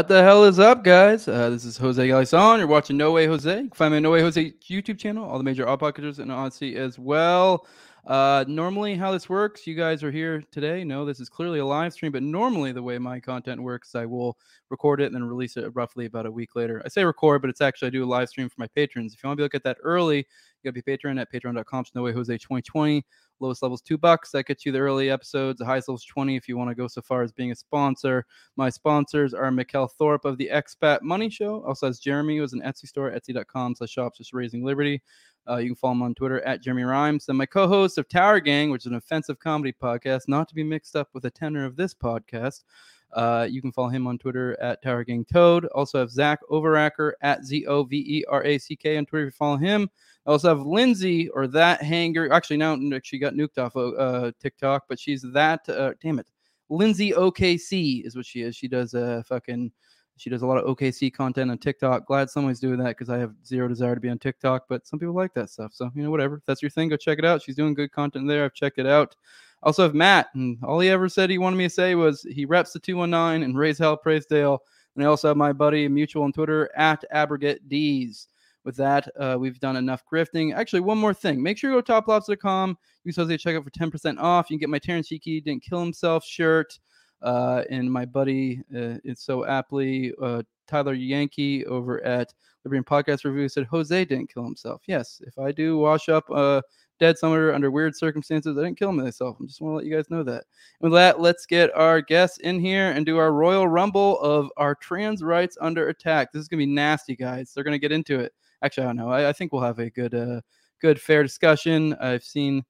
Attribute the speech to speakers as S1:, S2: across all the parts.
S1: What the hell is up, guys? Uh, this is Jose Galison. You're watching No Way Jose. You can find me on No Way Jose YouTube channel, all the major odd podcasters and Odysee as well. Uh, normally, how this works, you guys are here today. No, this is clearly a live stream, but normally the way my content works, I will record it and then release it roughly about a week later. I say record, but it's actually I do a live stream for my patrons. If you want to be look at that early, you gotta be a patron at patreon.com. No way Jose 2020. Lowest levels two bucks. That gets you the early episodes. The highest levels 20 if you want to go so far as being a sponsor. My sponsors are Mikkel Thorup of the Expat Money Show. Also has Jeremy, who has an Etsy store, etsy.com slash shops just raising liberty. Uh, you can follow him on Twitter at Jeremy Rhymes. And my co-host of Tower Gang, which is an offensive comedy podcast, not to be mixed up with the tenor of this podcast. Uh, you can follow him on Twitter at Tower Gang Toad. Also have Zach Overacker at Z O V E R A C K on Twitter. If you follow him. I also have Lindsay or that hanger. Actually, now she got nuked off uh, TikTok, but she's that. Uh, damn it, Lindsay OKC is what she is. She does a uh, fucking. She does a lot of OKC content on TikTok. Glad someone's doing that because I have zero desire to be on TikTok, but some people like that stuff. So you know, whatever. If that's your thing, go check it out. She's doing good content there. I've checked it out. Also have Matt, and all he ever said he wanted me to say was he reps the 219 and raise hell, praise Dale. And I also have my buddy mutual on Twitter at Abrogate D's with that, uh, we've done enough grifting. Actually, one more thing. Make sure you go to toplobsta.com. Use Jose check out for 10% off. You can get my Terrence Hickey didn't kill himself shirt. Uh, and my buddy, uh, it's so aptly, uh, Tyler Yankee over at Libertarian Podcast Review said Jose didn't kill himself. Yes, if I do wash up uh, dead somewhere under weird circumstances, I didn't kill myself. I just want to let you guys know that. And with that, let's get our guests in here and do our Royal Rumble of our trans rights under attack. This is going to be nasty, guys. They're going to get into it actually, I don't know. I, I think we'll have a good, uh, good, fair discussion. I've seen,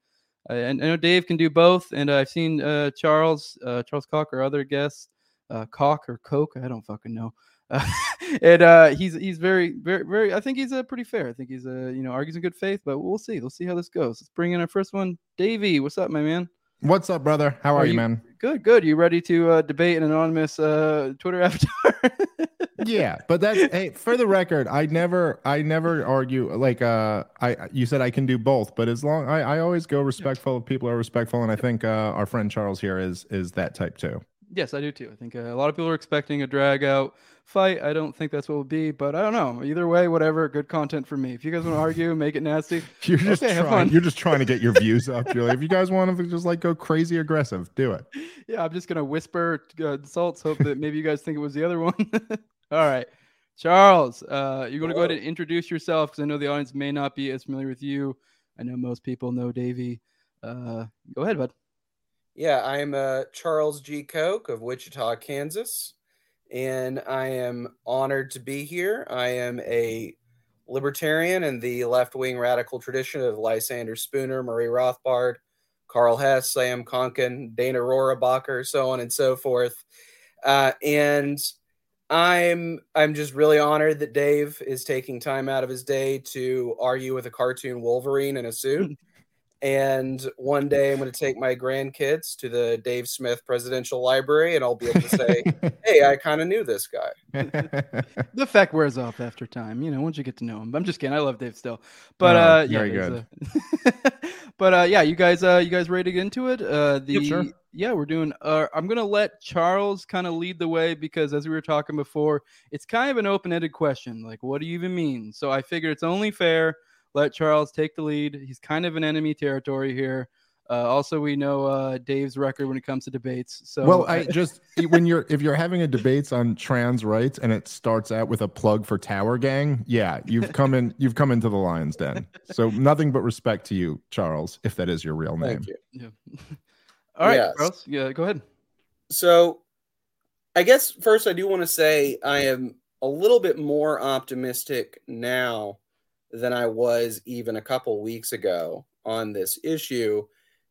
S1: uh, and I know Dave can do both, and I've seen uh, Charles, uh, Charles Cock, or other guests, uh, Cock or Coke, I don't fucking know. Uh, and uh, he's he's very very very. I think he's uh, pretty fair. I think he's uh, you know argues in good faith, but we'll see. We'll see how this goes. Let's bring in our first one, Davey. What's up, my man?
S2: What's up, brother? How are, are you, man?
S1: Good, good. You ready to uh, debate an anonymous uh, Twitter avatar?
S2: yeah, but that's hey, for the record, I never I never argue like uh I you said I can do both, but as long I, I always go respectful, if people are respectful, and I think uh, our friend Charles here is is that type too.
S1: Yes, I do too. I think uh, a lot of people are expecting a drag out fight. I don't think that's what it will be, but I don't know. Either way, whatever. Good content for me. If you guys want to argue, make it nasty.
S2: You're just okay, trying. You're just trying to get your views up. You're like, if you guys want to just like go crazy aggressive, do it.
S1: Yeah, I'm just gonna whisper uh, insults. Hope that maybe you guys think it was the other one. All right. Charles, uh, you're going to go ahead and introduce yourself because I know the audience may not be as familiar with you. I know most people know Davey. Uh, go ahead, bud.
S3: Yeah, I'm uh, Charles G. Koch of Wichita, Kansas, and I am honored to be here. I am a libertarian in the left wing radical tradition of Lysander Spooner, Murray Rothbard, Karl Hess, Sam Konkin, Dana Rohrabacher, so on and so forth. Uh, and I'm I'm just really honored that Dave is taking time out of his day to argue with a cartoon Wolverine in a suit. and one day I'm going to take my grandkids to the Dave Smith Presidential Library, and I'll be able to say, "Hey, I kind of knew this guy."
S1: the effect wears off after time, you know. Once you get to know him, I'm just kidding. I love Dave still, but
S2: No,
S1: uh,
S2: very
S1: yeah,
S2: good.
S1: a- but uh, yeah, you guys, uh, you guys ready to get into it? Uh, the
S2: Yep, sure.
S1: yeah, we're doing. Uh, I'm gonna let Charles kind of lead the way because as we were talking before, it's kind of an open-ended question. Like, what do you even mean? So I figured it's only fair. Let Charles take the lead. He's kind of in enemy territory here. Uh, also, we know uh, Dave's record when it comes to debates. So
S2: well, I just when you're if you're having a debates on trans rights and it starts out with a plug for Tower Gang, yeah, you've come in you've come into the lion's den. So nothing but respect to you, Charles, if that is your real name.
S3: Thank you.
S1: Yeah. All right,
S3: Yes.
S1: Charles. Yeah, go ahead.
S3: So, I guess first I do want to say I am a little bit more optimistic now than I was even a couple weeks ago on this issue,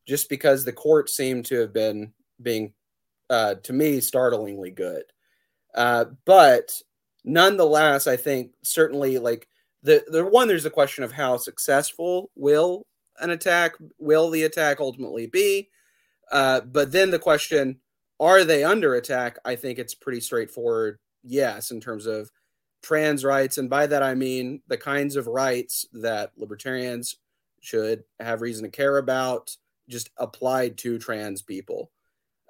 S3: just because the court seemed to have been being, uh, to me, startlingly good. Uh, but nonetheless, I think certainly like the the one there's a question of how successful will an attack will the attack ultimately be, uh, but then the question are they under attack? I think it's pretty straightforward. Yes, in terms of trans rights, and by that I mean the kinds of rights that libertarians should have reason to care about, just applied to trans people.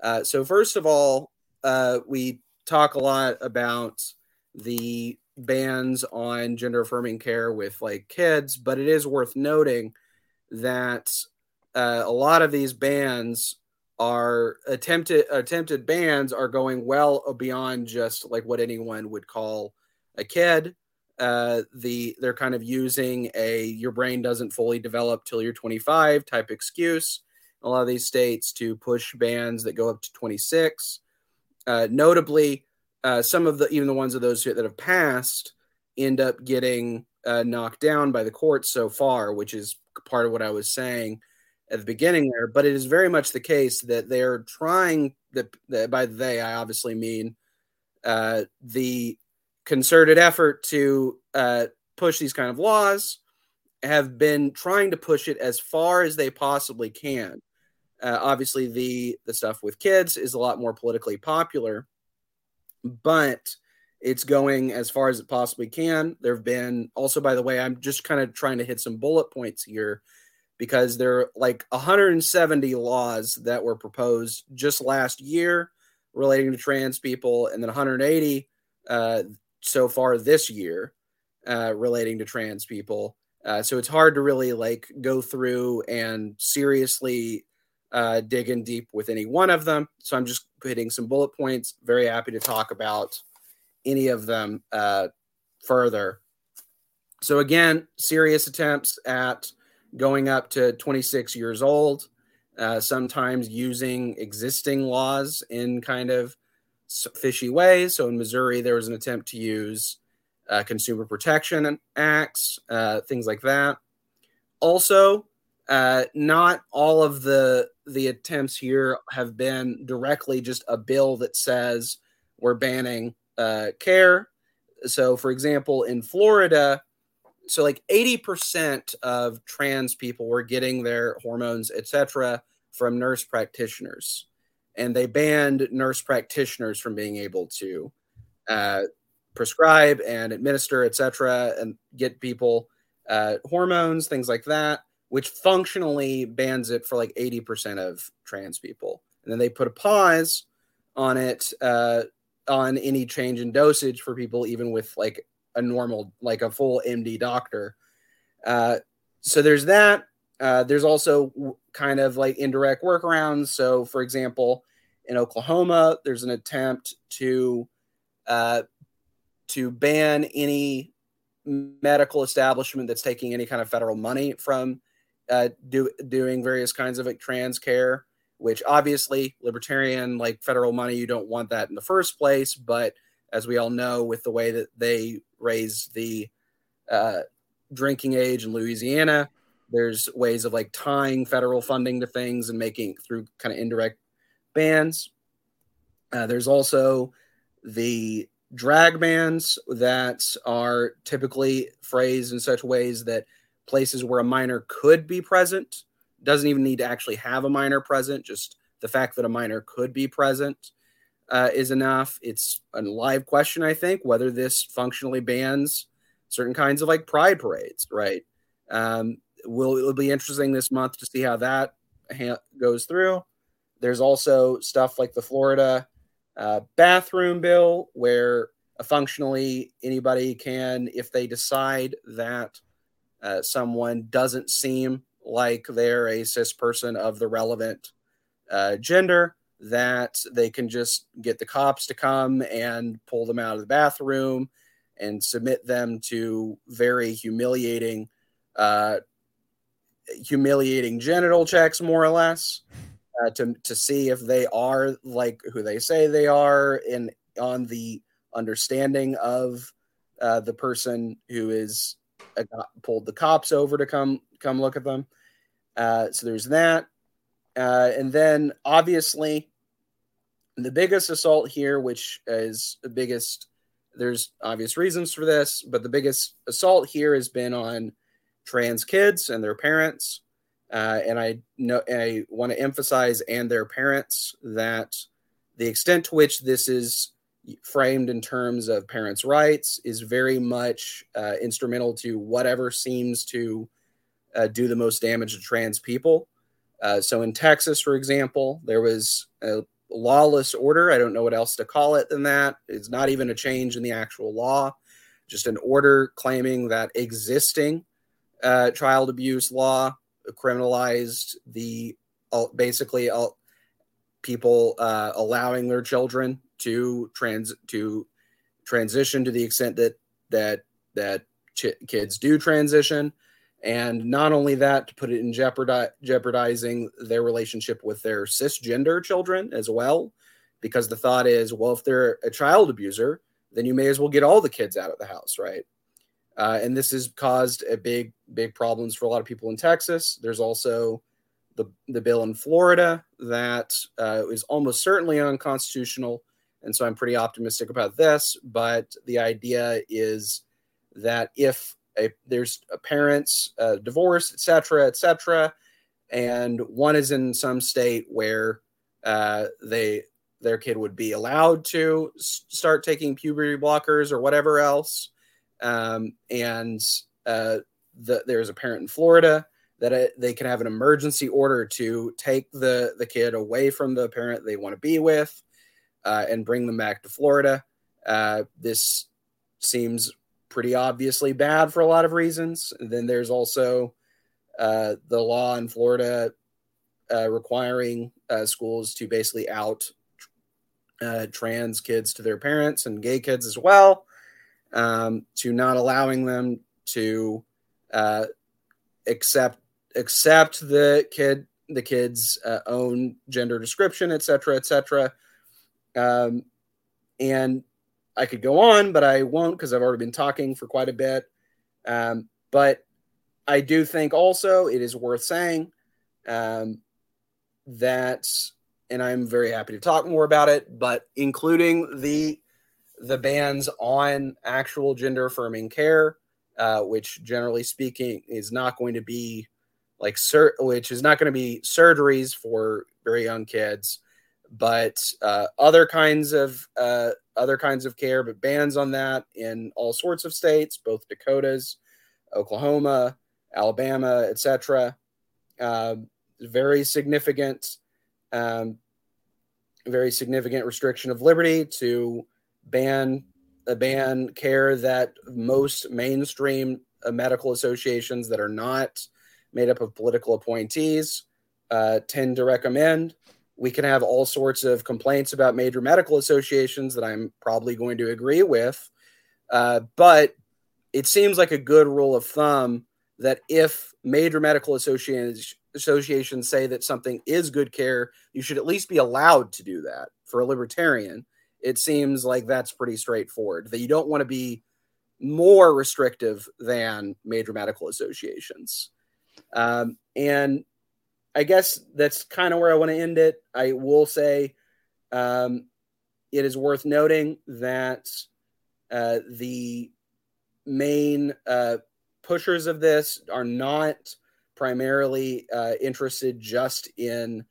S3: Uh, so first of all, uh, we talk a lot about the bans on gender affirming care with like kids, but it is worth noting that uh, a lot of these bans are attempted attempted bans are going well beyond just like what anyone would call a kid. Uh, the they're kind of using a your brain doesn't fully develop till you're 25 type excuse. in A lot of these states to push bans that go up to 26. Uh, notably, uh, some of the even the ones of those that have passed end up getting uh, knocked down by the courts so far, which is part of what I was saying at the beginning there. But it is very much the case that they're trying that, that by they I obviously mean uh, the concerted effort to uh, push these kind of laws have been trying to push it as far as they possibly can. Uh, obviously, the the stuff with kids is a lot more politically popular, but it's going as far as it possibly can. There have been also, by the way, I'm just kind of trying to hit some bullet points here because there are like 170 laws that were proposed just last year relating to trans people, and then 180 uh, so far this year uh, relating to trans people. Uh, so it's hard to really like go through and seriously uh, dig in deep with any one of them. So I'm just hitting some bullet points. Very happy to talk about any of them uh, further. So again, serious attempts at going up to 26 years old, uh, sometimes using existing laws in kind of fishy ways. So in Missouri, there was an attempt to use uh, consumer protection acts, uh, things like that. Also, uh, not all of the the attempts here have been directly just a bill that says we're banning uh, care. So, for example, in Florida, so like 80% of trans people were getting their hormones, etc., from nurse practitioners. And they banned nurse practitioners from being able to uh, prescribe and administer, etc., and get people uh, hormones, things like that, which functionally bans it for like 80% of trans people. And then they put a pause on it uh, on any change in dosage for people, even with like a normal, like a full MD doctor. Uh, so there's that. Uh, there's also kind of like indirect workarounds. So, for example, in Oklahoma, there's an attempt to uh, to ban any medical establishment that's taking any kind of federal money from uh, do, doing various kinds of like trans care. Which obviously, libertarian like federal money, you don't want that in the first place. But as we all know, with the way that they raise the uh, drinking age in Louisiana, there's ways of like tying federal funding to things and making through kind of indirect bans. Uh, there's also the drag bans that are typically phrased in such ways that places where a minor could be present doesn't even need to actually have a minor present, just the fact that a minor could be present uh, is enough. It's a live question, I think, whether this functionally bans certain kinds of like pride parades, right? Um, will it'll be interesting this month to see how that ha- goes through. There's also stuff like the Florida uh, bathroom bill, where functionally anybody can, if they decide that uh, someone doesn't seem like they're a cis person of the relevant uh, gender, that they can just get the cops to come and pull them out of the bathroom and submit them to very humiliating uh, humiliating genital checks more or less uh, to to see if they are like who they say they are and on the understanding of uh, the person who is uh, pulled the cops over to come come look at them uh, so there's that uh, and then obviously the biggest assault here, which is the biggest, there's obvious reasons for this, but the biggest assault here has been on trans kids and their parents. Uh, and I know I want to emphasize and their parents that the extent to which this is framed in terms of parents' rights is very much uh, instrumental to whatever seems to uh, do the most damage to trans people. Uh, so in Texas, for example, there was a lawless order. I don't know what else to call it than that. It's not even a change in the actual law, just an order claiming that existing uh, child abuse law criminalized the uh, basically uh, people uh, allowing their children to trans to transition to the extent that that that ch- kids do transition. And not only that to put it in jeopardi- jeopardizing their relationship with their cisgender children as well because the thought is well if they're a child abuser then you may as well get all the kids out of the house right uh, and this has caused a big big problems for a lot of people in texas there's also the, the bill in florida that uh, is almost certainly unconstitutional and so i'm pretty optimistic about this but the idea is that if a, there's a parents uh, divorce, etc., etc., and one is in some state where uh, they their kid would be allowed to start taking puberty blockers or whatever else, um, and uh, the, there's a parent in Florida that it, they can have an emergency order to take the the kid away from the parent they want to be with uh, and bring them back to Florida. Uh, this seems pretty obviously bad for a lot of reasons. And then there's also uh, the law in Florida uh, requiring uh, schools to basically out uh, trans kids to their parents and gay kids as well, um, to not allowing them to uh, accept accept the kid the kid's uh, own gender description, et cetera, et cetera. Um, and I could go on, but I won't because I've already been talking for quite a bit. Um, but I do think also it is worth saying um, that, and I'm very happy to talk more about it, but including the the bans on actual gender affirming care, uh, which generally speaking is not going to be like sur- which is not going to be surgeries for very young kids, but uh, other kinds of uh, other kinds of care, but bans on that in all sorts of states, both Dakotas, Oklahoma, Alabama, etc. Uh, very significant, um, very significant restriction of liberty to ban a ban care that most mainstream uh, medical associations that are not made up of political appointees uh, tend to recommend we can have all sorts of complaints about major medical associations that I'm probably going to agree with. Uh, but it seems like a good rule of thumb that if major medical associations associations say that something is good care, you should at least be allowed to do that. For a libertarian, it seems like that's pretty straightforward. That you don't want to be more restrictive than major medical associations. Um, and I guess that's kind of where I want to end it. I will say um, it is worth noting that uh, the main uh, pushers of this are not primarily uh, interested just in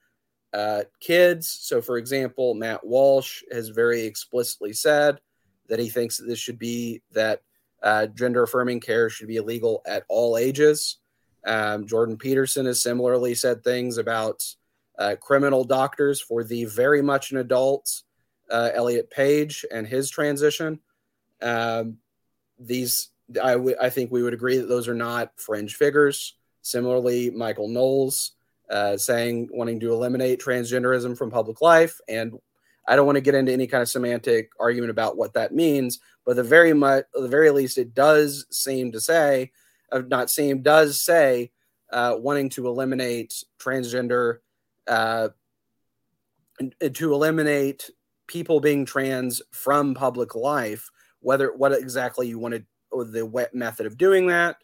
S3: uh, kids. So, for example, Matt Walsh has very explicitly said that he thinks that this should be that uh, gender affirming care should be illegal at all ages. Um, Jordan Peterson has similarly said things about uh, criminal doctors for the very much an adult uh, Elliot Page and his transition. Um, these, I, w- I think we would agree that those are not fringe figures. Similarly, Michael Knowles uh, saying wanting to eliminate transgenderism from public life. And I don't want to get into any kind of semantic argument about what that means, but the very much, the very least, it does seem to say, uh, not seem, does say, uh, wanting to eliminate transgender, uh, to eliminate people being trans from public life. Whether what exactly you wanted, or the wet method of doing that,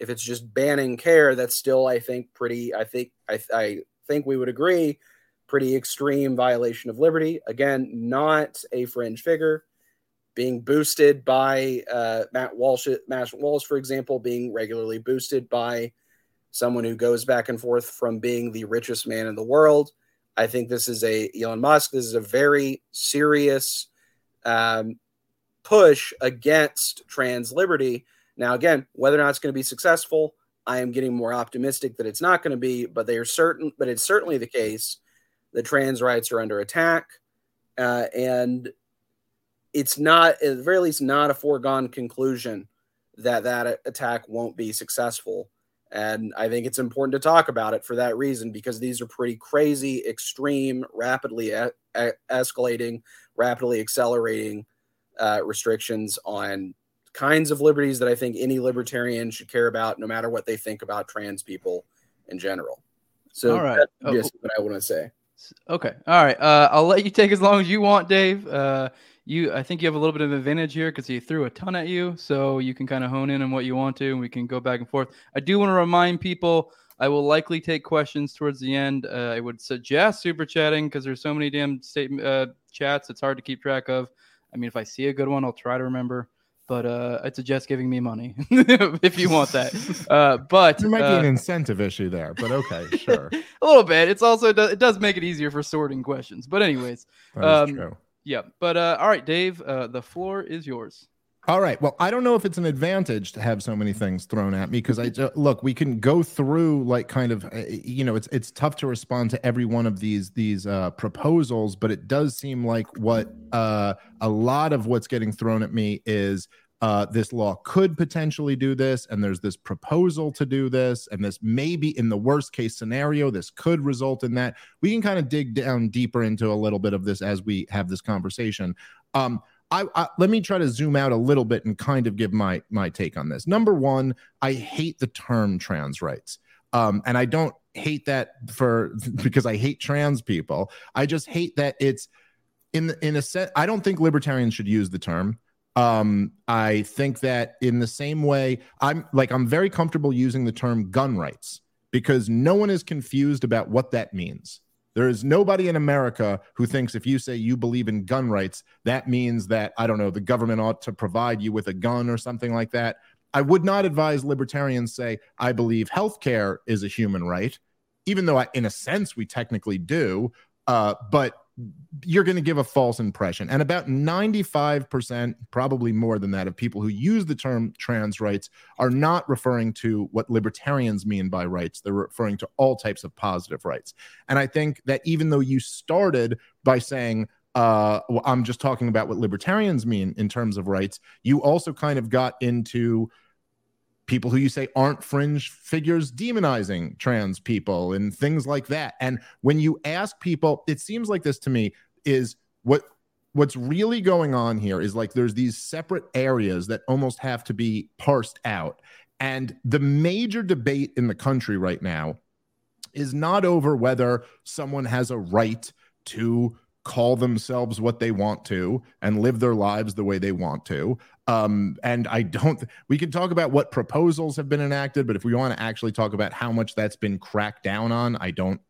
S3: if it's just banning care, that's still, I think, pretty. I think I, I think we would agree, pretty extreme violation of liberty. Again, not a fringe figure being boosted by uh, Matt Walsh. Matt Walsh, for example, being regularly boosted by someone who goes back and forth from being the richest man in the world. I think this is a Elon Musk. This is a very serious um, push against trans liberty. Now, again, whether or not it's going to be successful, I am getting more optimistic that it's not going to be. But they are certain. But it's certainly the case that trans rights are under attack, uh, and it's not, at the very least, not a foregone conclusion that that attack won't be successful. And I think it's important to talk about it for that reason because these are pretty crazy, extreme, rapidly a- escalating, rapidly accelerating uh, restrictions on kinds of liberties that I think any libertarian should care about, no matter what they think about trans people in general. So,
S1: All right.
S3: that's just what I want to say.
S1: Okay. All right. Uh, I'll let you take as long as you want, Dave. Uh, you, I think you have a little bit of advantage here because he threw a ton at you, so you can kind of hone in on what you want to, and we can go back and forth. I do want to remind people I will likely take questions towards the end. Uh, I would suggest super chatting because there's so many damn state uh, chats. It's hard to keep track of. I mean, if I see a good one, I'll try to remember. But uh, I suggest giving me money if you want that. Uh, but
S2: There might be
S1: uh,
S2: an incentive issue there, but okay, sure.
S1: a little bit. It's also it does make it easier for sorting questions. But anyways, Um,
S2: true.
S1: yeah. But uh, all right, Dave, uh, the floor is yours.
S2: All right. Well, I don't know if it's an advantage to have so many things thrown at me because I look, we can go through like kind of, uh, you know, it's it's tough to respond to every one of these these uh, proposals, but it does seem like what uh, a lot of what's getting thrown at me is uh, this law could potentially do this, and there's this proposal to do this, and this maybe in the worst case scenario, this could result in that. We can kind of dig down deeper into a little bit of this as we have this conversation. Um, I, I let me try to zoom out a little bit and kind of give my my take on this. Number one, I hate the term trans rights, um, and I don't hate that for because I hate trans people. I just hate that it's in in a set. I don't think libertarians should use the term. Um, I think that in the same way, I'm like I'm very comfortable using the term gun rights because no one is confused about what that means. There is nobody in America who thinks if you say you believe in gun rights, that means that, I don't know, the government ought to provide you with a gun or something like that. I would not advise libertarians say, I believe healthcare is a human right, even though I, in a sense we technically do. Uh, but you're going to give a false impression. And about 95%, probably more than that, of people who use the term trans rights are not referring to what libertarians mean by rights. They're referring to all types of positive rights. And I think that even though you started by saying, uh, well, I'm just talking about what libertarians mean in terms of rights, you also kind of got into people who you say aren't fringe figures demonizing trans people and things like that. And when you ask people, it seems like this to me is what what's really going on here is like there's these separate areas that almost have to be parsed out. And the major debate in the country right now is not over whether someone has a right to call themselves what they want to and live their lives the way they want to. Um, and I don't, we can talk about what proposals have been enacted, but if we want to actually talk about how much that's been cracked down on, I don't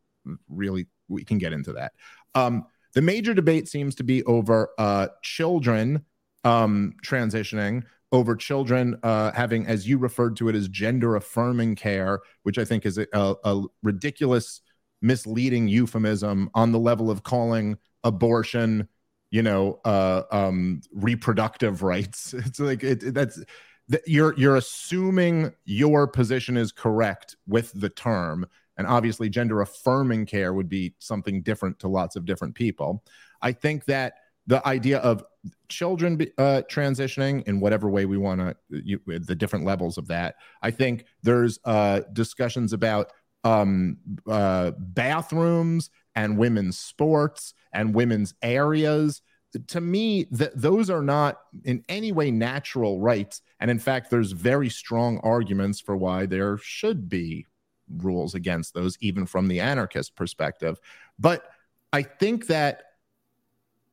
S2: really, we can get into that. Um, the major debate seems to be over uh, children um, transitioning over children uh, having, as you referred to it, as gender affirming care, which I think is a, a, ridiculous, misleading euphemism on the level of calling abortion, you know, uh, um, reproductive rights. It's like it, it, that's that you're you're assuming your position is correct with the term, and obviously, gender affirming care would be something different to lots of different people. I think that the idea of children uh, transitioning in whatever way we want to, the different levels of that. I think there's uh, discussions about um, uh, bathrooms and women's sports and women's areas. To me, th- those are not in any way natural rights. And in fact, there's very strong arguments for why there should be rules against those, even from the anarchist perspective. But I think that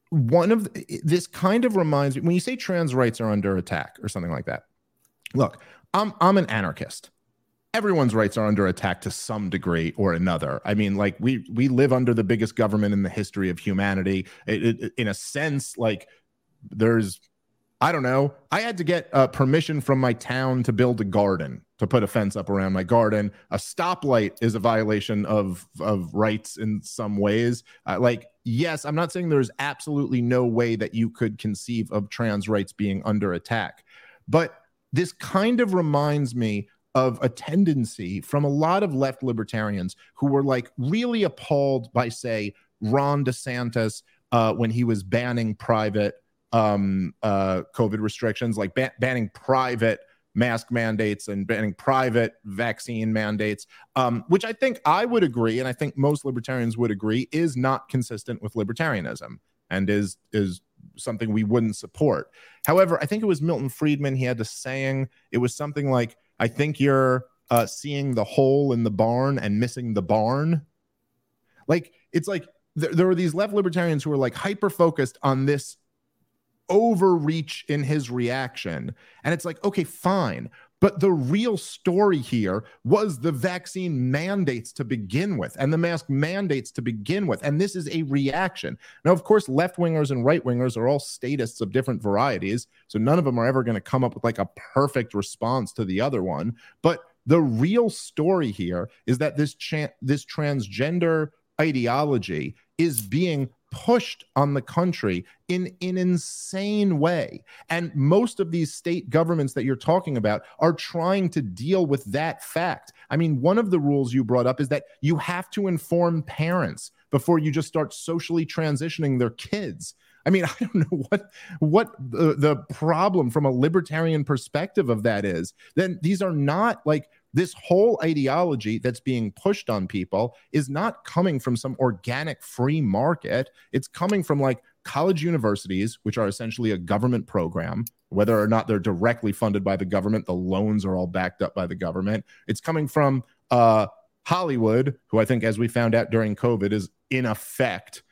S2: one of the, this kind of reminds me when you say trans rights are under attack or something like that. Look, I'm I'm an anarchist. Everyone's rights are under attack to some degree or another. I mean, like we we live under the biggest government in the history of humanity. It, it, in a sense, like there's I don't know. I had to get uh, permission from my town to build a garden, to put a fence up around my garden. A stoplight is a violation of of rights in some ways. Uh, like, yes, I'm not saying there's absolutely no way that you could conceive of trans rights being under attack, but this kind of reminds me of a tendency from a lot of left libertarians who were like really appalled by, say, Ron DeSantis uh, when he was banning private um, uh, COVID restrictions, like ba- banning private mask mandates and banning private vaccine mandates, um, which I think I would agree, and I think most libertarians would agree, is not consistent with libertarianism and is is something we wouldn't support. However, I think it was Milton Friedman. He had a saying. It was something like, "I think you're uh, seeing the hole in the barn and missing the barn." Like it's like there, there were these left libertarians who were like hyper focused on this overreach in his reaction. And it's like, okay, fine. But the real story here was the vaccine mandates to begin with and the mask mandates to begin with. And this is a reaction. Now, of course, left wingers and right wingers are all statists of different varieties. So none of them are ever going to come up with like a perfect response to the other one. But the real story here is that this, cha- this transgender ideology is being pushed on the country in an insane way. And most of these state governments that you're talking about are trying to deal with that fact. I mean, one of the rules you brought up is that you have to inform parents before you just start socially transitioning their kids. I mean, I don't know what what the, the problem from a libertarian perspective of that is. Then these are not like this whole ideology that's being pushed on people is not coming from some organic free market. It's coming from like college universities, which are essentially a government program, whether or not they're directly funded by the government, the loans are all backed up by the government. It's coming from uh, Hollywood, who I think, as we found out during COVID, is in effect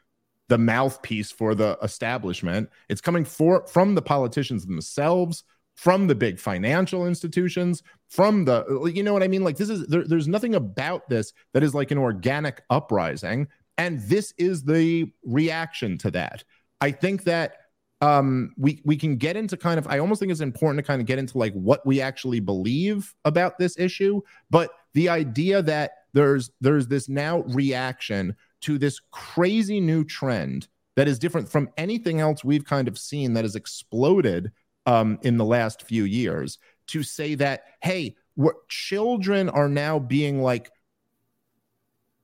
S2: the mouthpiece for the establishment. It's coming for from the politicians themselves, from the big financial institutions, from the, you know what I mean? Like, this is, there, there's nothing about this that is like an organic uprising. And this is the reaction to that. I think that um we we can get into kind of i almost think it's important to kind of get into like what we actually believe about this issue but the idea that there's there's this now reaction to this crazy new trend that is different from anything else we've kind of seen that has exploded um, in the last few years to say that, hey, what children are now being like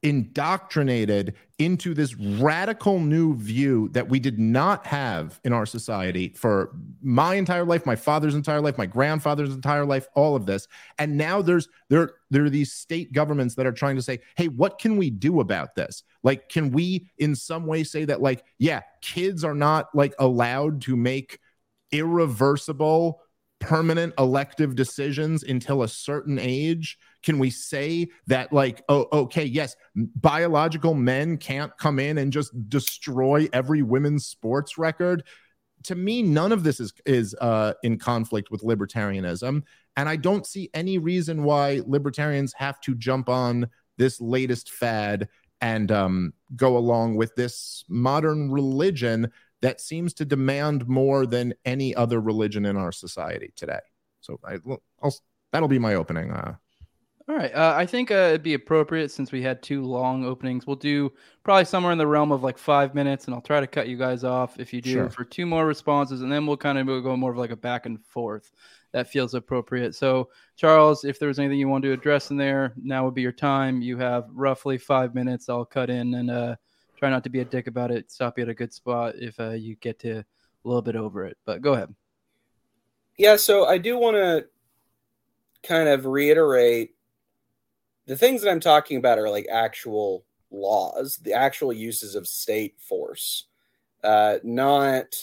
S2: indoctrinated into this radical new view that we did not have in our society for my entire life my father's entire life my grandfather's entire life all of this. And now there's there there are these state governments that are trying to say hey what can we do about this? Like can we in some way say that like yeah kids are not like allowed to make irreversible permanent elective decisions until a certain age? Can we say that like oh okay yes biological men can't come in and just destroy every women's sports record? To me none of this is is uh, in conflict with libertarianism and i don't see any reason why libertarians have to jump on this latest fad and um, go along with this modern religion that seems to demand more than any other religion in our society today. So I, will that'll be my opening. Uh,
S1: all right. Uh, I think uh, it'd be appropriate since we had two long openings. We'll do probably somewhere in the realm of like five minutes, and I'll try to cut you guys off if you do sure. for two more responses, and then we'll kind of go more of like a back and forth. That feels appropriate. So, Charles, if there was anything you want to address in there, now would be your time. You have roughly five minutes. I'll cut in and uh, try not to be a dick about it. Stop you at a good spot if uh, you get to a little bit over it. But go ahead.
S3: Yeah. So I do want to kind of reiterate the things that I'm talking about are like actual laws, the actual uses of state force, uh, not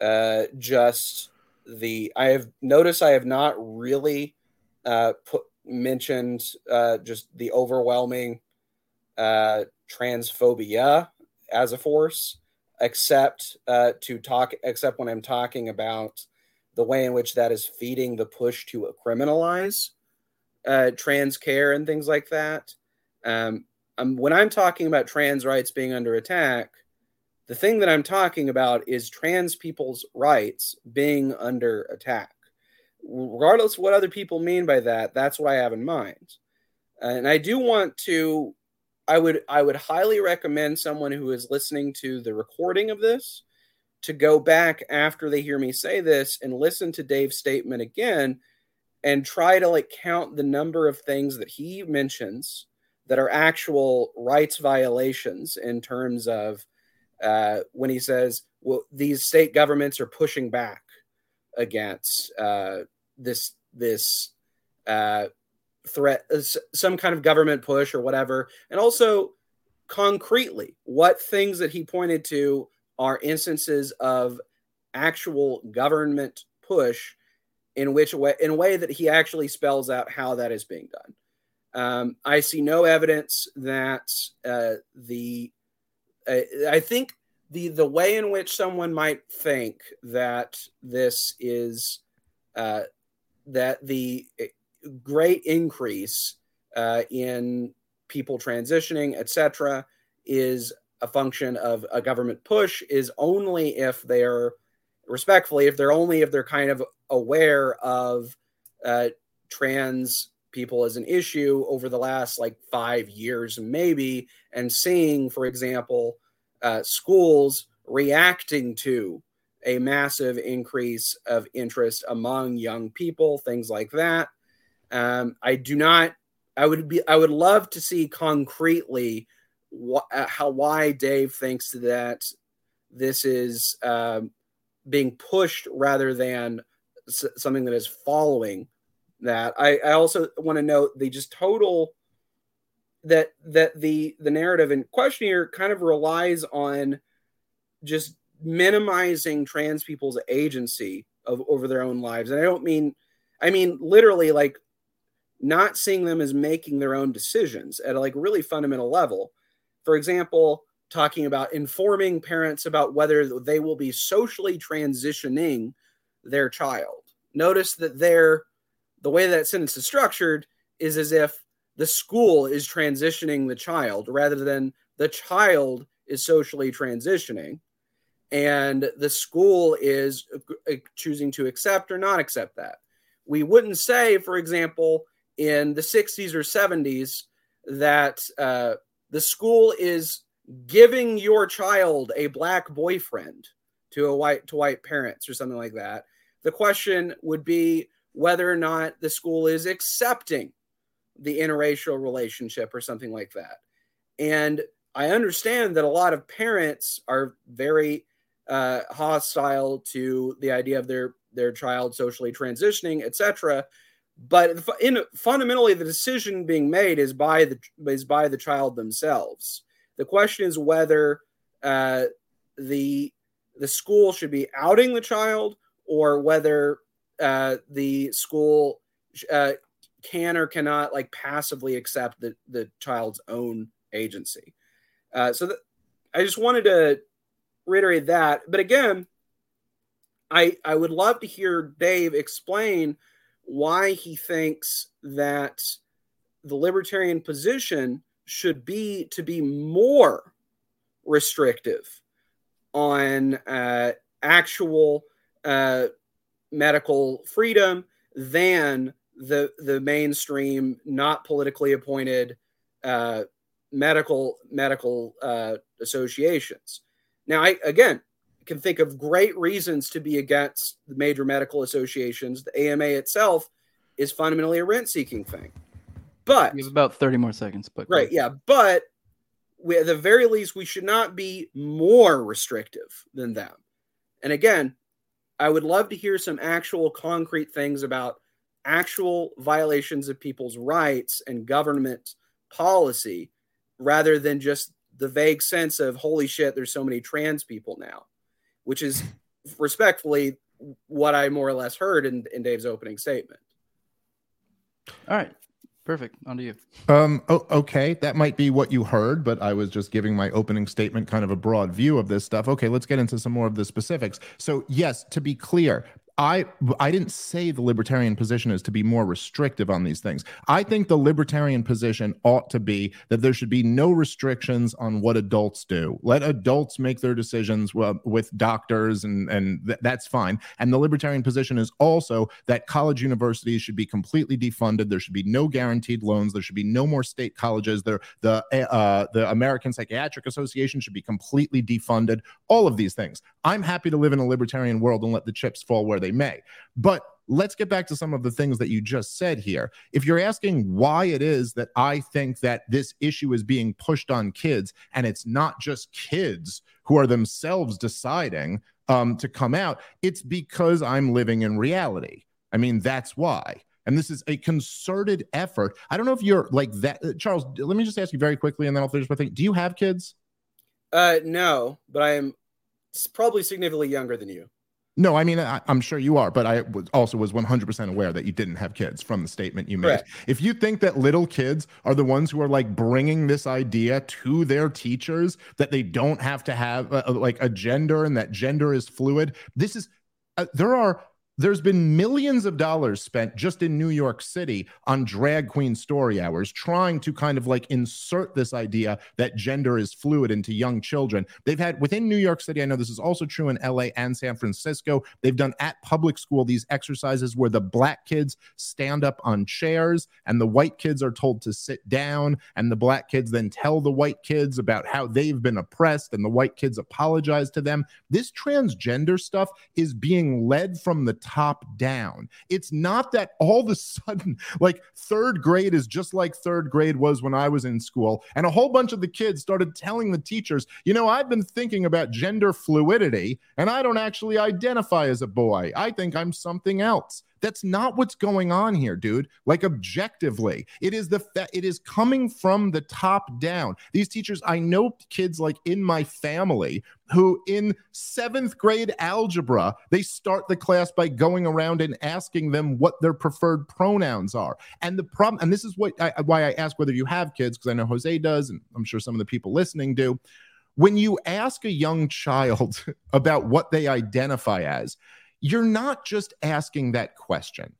S3: uh, just the. I have noticed I have not really uh, put mentioned uh, just the overwhelming uh, transphobia as a force, except uh, to talk, except when I'm talking about the way in which that is feeding the push to criminalize uh, trans care and things like that. Um, um, when I'm talking about trans rights being under attack, the thing that I'm talking about is trans people's rights being under attack. Regardless of what other people mean by that, that's what I have in mind. And I do want to I would I would highly recommend someone who is listening to the recording of this to go back after they hear me say this and listen to Dave's statement again and try to like count the number of things that he mentions that are actual rights violations in terms of uh, when he says, well, these state governments are pushing back against uh, this this uh, threat, uh, some kind of government push or whatever, and also concretely what things that he pointed to are instances of actual government push in which way in a way that he actually spells out how that is being done. Um, I see no evidence that uh, the uh, I think the the way in which someone might think that this is uh, that the great increase uh, in people transitioning, etc., is a function of a government push is only if they're respectfully if they're only if they're kind of aware of uh, trans people as an issue over the last like five years, maybe, and seeing, for example, uh, schools reacting to a massive increase of interest among young people, things like that. Um, I do not. I would be. I would love to see concretely wh- uh, how why Dave thinks that this is um, being pushed rather than something that is following that. I, I also want to note the just total that that the the narrative in question here kind of relies on just minimizing trans people's agency of over their own lives. And I don't mean I mean literally like not seeing them as making their own decisions at a like really fundamental level. For example, talking about informing parents about whether they will be socially transitioning their child. Notice that there, the way that sentence is structured is as if the school is transitioning the child rather than the child is socially transitioning and the school is uh, choosing to accept or not accept that. We wouldn't say, for example, in the 60s or 70s that uh, the school is giving your child a black boyfriend to a white to white parents or something like that the question would be whether or not the school is accepting the interracial relationship or something like that. And I understand that a lot of parents are very uh, hostile to the idea of their their child socially transitioning, etc. But in, fundamentally, the decision being made is by the is by the child themselves. The question is whether uh, the the school should be outing the child or whether uh, the school uh, can or cannot like passively accept the, the child's own agency. Uh, so th- I just wanted to reiterate that. But again, I I would love to hear Dave explain why he thinks that the libertarian position should be to be more restrictive on uh, actual uh, medical freedom than the the mainstream, not politically appointed uh, medical medical uh, associations. Now, I again can think of great reasons to be against the major medical associations. The AMA itself is fundamentally a rent seeking thing. But
S1: you have about 30 more seconds, but
S3: right, yeah. But we, at the very least, we should not be more restrictive than them. And again, I would love to hear some actual concrete things about actual violations of people's rights and government policy rather than just the vague sense of holy shit there's so many trans people now which is respectfully what i more or less heard in, in dave's opening statement.
S1: All right. Perfect. On to you.
S2: Um oh, okay. That might be what you heard but i was just giving my opening statement kind of a broad view of this stuff. Okay let's get into some more of the specifics. So yes to be clear I I didn't say the libertarian position is to be more restrictive on these things. I think the libertarian position ought to be that there should be no restrictions on what adults do. Let adults make their decisions with doctors, and and th- that's fine. And the libertarian position is also that college universities should be completely defunded. There should be no guaranteed loans. There should be no more state colleges. There the uh, the American Psychiatric Association should be completely defunded. All of these things. I'm happy to live in a libertarian world and let the chips fall where they they may. But let's get back to some of the things that you just said here. If you're asking why it is that I think that this issue is being pushed on kids, and it's not just kids who are themselves deciding um, to come out, it's because I'm living in reality. I mean, that's why. And this is a concerted effort. I don't know if you're like that. Uh, Charles, let me just ask you very quickly and then I'll finish my thing. Do you have kids?
S3: Uh, no, but I am probably significantly younger than you.
S2: No, I mean I, am sure you are, but I was also was 100% aware that you didn't have kids from the statement you made. If you think that little kids are the ones who are like bringing this idea to their teachers that they don't have to have a, a, like a gender and that gender is fluid, this is uh, there are there's been millions of dollars spent just in New York City on drag queen story hours, trying to kind of like insert this idea that gender is fluid into young children. They've had within New York City, I know this is also true in LA and San Francisco. They've done at public school these exercises where the black kids stand up on chairs and the white kids are told to sit down, and the black kids then tell the white kids about how they've been oppressed, and the white kids apologize to them. This transgender stuff is being led from the top down. It's not that all of a sudden, like third grade is just like third grade was when I was in school. And a whole bunch of the kids started telling the teachers, you know, I've been thinking about gender fluidity and I don't actually identify as a boy. I think I'm something else. That's not what's going on here, dude. Like objectively, it is the fa- it is coming from the top down. These teachers, I know kids like in my family who in seventh grade algebra, they start the class by going around and asking them what their preferred pronouns are. And the problem, and this is what I, why I ask whether you have kids, because I know Jose does, and I'm sure some of the people listening do. When you ask a young child about what they identify as, you're not just asking that question,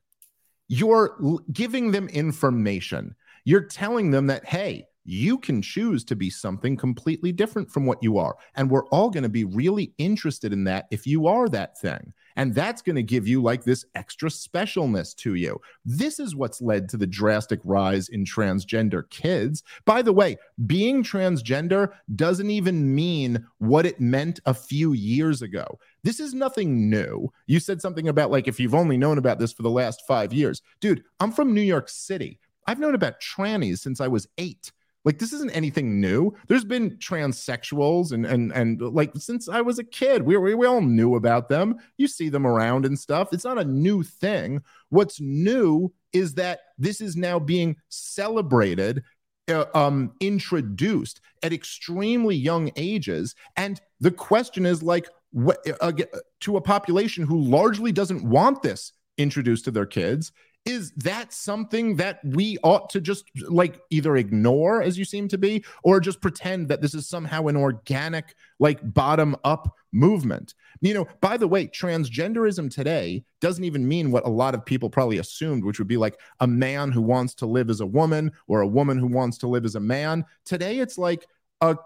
S2: you're giving them information. You're telling them that, hey, you can choose to be something completely different from what you are. And we're all going to be really interested in that if you are that thing. And that's going to give you like this extra specialness to you. This is what's led to the drastic rise in transgender kids. By the way, being transgender doesn't even mean what it meant a few years ago. This is nothing new. You said something about like if you've only known about this for the last five years. Dude, I'm from New York City. I've known about trannies since I was eight. Like this isn't anything new. There's been transsexuals and and and like since I was a kid, we, we we all knew about them. You see them around and stuff. It's not a new thing. What's new is that this is now being celebrated, uh, um, introduced at extremely young ages, and the question is like, what uh, to a population who largely doesn't want this introduced to their kids is that something that we ought to just like either ignore as you seem to be or just pretend that this is somehow an organic like bottom up movement? You know by the way transgenderism today doesn't even mean what a lot of people probably assumed which would be like a man who wants to live as a woman or a woman who wants to live as a man. Today it's like a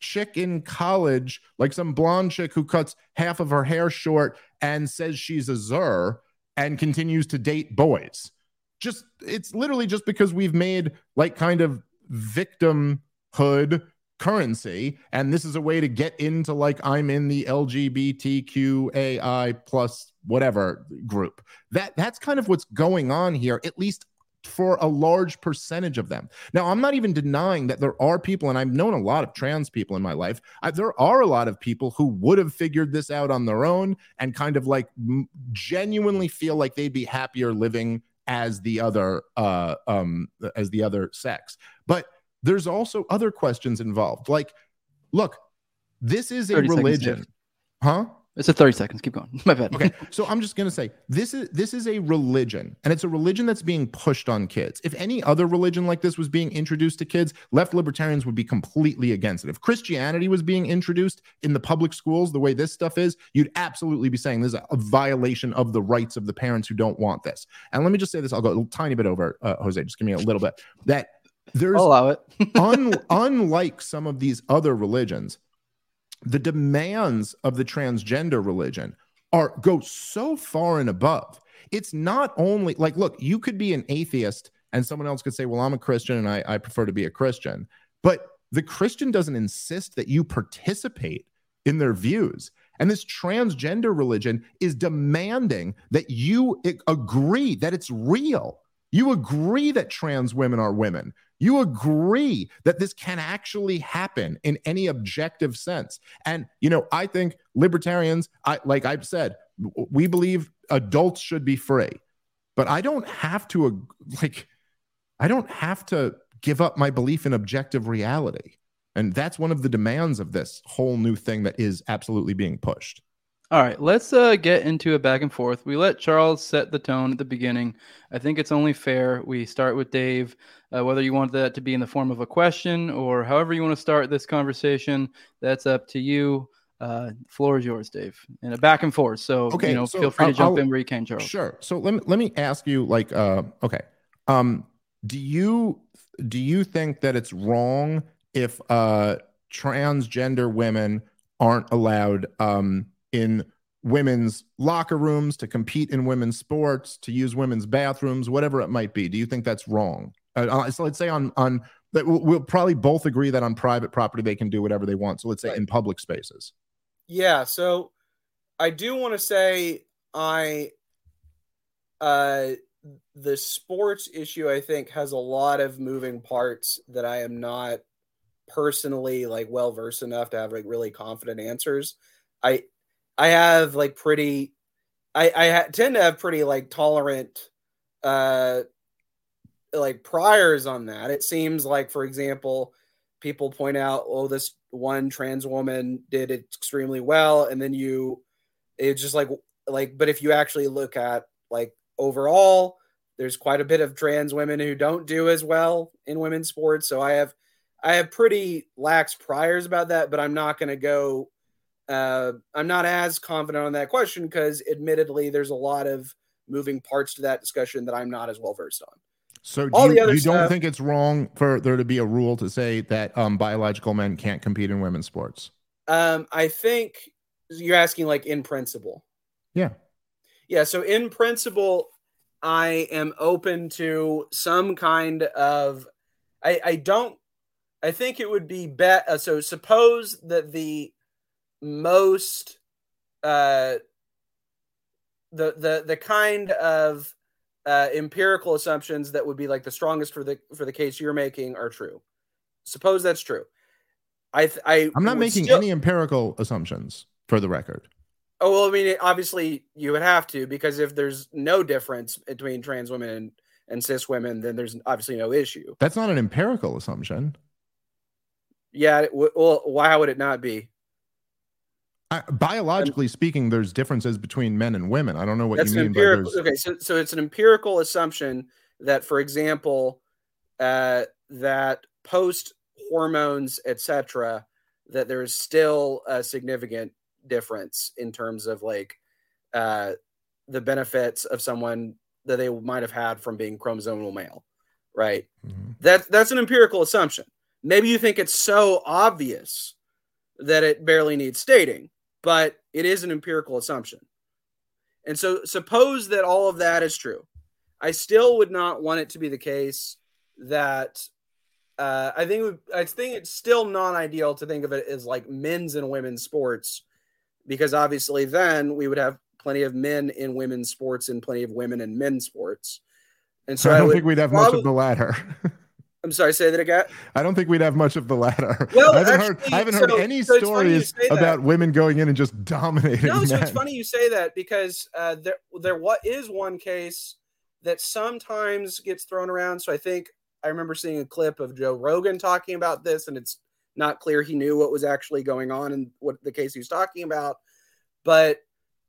S2: chick in college, like some blonde chick who cuts half of her hair short and says she's a Zer and continues to date boys. Just it's literally just because we've made like kind of victimhood currency and this is a way to get into like i'm in the lgbtqai plus whatever group that that's kind of what's going on here at least for a large percentage of them. Now, I'm not even denying that there are people, and I've known a lot of trans people in my life. I, there are a lot of people who would have figured this out on their own and kind of like m- genuinely feel like they'd be happier living as the other uh um as the other sex. But there's also other questions involved. Like, look, this is a religion. Huh?
S1: It's a 30 seconds. Keep going. My bad.
S2: Okay, so I'm just gonna say this is this is a religion, and it's a religion that's being pushed on kids. If any other religion like this was being introduced to kids, left libertarians would be completely against it. If Christianity was being introduced in the public schools the way this stuff is, you'd absolutely be saying this is a violation of the rights of the parents who don't want this. And let me just say this: I'll go a tiny bit over, uh, Jose. Just give me a little bit. That there's
S1: I'll allow it.
S2: un, unlike some of these other religions, the demands of the transgender religion are go so far and above. It's not only like, look, you could be an atheist and someone else could say, well, I'm a Christian and I, I prefer to be a Christian. But the Christian doesn't insist that you participate in their views. And this transgender religion is demanding that you agree that it's real. You agree that trans women are women. You agree that this can actually happen in any objective sense. And you know, I think libertarians, I like I've said, we believe adults should be free. But I don't have to like I don't have to give up my belief in objective reality. And that's one of the demands of this whole new thing that is absolutely being pushed.
S1: All right, let's uh, get into a back and forth. We let Charles set the tone at the beginning. I think it's only fair we start with Dave. Uh, whether you want that to be in the form of a question or however you want to start this conversation, that's up to you. Uh, floor is yours, Dave. And a back and forth. So
S2: Okay,
S1: you know,
S2: so
S1: feel free to jump
S2: I'll-
S1: in where you can, Charles.
S2: Sure. So let me let me ask you like uh okay. Um do you do you think that it's wrong if uh transgender women aren't allowed um in women's locker rooms to compete in women's sports, to use women's bathrooms, whatever it might be? Do you think that's wrong? Uh, uh, so let's say on on that we'll, we'll probably both agree that on private property they can do whatever they want. So let's say
S3: Right.
S2: in public spaces.
S3: Yeah, so I do want to say I uh the sports issue I think has a lot of moving parts that I am not personally like well versed enough to have like really confident answers. I I have like pretty I I ha- tend to have pretty like tolerant uh like priors on that. It seems like for example, people point out, oh, this one trans woman did extremely well, and then you, it's just like like. But if you actually look at like overall, there's quite a bit of trans women who don't do as well in women's sports. So I have I have pretty lax priors about that, but I'm not going to go. Uh, I'm not as confident on that question because, admittedly, there's a lot of moving parts to that discussion that I'm not as well versed on.
S2: So do
S3: All
S2: you,
S3: the other
S2: you don't think it's wrong for there to be a rule to say that um, biological men can't compete in women's sports?
S3: Um, I think you're asking like in principle.
S2: Yeah.
S3: Yeah. So in principle, I am open to some kind of. I I don't. I think it would be bet. Uh, so suppose that the most, uh, the the the kind of uh, empirical assumptions that would be like the strongest for the for the case you're making are true. Suppose that's true. I th- I
S2: I'm not making
S3: still-
S2: any empirical assumptions for the record.
S3: Oh well, I mean, obviously you would have to because if there's no difference between trans women and, and cis women, then there's obviously no issue.
S2: That's not an empirical assumption.
S3: Yeah. w- Well, why would it not be?
S2: I, biologically speaking, there's differences between men and women. I don't know what
S3: That's
S2: you
S3: an
S2: mean by
S3: empirical. Okay, so so it's an empirical assumption that, for example, uh, that post hormones, etc., that there is still a significant difference in terms of like uh, the benefits of someone that they might have had from being chromosomal male, right?
S2: Mhm.
S3: That that's an empirical assumption. Maybe you think it's so obvious that it barely needs stating, but it is an empirical assumption. And so, suppose that all of that is true. I still would not want it to be the case that uh, I think I think it's still not ideal to think of it as like men's and women's sports, because obviously then we would have plenty of men in women's sports and plenty of women in men's sports. And so
S2: I don't
S3: would
S2: think we'd have
S3: probably-
S2: much of the latter.
S3: I'm sorry, say that again.
S2: I don't think we'd have much of the latter.
S3: Well,
S2: I haven't heard. I haven't heard
S3: so-
S2: any
S3: so it's funny you
S2: stories about women going in and just dominating.
S3: No, so
S2: men.
S3: it's funny you say that because uh, there there what is one case that sometimes gets thrown around. So I think I remember seeing a clip of Joe Rogan talking about this, and it's not clear he knew what was actually going on and what the case he was talking about. But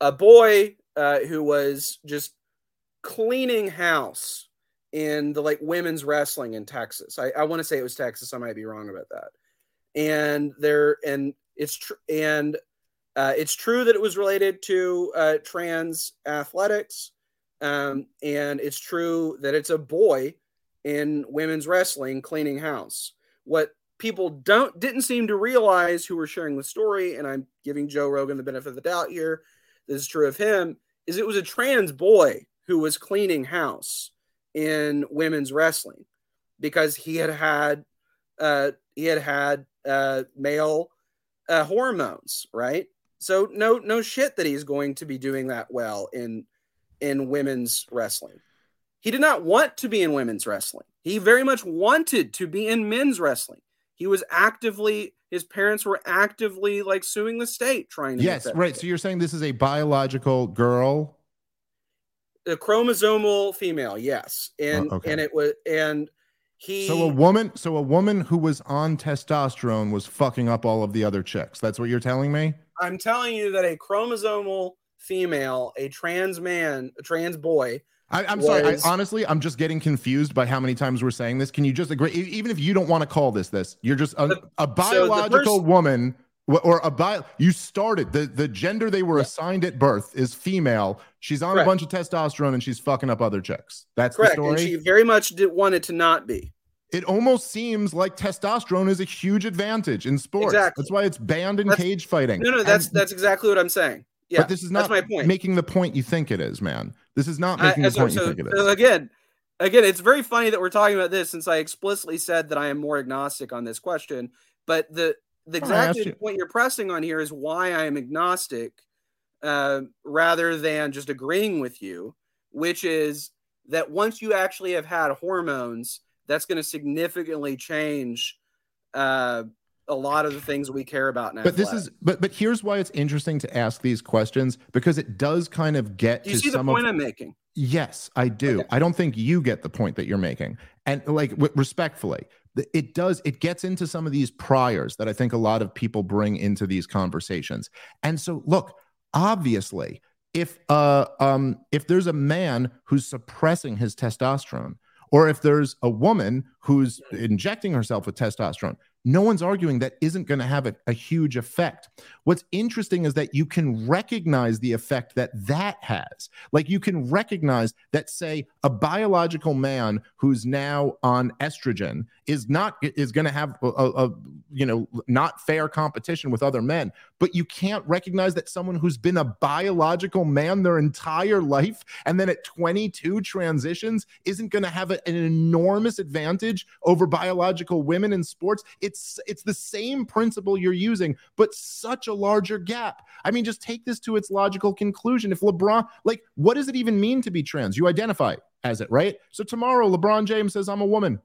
S3: a boy uh, who was just cleaning house in the like women's wrestling in Texas. I, I want to say it was Texas. I might be wrong about that. And there, and it's true, and uh, it's true that it was related to uh, trans athletics, um, and it's true that it's a boy in women's wrestling cleaning house. What people don't didn't seem to realize who were sharing the story, and I'm giving Joe Rogan the benefit of the doubt here. This is true of him. Is it was a trans boy who was cleaning house in women's wrestling because he had had uh, he had had uh, male uh, hormones, right? So no no shit that he's going to be doing that well in in women's wrestling. He did not want to be in women's wrestling. He very much wanted to be in men's wrestling. He was actively his parents were actively like suing the state trying to
S2: yes, right. So you're saying this is a biological girl?
S3: A chromosomal female, yes. And
S2: Oh, okay.
S3: and it was and he
S2: So a woman, so a woman who was on testosterone was fucking up all of the other chicks. That's what you're telling me.
S3: I'm telling you that a chromosomal female, a trans man, a trans boy,
S2: I, I'm sorry. I, honestly, I'm just getting confused by how many times we're saying this. Can you just agree? Even if you don't want to call this this, you're just a,
S3: The-
S2: a
S3: so
S2: biological
S3: pers-
S2: woman or a bio. You started the the gender they were assigned at birth is female. She's on a bunch of testosterone and she's fucking up other chicks. That's
S3: correct,
S2: the
S3: and she very much did wanted to not be.
S2: it almost seems like testosterone is a huge advantage in sports.
S3: Exactly.
S2: That's why it's banned in
S3: That's-
S2: cage fighting.
S3: No, no, that's
S2: And-
S3: that's exactly what I'm saying. Yeah,
S2: but this is not
S3: my point.
S2: making the point you think it is, man. This is not
S3: I-
S2: making the
S3: so-
S2: point
S3: so-
S2: you think it is.
S3: so again, again, it's very funny that we're talking about this since I explicitly said that I am more agnostic on this question. But the the
S2: I asked
S3: exactly
S2: you.
S3: point you're pressing on here is why I am agnostic, uh, rather than just agreeing with you, which is that once you actually have had hormones, that's going to significantly change uh, a lot of the things we care about now.
S2: But this is but but here's why it's interesting to ask these questions because it does kind of get
S3: Do you
S2: to
S3: see the
S2: some
S3: point
S2: of
S3: I'm making?
S2: Yes, I do.
S3: Okay.
S2: I don't think you get the point that you're making. And like w- respectfully, it does it gets into some of these priors that I think a lot of people bring into these conversations. And so look, obviously, if uh um if there's a man who's suppressing his testosterone or if there's a woman who's injecting herself with testosterone, no one's arguing that isn't going to have a, a huge effect. What's interesting is that you can recognize the effect that that has. Like you can recognize that, say, a biological man who's now on estrogen is not is going to have a, a, you know not fair competition with other men. But you can't recognize that someone who's been a biological man their entire life and then at 22 transitions isn't going to have a- an enormous advantage over biological women in sports. It's it's the same principle you're using, but such a larger gap. I mean, just take this to its logical conclusion. If LeBron, like, what does it even mean to be trans? You identify as it, right? So tomorrow, LeBron James says, I'm a woman.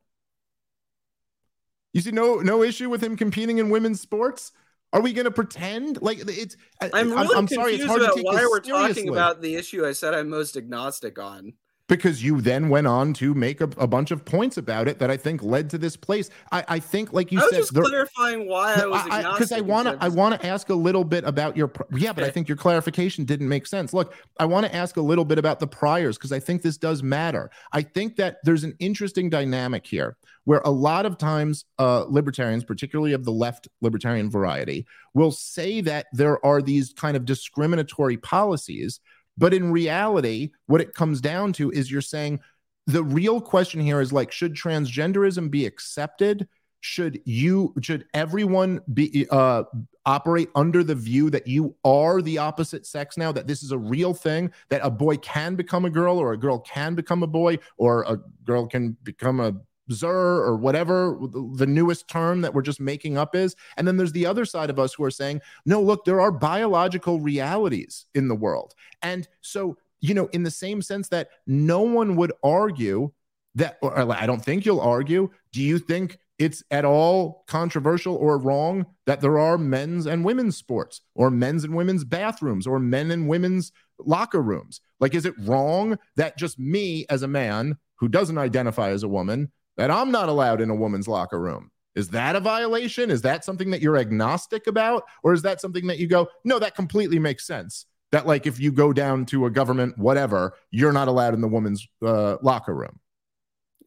S2: You see no no issue with him competing in women's sports? Are we going to pretend like it's?
S3: I'm really
S2: I'm sorry, it's hard to
S3: about
S2: take
S3: why we're talking about the issue I said I'm most agnostic on.
S2: Because you then went on to make a, a bunch of points about it that I think led to this place. I, I think, like you
S3: I was
S2: said,
S3: just
S2: there-
S3: clarifying why I was
S2: because I want to I want to ask a little bit about your yeah, but I think your clarification didn't make sense. Look, I want to ask a little bit about the priors because I think this does matter. I think that there's an interesting dynamic here where a lot of times uh, libertarians, particularly of the left libertarian variety, will say that there are these kind of discriminatory policies, but in reality, what it comes down to is you're saying the real question here is like should transgenderism be accepted? Should you should everyone be uh operate under the view that you are the opposite sex now that this is a real thing that a boy can become a girl or a girl can become a boy or a girl can become a zer or whatever the newest term that we're just making up is and then there's the other side of us who are saying no look there are biological realities in the world and so you know in the same sense that no one would argue that or I don't think you'll argue do you think it's at all controversial or wrong that there are men's and women's sports or men's and women's bathrooms or men and women's locker rooms. Like, is it wrong that just me as a man who doesn't identify as a woman, that I'm not allowed in a woman's locker room? Is that a violation? Is that something that you're agnostic about? Or is that something that you go, no, that completely makes sense? That, like, if you go down to a government, whatever, you're not allowed in the woman's uh, locker room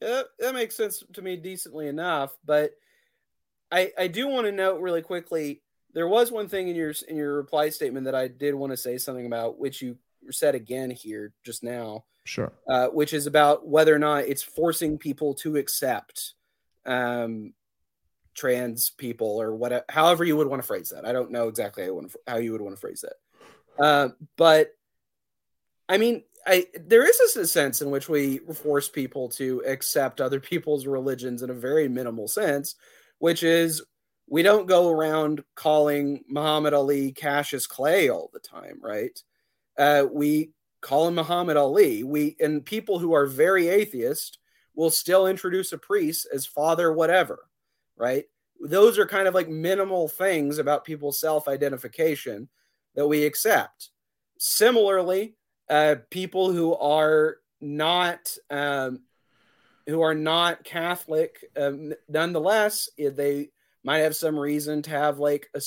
S3: uh, that makes sense to me decently enough. But I I do want to note really quickly. There was one thing in your in your reply statement that I did want to say something about, which you said again here just now.
S2: Sure.
S3: Uh, which is about whether or not it's forcing people to accept um, trans people or whatever, however you would want to phrase that. I don't know exactly how, you would want to phrase that. Uh, but I mean, I there is a sense in which we force people to accept other people's religions in a very minimal sense, which is we don't go around calling Muhammad Ali Cassius Clay all the time, right? Uh, we call him Muhammad Ali. We and people who are very atheist will still introduce a priest as father whatever, right? Those are kind of like minimal things about people's self-identification that we accept. Similarly, uh, people who are not um, who are not Catholic, um, nonetheless, they might have some reason to have like a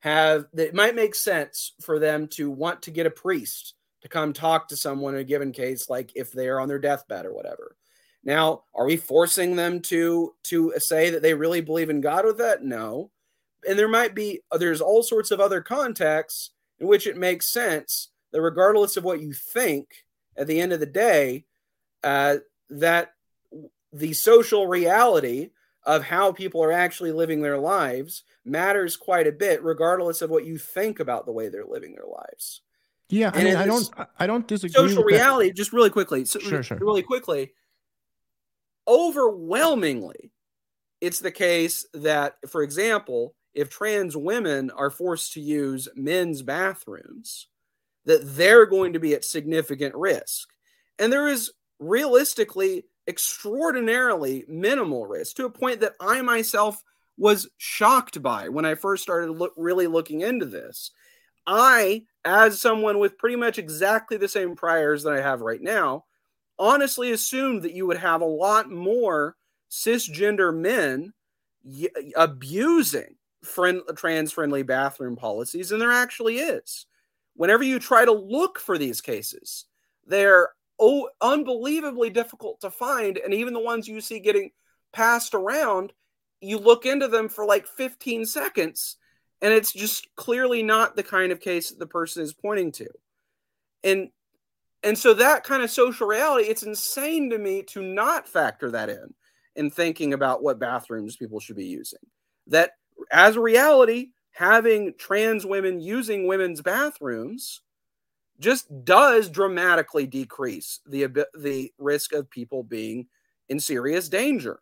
S3: have that might make sense for them to want to get a priest to come talk to someone in a given case, like if they are on their deathbed or whatever. Now, are we forcing them to to say that they really believe in God with that? No. And there might be there's all sorts of other contexts in which it makes sense that regardless of what you think, at the end of the day, uh, that the social reality of how people are actually living their lives matters quite a bit, regardless of what you think about the way they're living their lives.
S2: Yeah, I mean, I don't, I don't disagree.
S3: Social reality, that. just really quickly, so sure, sure. really quickly. Overwhelmingly, it's the case that, for example, if trans women are forced to use men's bathrooms, that they're going to be at significant risk. And there is realistically extraordinarily minimal risk to a point that I myself was shocked by when I first started look, really looking into this. I, as someone with pretty much exactly the same priors that I have right now, honestly assumed that you would have a lot more cisgender men y- abusing friend, trans friendly bathroom policies, and there actually is whenever you try to look for these cases, they're oh, unbelievably difficult to find. And even the ones you see getting passed around, you look into them for like 15 seconds, and it's just clearly not the kind of case that the person is pointing to. And and so that kind of social reality, it's insane to me to not factor that in in thinking about what bathrooms people should be using. That as a reality, having trans women using women's bathrooms just does dramatically decrease the the risk of people being in serious danger.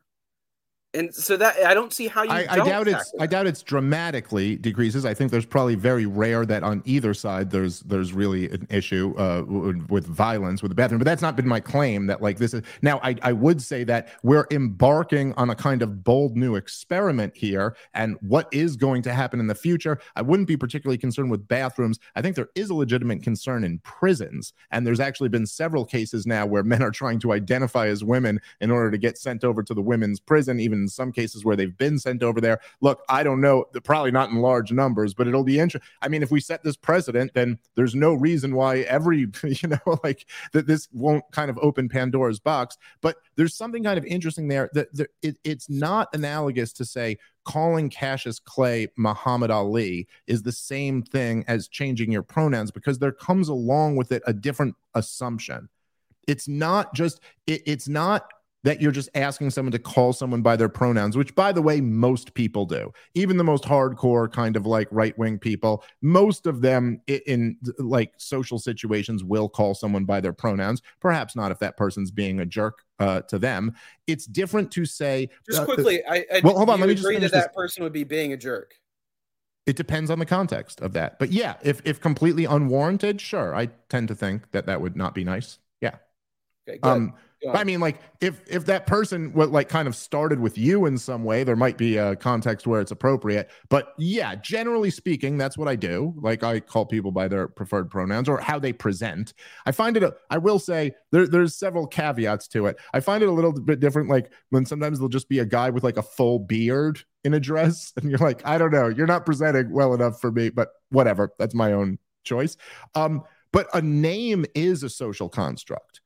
S3: And so that I don't see how you. I,
S2: I doubt it's. That. I doubt it's dramatically decreases. I think there's probably very rare that on either side there's there's really an issue uh, with violence with the bathroom. But that's not been my claim. That like this is now. I I would say that we're embarking on a kind of bold new experiment here, and what is going to happen in the future. I wouldn't be particularly concerned with bathrooms. I think there is a legitimate concern in prisons, and there's actually been several cases now where men are trying to identify as women in order to get sent over to the women's prison, even in some cases where they've been sent over there. Look, I don't know, probably not in large numbers, but it'll be interesting. I mean, if we set this precedent, then there's no reason why every, you know, like that this won't kind of open Pandora's box. But there's something kind of interesting there that, that it, it's not analogous to say calling Cassius Clay Muhammad Ali is the same thing as changing your pronouns because there comes along with it a different assumption. It's not just, it, it's not that you're just asking someone to call someone by their pronouns, which, by the way, most people do. Even the most hardcore kind of like right wing people, most of them in, in like social situations will call someone by their pronouns. Perhaps not if that person's being a jerk uh, to them. It's different to say.
S3: Just
S2: uh,
S3: quickly, I, I
S2: well, hold on. Let me just
S3: agree
S2: finish
S3: that that person would be being a jerk.
S2: It depends on the context of that. But yeah, if if completely unwarranted, sure, I tend to think that that would not be nice. Yeah.
S3: Okay, good.
S2: Um, I mean, like if if that person what like kind of started with you in some way, there might be a context where it's appropriate. But yeah, generally speaking, that's what I do. Like I call people by their preferred pronouns or how they present. I find it. A, I will say there, there's several caveats to it. I find it a little bit different. Like when sometimes there'll just be a guy with like a full beard in a dress, and you're like, I don't know, you're not presenting well enough for me. But whatever, that's my own choice. Um, but a name is a social construct.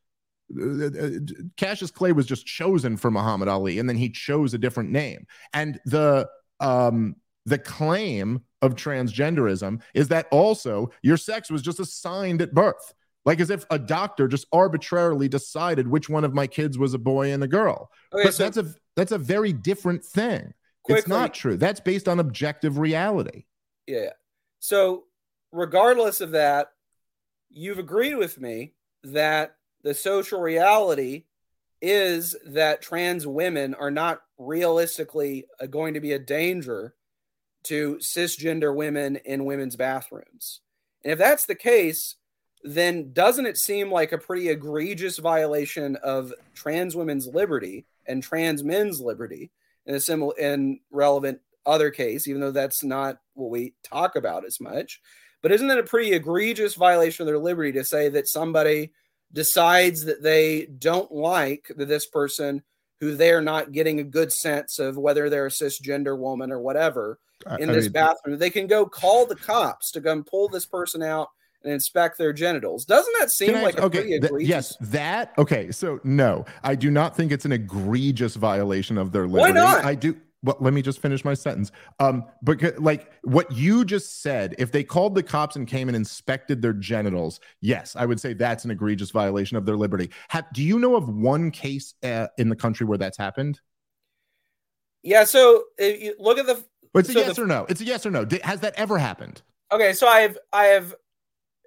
S2: Uh, uh, Cassius Clay was just chosen for Muhammad Ali, and then he chose a different name. And the um, the claim of transgenderism is that also your sex was just assigned at birth, like as if a doctor just arbitrarily decided which one of my kids was a boy and a girl.
S3: Okay,
S2: but
S3: so
S2: that's a that's a very different thing. it's not true. That's based on objective reality.
S3: Yeah. So, regardless of that, you've agreed with me that the social reality is that trans women are not realistically uh, going to be a danger to cisgender women in women's bathrooms. And if that's the case, then doesn't it seem like a pretty egregious violation of trans women's liberty and trans men's liberty in a similar and relevant other case, even though that's not what we talk about as much. But isn't it a pretty egregious violation of their liberty to say that somebody decides that they don't like this person who they're not getting a good sense of whether they're a cisgender woman or whatever in
S2: I
S3: this
S2: mean,
S3: bathroom, they can go call the cops to come pull this person out and inspect their genitals. Doesn't that seem like a pretty
S2: okay, th-
S3: egregious?
S2: yes, that okay. So no, I do not think it's an egregious violation of their liberty.
S3: not?
S2: I do. Well, let me just finish my sentence. Um, because like what you just said, if they called the cops and came and inspected their genitals, yes, I would say that's an egregious violation of their liberty. Ha- do you know of one case uh, in the country where that's happened?
S3: Yeah. So you look at the
S2: But it's a yes
S3: the-
S2: or no. It's a yes or no. Has that ever happened?
S3: Okay, so I've I have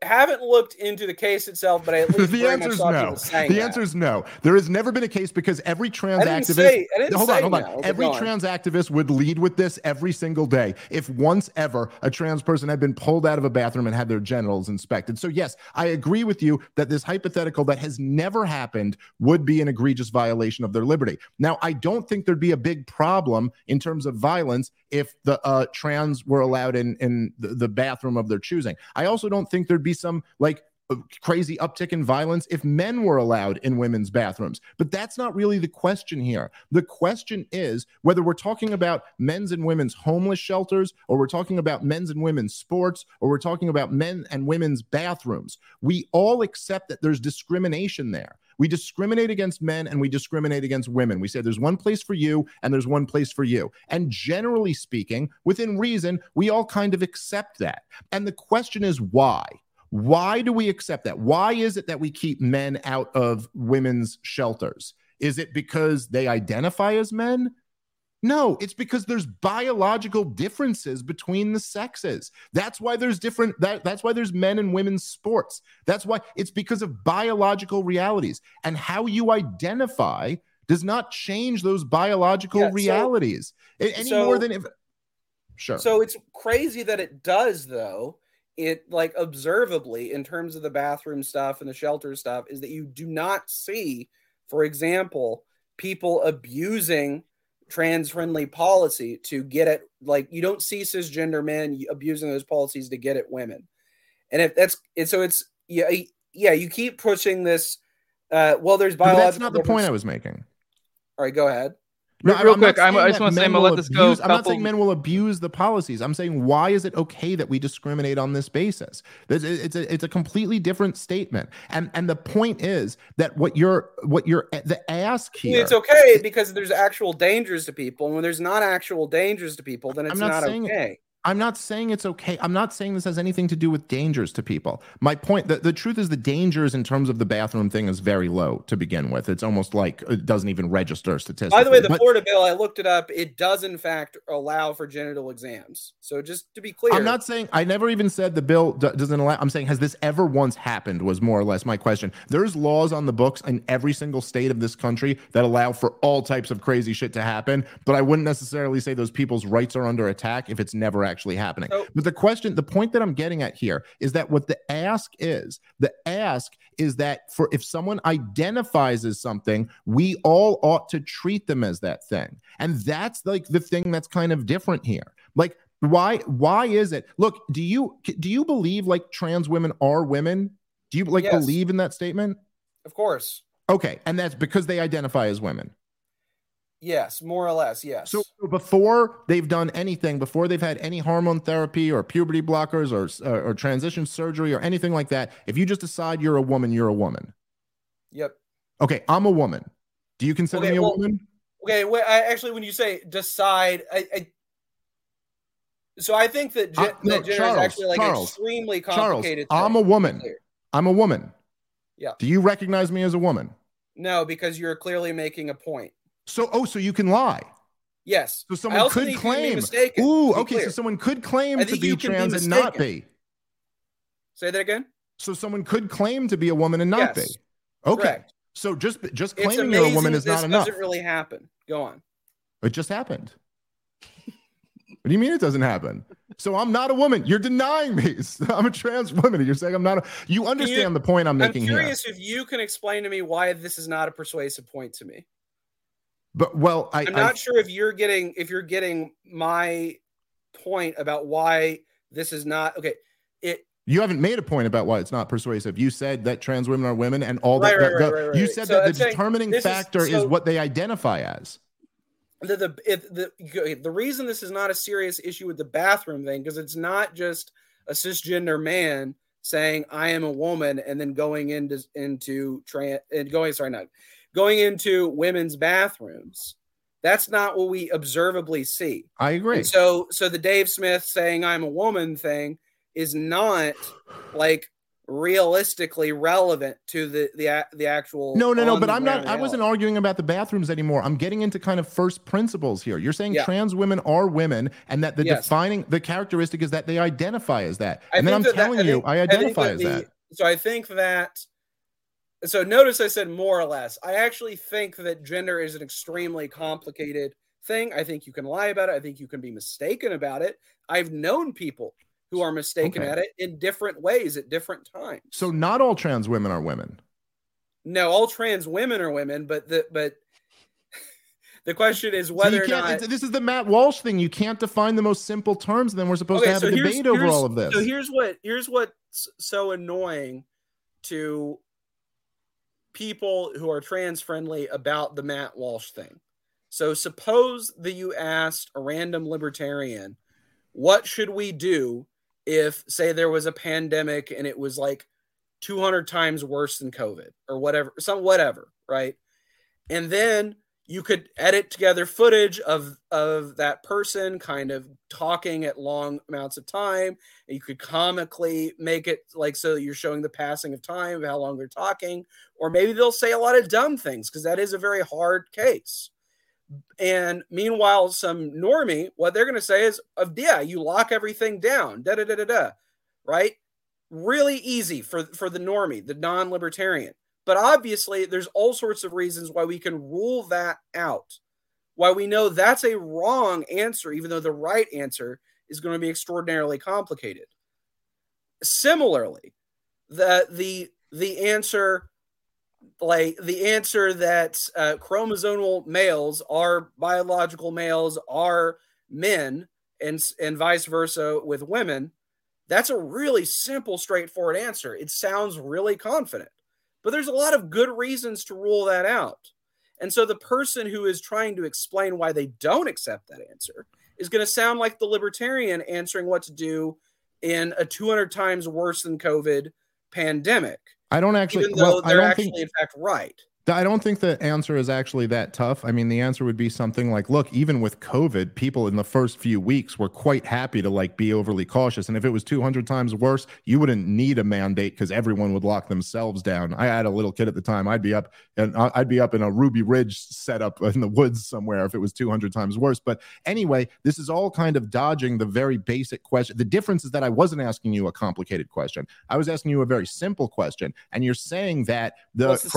S3: haven't looked into the case itself, but I at least
S2: the answer is no. The answer is no. There has never been a case because every trans activist.
S3: say
S2: hold on, hold on.
S3: no,
S2: Every trans activist would lead with this every single day. If once ever a trans person had been pulled out of a bathroom and had their genitals inspected. So, yes, I agree with you that this hypothetical that has never happened would be an egregious violation of their liberty. Now, I don't think there'd be a big problem in terms of violence if the uh, trans were allowed in, in the, the bathroom of their choosing. I also don't think there'd be some like uh, crazy uptick in violence if men were allowed in women's bathrooms. But that's not really the question here. The question is whether we're talking about men's and women's homeless shelters, or we're talking about men's and women's sports, or we're talking about men and women's bathrooms. We all accept that there's discrimination there. We discriminate against men and we discriminate against women. We say there's one place for you and there's one place for you. And generally speaking, within reason, we all kind of accept that. And the question is why? Why do we accept that? Why is it that we keep men out of women's shelters? Is it because they identify as men? No, it's because there's biological differences between the sexes. That's why there's different that, that's why there's men and women's sports. That's why it's because of biological realities. And how you identify does not change those biological
S3: Yeah,
S2: realities any
S3: so-
S2: more than if Sure.
S3: So it's crazy that it does though. It like observably in terms of the bathroom stuff and the shelter stuff is that you do not see, for example, people abusing trans friendly policy to get at like you don't see cisgender men abusing those policies to get at women. And if that's it so it's yeah yeah you keep pushing this uh well there's
S2: But that's not the point I was making.
S3: All right, go ahead.
S1: Real- real
S2: I'm
S1: quick, I'm- I just wanna say, I'm gonna let this go
S2: abuse- I'm not saying men will abuse the policies. I'm saying why is it okay that we discriminate on this basis? There's- It's a it's a completely different statement. And and the point is that what you're what you're the ask here.
S3: It's okay because there's actual dangers to people, and when there's not actual dangers to people, then it's
S2: I'm not
S3: not,
S2: saying-
S3: okay.
S2: I'm not saying it's okay. I'm not saying this has anything to do with dangers to people. My point, the, the truth is, the dangers in terms of the bathroom thing is very low to begin with. It's almost like it doesn't even register statistically.
S3: By the way, the
S2: But
S3: Florida bill, I looked it up. It does, in fact, allow for genital exams. So just to be clear,
S2: I'm not saying I never even said the bill do- doesn't allow. I'm saying has this ever once happened? Was more or less my question. There's laws on the books in every single state of this country that allow for all types of crazy shit to happen, but I wouldn't necessarily say those people's rights are under attack if it's never actually happening.
S3: So-
S2: but the question, the point that I'm getting at here is that what the ask is, the ask is that for if someone identifies as something, we all ought to treat them as that thing. And that's like the thing that's kind of different here. Like why why is it? Look, do you do you believe like trans women are women? Do you like
S3: Yes.
S2: believe in that statement?
S3: of course.
S2: Okay, and that's because they identify as women.
S3: Yes, more or less. Yes.
S2: So before they've done anything, before they've had any hormone therapy or puberty blockers or or, or transition surgery or anything like that, if you just decide you're a woman, you're a woman.
S3: yep.
S2: Okay, I'm a woman. Do you consider
S3: Okay,
S2: me a
S3: well-
S2: woman?
S3: Okay. Wait, I, actually, when you say decide, I, I so I think that, gen-
S2: Uh, no,
S3: that gender
S2: Charles,
S3: is actually like
S2: Charles,
S3: extremely
S2: Charles. I'm a woman. I'm a woman.
S3: Yeah.
S2: Do you recognize me as a woman?
S3: No, because you're clearly making a point.
S2: So oh, so you can lie.
S3: Yes.
S2: So someone could
S3: think you can be
S2: claim. Ooh, okay. So someone could claim to be
S3: you can be
S2: trans and not be.
S3: Say that again.
S2: So someone could claim to be a woman and not
S3: Yes.
S2: be. Okay.
S3: Correct.
S2: So just just claiming you're a woman is not enough.
S3: doesn't really happen. Go on.
S2: It just happened. what do you mean it doesn't happen? So I'm not a woman. You're denying me. I'm a trans woman. You're saying I'm not a you understand the point I'm making.
S3: I'm
S2: making here.
S3: curious if you can explain to me why this is not a persuasive point to me.
S2: But well, I,
S3: I'm
S2: I
S3: not sure if you're getting if you're getting my point about why this is not okay. It
S2: you haven't made a point about why it's not persuasive. You said that trans women are women and all
S3: Right,
S2: that.
S3: right,
S2: the-
S3: right, right,
S2: You said
S3: So
S2: that
S3: I'm
S2: the determining
S3: this is-
S2: factor is, what they identify as.
S3: the the it, the the reason this is not a serious issue with the bathroom thing because it's not just a cisgender man saying I am a woman and then going into into trans and going sorry not going into women's bathrooms. That's not what we observably see.
S2: I agree.
S3: And so so the Dave Smith saying I'm a woman thing is not like realistically relevant to the the the actual
S2: No, no, no. But I'm not. I wasn't arguing about the bathrooms anymore. I'm getting into kind of first principles here. You're saying
S3: Yeah.
S2: trans women are women, and that the
S3: Yes.
S2: defining the characteristic is that they identify as that.
S3: I
S2: And then I'm
S3: that-
S2: telling
S3: I
S2: you,
S3: think-
S2: I identify
S3: that
S2: as
S3: the-
S2: that.
S3: So I think that. So notice I said more or less. I actually think that gender is an extremely complicated thing. I think you can lie about it. I think you can be mistaken about it. I've known people who are mistaken
S2: Okay.
S3: at it in different ways at different times.
S2: So not all trans women are women.
S3: no, all trans women are women, but the but the question is
S2: So
S3: whether
S2: can't,
S3: not.
S2: this is the Matt Walsh thing. You can't define the most simple terms, and then we're supposed to have a debate over all of this.
S3: So here's what here's what's so annoying to people who are trans friendly about the Matt Walsh thing. So suppose that you asked a random libertarian, what should we do if say there was a pandemic and it was like 200 times worse than COVID or whatever, some whatever, right? And then you could edit together footage of of that person kind of talking at long amounts of time. You could comically make it like so that you're showing the passing of time how long they're talking or maybe they'll say a lot of dumb things because that is a very hard case. And meanwhile some normie what they're going to say is of yeah you lock everything down da da da da da right? Really easy for for the normie the non-libertarian but obviously, there's all sorts of reasons why we can rule that out. Why we know that's a wrong answer, even though the right answer is going to be extraordinarily complicated. Similarly, the the the answer, like the answer that uh, chromosomal males are biological males are men, and and vice versa with women. That's a really simple, straightforward answer. It sounds really confident but there's a lot of good reasons to rule that out. And so the person who is trying to explain why they don't accept that answer is going to sound like the libertarian answering what to do in a 200 times worse than COVID pandemic,
S2: I don't actually.
S3: even though
S2: Well,
S3: they're
S2: don't
S3: actually,
S2: think.
S3: in fact, right.
S2: I don't think the answer is actually that tough. I mean, the answer would be something like, look, even with COVID, people in the first few weeks were quite happy to like be overly cautious. And if it was 200 times worse, you wouldn't need a mandate because everyone would lock themselves down. I had a little kid at the time. I'd be up and uh, I'd be up in a Ruby Ridge setup in the woods somewhere if it was 200 times worse. But anyway, this is all kind of dodging the very basic question. The difference is that I wasn't asking you a complicated question. I was asking you a very simple question. And you're saying that the, the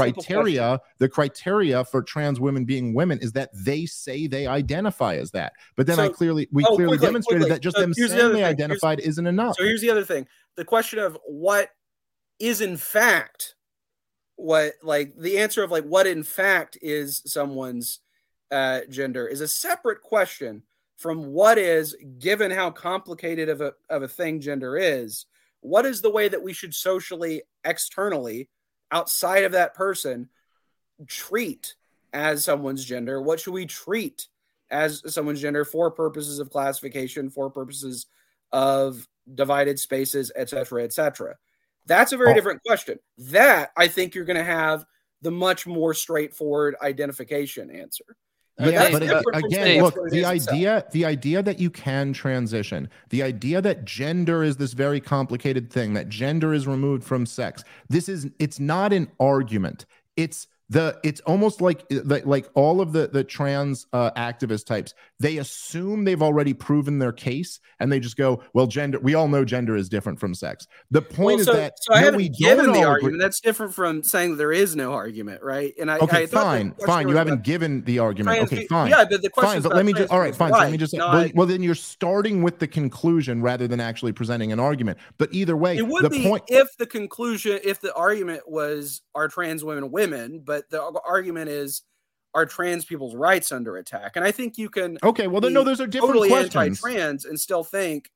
S2: criteria the criteria for trans women being women is that they say they identify as that. But then so, I clearly we oh, clearly quickly, demonstrated quickly. that just so them saying the they identified here's, isn't enough.
S3: So here's the other thing: the question of what is in fact what like the answer of like what in fact is someone's uh, gender is a separate question from what is given how complicated of a of a thing gender is what is the way that we should socially externally outside of that person treat as someone's gender? What should we treat as someone's gender for purposes of classification, for purposes of divided spaces, etc., etc.? That's a very oh. different question. That I think you're going to have the much more straightforward identification answer.
S2: Yeah, but uh, again, look, the idea, itself. the idea that you can transition, the idea that gender is this very complicated thing, that gender is removed from sex. This is, it's not an argument. It's the it's almost like like all of the the trans uh, activist types they assume they've already proven their case and they just go well gender we all know gender is different from sex. The point well, so, is that
S3: so no, I haven't given the argument agree. that's different from saying there is no argument right?
S2: And I okay I fine fine. You haven't given the argument. trans, okay fine.
S3: yeah but the question
S2: fine but let me just all right fine so let me just no, well, I, well, then you're starting with the conclusion rather than actually presenting an argument. But either way
S3: it would the be point if the conclusion if the argument was are trans women women but but the argument is are trans people's rights under attack? And I think you can
S2: okay. Well, then no, those are different totally questions.
S3: Anti-trans and still think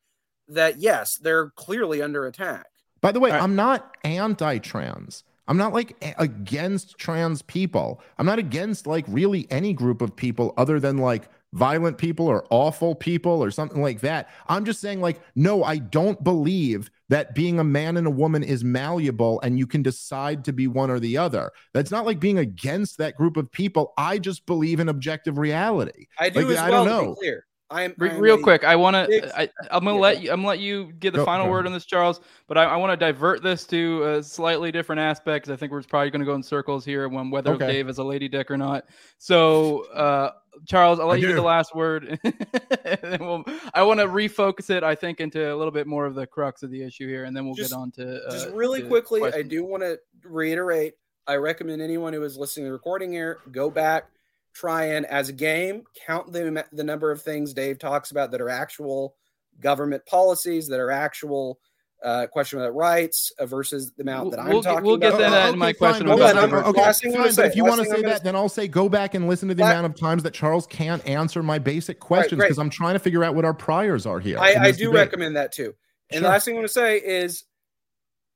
S3: that yes, they're clearly under attack.
S2: By the way, right. I'm not anti-trans. I'm not like against trans people. I'm not against like really any group of people other than like violent people or awful people or something like that. I'm just saying, like, no, I don't believe that being a man and a woman is malleable and you can decide to be one or the other. That's not like being against that group of people. I just believe in objective reality.
S3: I do
S2: like,
S3: as I well. Don't know. clear.
S1: I'm, I'm real a, quick. I want to. I'm gonna yeah. let you. I'm gonna let you get the Go, final word on this, Charles. But I, I want to divert this to a slightly different aspect because I think we're probably going to go in circles here when whether okay. Dave is a lady dick or not. So, uh, Charles, I'll let I you do. get the last word. we'll, I want to refocus it. I think into a little bit more of the crux of the issue here, and then we'll just, get on to.
S3: Uh, just really to quickly, questions. I do want to reiterate. I recommend anyone who is listening to the recording here go back try and as a game count the the number of things Dave talks about that are actual government policies that are actual uh, question about rights uh, versus the amount that I'm
S1: we'll,
S3: talking
S1: we'll
S3: about.
S1: get that
S3: oh,
S1: in my question. Okay,
S2: okay, fine, but if you want to say that, say, then I'll say go back and listen to the amount of times that Charles can't answer my basic questions because right, I'm trying to figure out what our priors are here.
S3: I, I do debate. recommend that too. And sure. the last thing I'm going to say is,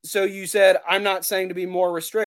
S3: so you said I'm not saying to be more restrictive.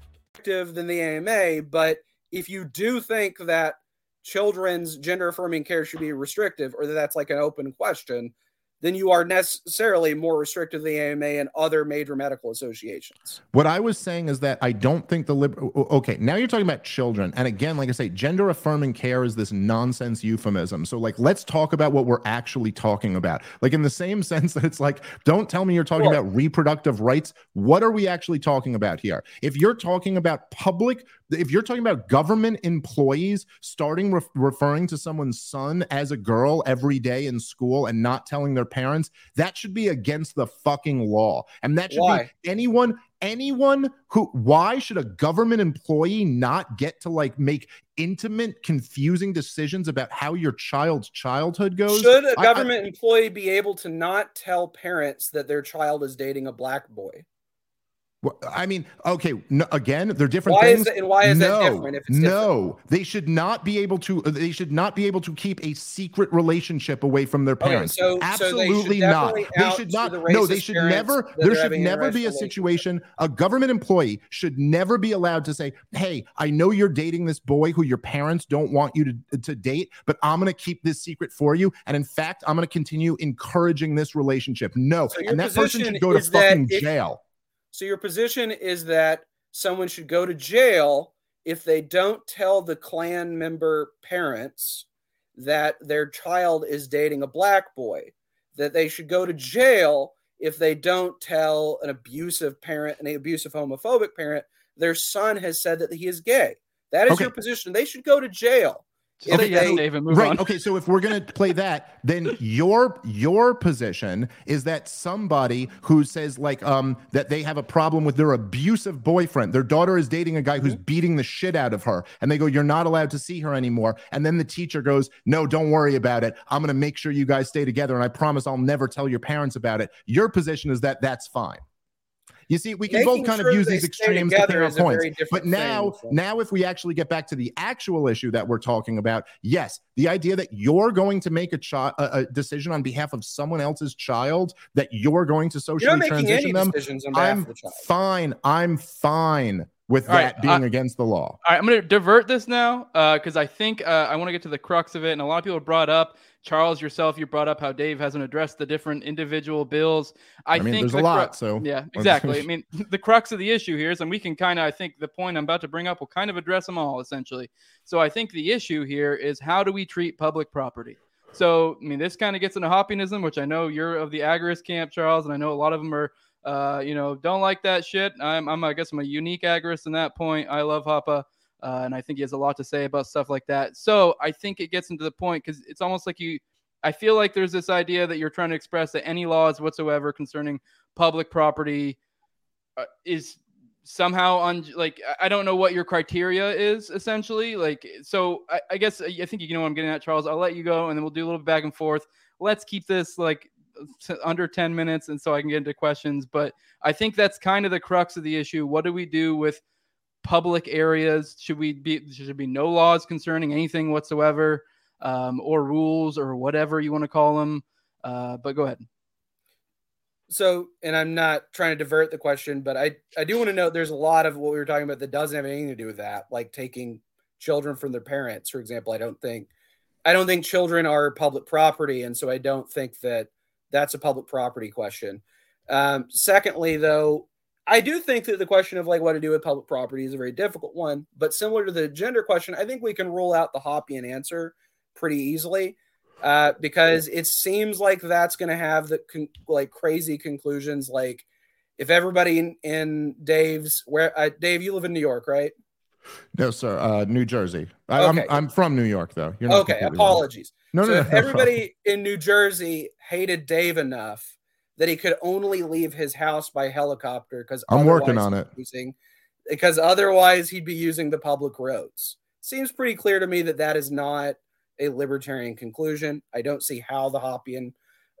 S3: than the AMA, but if you do think that children's gender affirming care should be restrictive or that that's like an open question, then you are necessarily more restrictive than the AMA and other major medical associations.
S2: What I was saying is that I don't think the lib. Okay, now you're talking about children, and again, like I say, gender affirming care is this nonsense euphemism. So, like, let's talk about what we're actually talking about. Like, in the same sense that it's like, don't tell me you're talking sure. about reproductive rights. What are we actually talking about here? If you're talking about public if you're talking about government employees starting re- referring to someone's son as a girl every day in school and not telling their parents, that should be against the fucking law. And that should Why? be anyone anyone who why should a government employee not get to like make intimate confusing decisions about how your child's childhood goes
S3: should a government I, I, employee be able to not tell parents that their child is dating a black boy
S2: I mean, okay, no, again, they're different
S3: why
S2: things.
S3: Is and why is
S2: no,
S3: that different? If it's
S2: no,
S3: different?
S2: they should not be able to. Uh, they should not be able to keep a secret relationship away from their parents.
S3: Okay, so,
S2: Absolutely
S3: so
S2: not. They should not.
S3: The
S2: no, they should never. There should never be a situation. A government employee should never be allowed to say, "Hey, I know you're dating this boy who your parents don't want you to to date, but I'm going to keep this secret for you, and in fact, I'm going to continue encouraging this relationship." No,
S3: so
S2: and that person should go to fucking
S3: if,
S2: jail
S3: so your position is that someone should go to jail if they don't tell the clan member parents that their child is dating a black boy, that they should go to jail if they don't tell an abusive parent, an abusive homophobic parent, their son has said that he is gay. That is okay. your position. They should go to jail.
S1: Yes, David, move
S2: right.
S1: On.
S2: Okay, so if we're gonna play that, then your your position is that somebody who says like um that they have a problem with their abusive boyfriend, their daughter is dating a guy who's mm-hmm. beating the shit out of her, and they go, "You're not allowed to see her anymore." And then the teacher goes, "No, don't worry about it. I'm gonna make sure you guys stay together, and I promise I'll never tell your parents about it." Your position is that that's fine. You see, we can Making both kind sure of use these extremes to our points. But now, thing, so. now, if we actually get back to the actual issue that we're talking about, yes, the idea that you're going to make a, chi- a, a decision on behalf of someone else's child, that you're going to socially transition them, I'm fine. I'm fine with All that right, being uh, against the law.
S1: All right, I'm going to divert this now because uh, I think uh, I want to get to the crux of it. And a lot of people brought up Charles, yourself, you brought up how Dave hasn't addressed the different individual bills. I, I
S2: mean,
S1: think
S2: there's the a lot. So
S1: yeah, exactly. I mean, the crux of the issue here is, and we can kind of, I think, the point I'm about to bring up will kind of address them all essentially. So I think the issue here is how do we treat public property? So I mean, this kind of gets into Hoppeanism, which I know you're of the agorist camp, Charles, and I know a lot of them are, uh, you know, don't like that shit. I'm, I'm, I guess, I'm a unique agorist in that point. I love Hoppe. Uh, and I think he has a lot to say about stuff like that. So I think it gets into the point because it's almost like you I feel like there's this idea that you're trying to express that any laws whatsoever concerning public property uh, is somehow on like I don't know what your criteria is essentially like so I, I, guess I think you know what I'm getting at Charles. I'll let you go and then we'll do a little back and forth. Let's keep this like under 10 minutes and so I can get into questions but I think that's kind of the crux of the issue. What do we do with public areas should we be there should be no laws concerning anything whatsoever um, or rules or whatever you want to call them. Uh, but go ahead.
S3: So, and I'm not trying to divert the question, but I, I do want to note there's a lot of what we were talking about that doesn't have anything to do with that, like taking children from their parents, for example. I don't think, I don't think children are public property, and so I don't think that that's a public property question. Um, secondly, though, I do think that the question of like what to do with public property is a very difficult one. But similar to the gender question, I think we can rule out the Hoppian answer pretty easily uh, because it seems like that's going to have the con- like crazy conclusions. Like if everybody in, in Dave's where uh, Dave, you live in New York, right?
S2: No, sir. Uh, New Jersey. I, okay. I'm, I'm from New York, though.
S3: You're not okay. Apologies. No, so no, no. If everybody in New Jersey hated Dave enough that he could only leave his house by helicopter because
S2: I'm working on it.
S3: Using, because otherwise he'd be using the public roads. Seems pretty clear to me that that is not a libertarian conclusion. I don't see how the Hoppian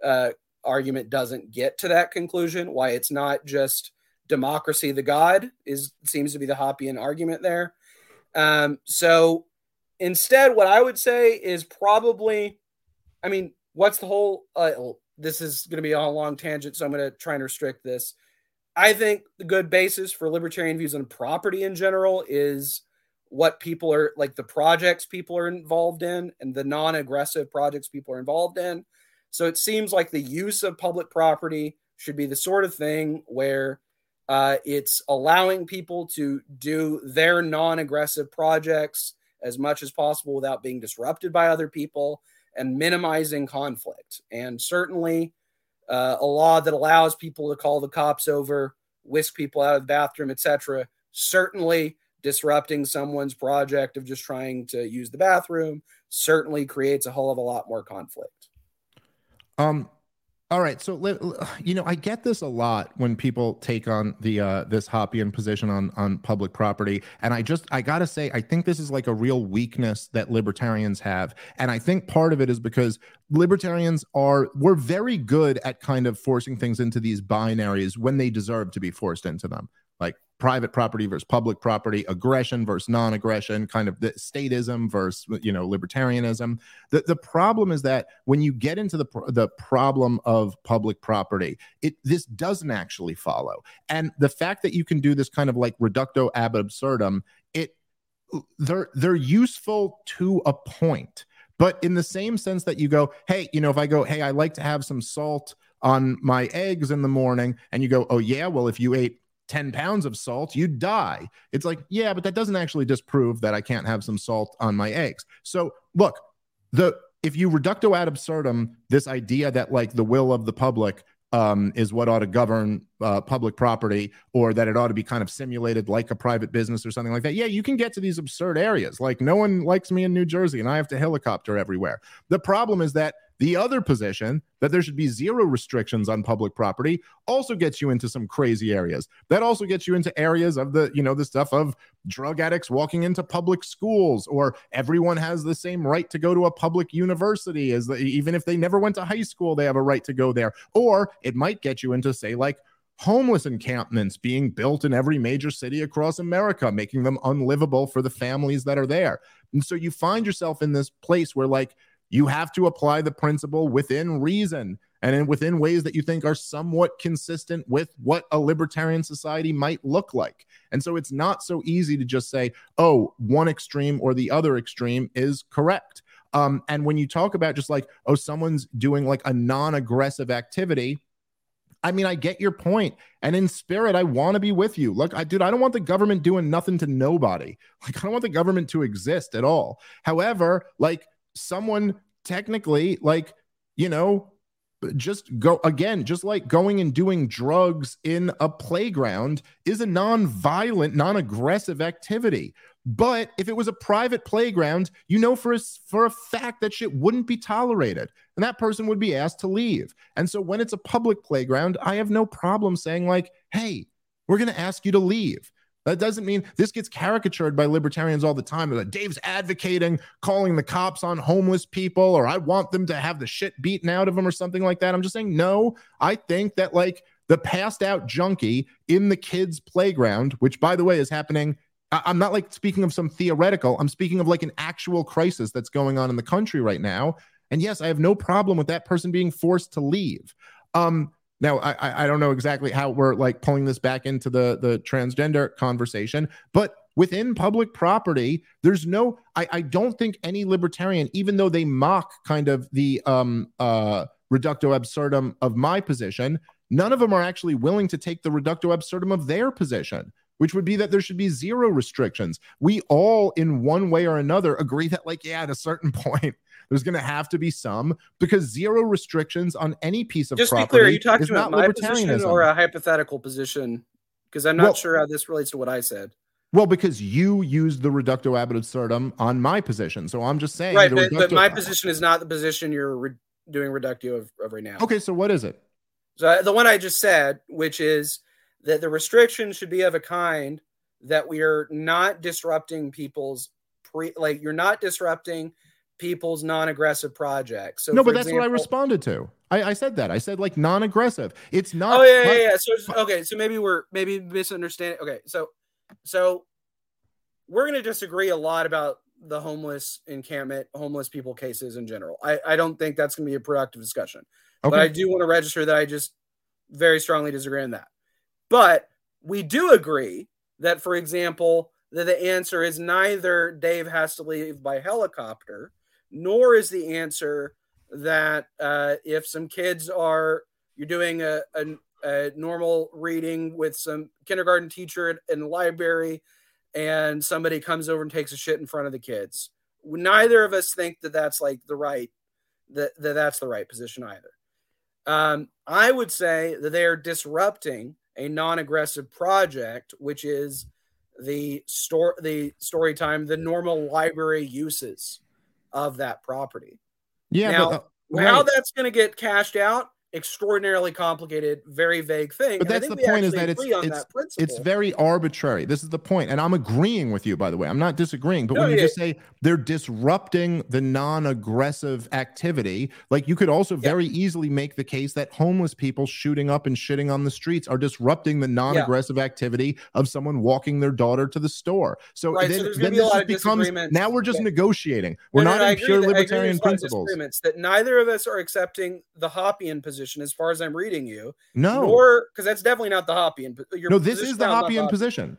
S3: uh, argument doesn't get to that conclusion. Why it's not just democracy the god is seems to be the Hoppian argument there. Um, so instead, what I would say is probably, I mean, what's the whole? Uh, this is going to be a long tangent, so I'm going to try and restrict this. I think the good basis for libertarian views on property in general is what people are like the projects people are involved in and the non-aggressive projects people are involved in. So it seems like the use of public property should be the sort of thing where uh, it's allowing people to do their non-aggressive projects as much as possible without being disrupted by other people and minimizing conflict. And certainly, uh, a law that allows people to call the cops over, whisk people out of the bathroom, etc. Certainly, disrupting someone's project of just trying to use the bathroom certainly creates a whole of a lot more conflict.
S2: Um, all right, so you know, I get this a lot when people take on the uh, this Hoppian position on on public property, and I just I gotta say, I think this is like a real weakness that libertarians have, and I think part of it is because libertarians are we're very good at kind of forcing things into these binaries when they deserve to be forced into them, private property versus public property, aggression versus non-aggression, kind of the statism versus you know libertarianism. The the problem is that when you get into the the problem of public property, it this doesn't actually follow. And the fact that you can do this kind of like reducto ab absurdum, it they're they're useful to a point. But in the same sense that you go, hey, you know, if I go, hey, I like to have some salt on my eggs in the morning, and you go, oh yeah, well, if you ate 10 pounds of salt, you'd die. It's like, yeah, but that doesn't actually disprove that I can't have some salt on my eggs. So look, the if you reducto ad absurdum this idea that like the will of the public um, is what ought to govern uh, public property or that it ought to be kind of simulated like a private business or something like that. Yeah, you can get to these absurd areas. Like no one likes me in New Jersey and I have to helicopter everywhere. The problem is that the other position, that there should be zero restrictions on public property, also gets you into some crazy areas. That also gets you into areas of the, you know, the stuff of drug addicts walking into public schools, or everyone has the same right to go to a public university as the, even if they never went to high school, they have a right to go there. Or it might get you into, say, like homeless encampments being built in every major city across America, making them unlivable for the families that are there. And so you find yourself in this place where, like, you have to apply the principle within reason and in, within ways that you think are somewhat consistent with what a libertarian society might look like. And so it's not so easy to just say, oh, one extreme or the other extreme is correct. Um, and when you talk about just like, oh, someone's doing like a non aggressive activity, I mean, I get your point. And in spirit, I want to be with you. Look, I dude, I don't want the government doing nothing to nobody. Like, I don't want the government to exist at all. However, like someone technically like you know just go again just like going and doing drugs in a playground is a non-violent non-aggressive activity but if it was a private playground you know for a, for a fact that shit wouldn't be tolerated and that person would be asked to leave and so when it's a public playground i have no problem saying like hey we're going to ask you to leave that doesn't mean this gets caricatured by libertarians all the time. That Dave's advocating calling the cops on homeless people, or I want them to have the shit beaten out of them, or something like that. I'm just saying, no, I think that like the passed out junkie in the kids' playground, which by the way is happening. I'm not like speaking of some theoretical, I'm speaking of like an actual crisis that's going on in the country right now. And yes, I have no problem with that person being forced to leave. Um, now, I, I don't know exactly how we're like pulling this back into the the transgender conversation, but within public property, there's no. I, I don't think any libertarian, even though they mock kind of the um uh reducto absurdum of my position, none of them are actually willing to take the reducto absurdum of their position which would be that there should be zero restrictions. We all, in one way or another, agree that, like, yeah, at a certain point, there's going to have to be some because zero restrictions on any piece of
S3: Just
S2: property.
S3: Just be clear, are you talking about my position or a hypothetical position? Because I'm not well, sure how this relates to what I said.
S2: Well, because you used the reductio ab absurdum on my position, so I'm just saying.
S3: Right, but, but, my position is not the position you're re- doing reductio of, of right now.
S2: Okay, so what is it?
S3: So uh, the one I just said, which is that the restrictions should be of a kind that we are not disrupting people's pre like you're not disrupting people's non-aggressive projects. So
S2: no, but that's example, what I responded to. I, I, said that. I said like non-aggressive. It's not.
S3: Oh yeah, yeah, yeah. So okay, so maybe we're maybe misunderstanding. Okay, so so we're going to disagree a lot about the homeless encampment, homeless people cases in general. I, I don't think that's going to be a productive discussion. Okay. But I do want to register that I just very strongly disagree on that. But we do agree that, for example, that the answer is neither Dave has to leave by helicopter, nor is the answer that uh, if some kids are you're doing a, a, a, normal reading with some kindergarten teacher in the library and somebody comes over and takes a shit in front of the kids. Neither of us think that that's like the right that, that that's the right position either. Um, i would say that they are disrupting a non-aggressive project which is the store the story time the normal library uses of that property
S2: yeah
S3: now,
S2: but, uh,
S3: right. how that's going to get cashed out extraordinarily complicated, very vague thing.
S2: But that's the point is that it's it's, it's very arbitrary. This is the point, and I'm agreeing with you. By the way, I'm not disagreeing. But no, when you yeah. just say they're disrupting the non-aggressive activity, like you could also yeah. very easily make the case that homeless people shooting up and shitting on the streets are disrupting the non-aggressive yeah. activity of someone walking their daughter to the store. So
S3: right,
S2: then,
S3: so
S2: then
S3: this
S2: becomes now we're just negotiating. We're no, not no, in pure libertarian principles.
S3: That neither of us are accepting the Hoppian position position, as far as I'm reading you.
S2: No,
S3: nor because that's definitely not the Hoppian.
S2: no, this is the Hoppian position.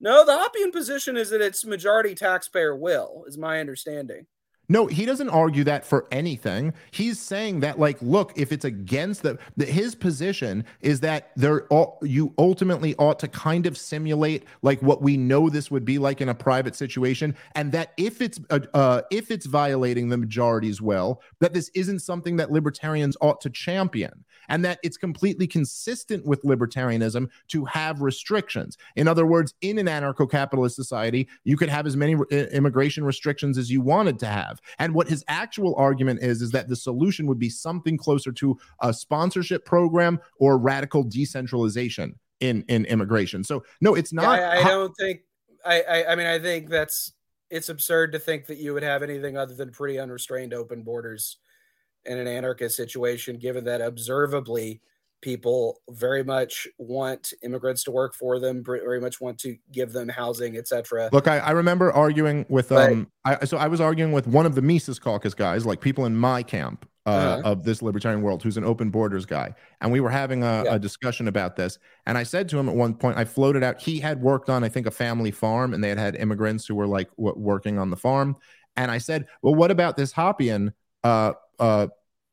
S3: No, the Hoppian position is that it's majority taxpayer will, is my understanding.
S2: No, he doesn't argue that for anything. He's saying that, like, look, if it's against the, the his position is that there, you ultimately ought to kind of simulate like what we know this would be like in a private situation, and that if it's uh, uh, if it's violating the majority's will, that this isn't something that libertarians ought to champion, and that it's completely consistent with libertarianism to have restrictions. In other words, in an anarcho-capitalist society, you could have as many re- immigration restrictions as you wanted to have have. And what his actual argument is is that the solution would be something closer to a sponsorship program or radical decentralization in in immigration. So no, it's not.
S3: Yeah, I, I don't think. I, I I mean I think that's it's absurd to think that you would have anything other than pretty unrestrained open borders in an anarchist situation, given that observably people very much want immigrants to work for them very much want to give them housing etc
S2: look I, I, remember arguing with um I, so i was arguing with one of the mises caucus guys like people in my camp uh, uh-huh. of this libertarian world who's an open borders guy. And we were having a, yeah. a discussion about this. And i said to him at one point i floated out he had worked on i think a family farm and they had had immigrants who were like w- working on the farm. And i said well what about this hoppian uh, uh,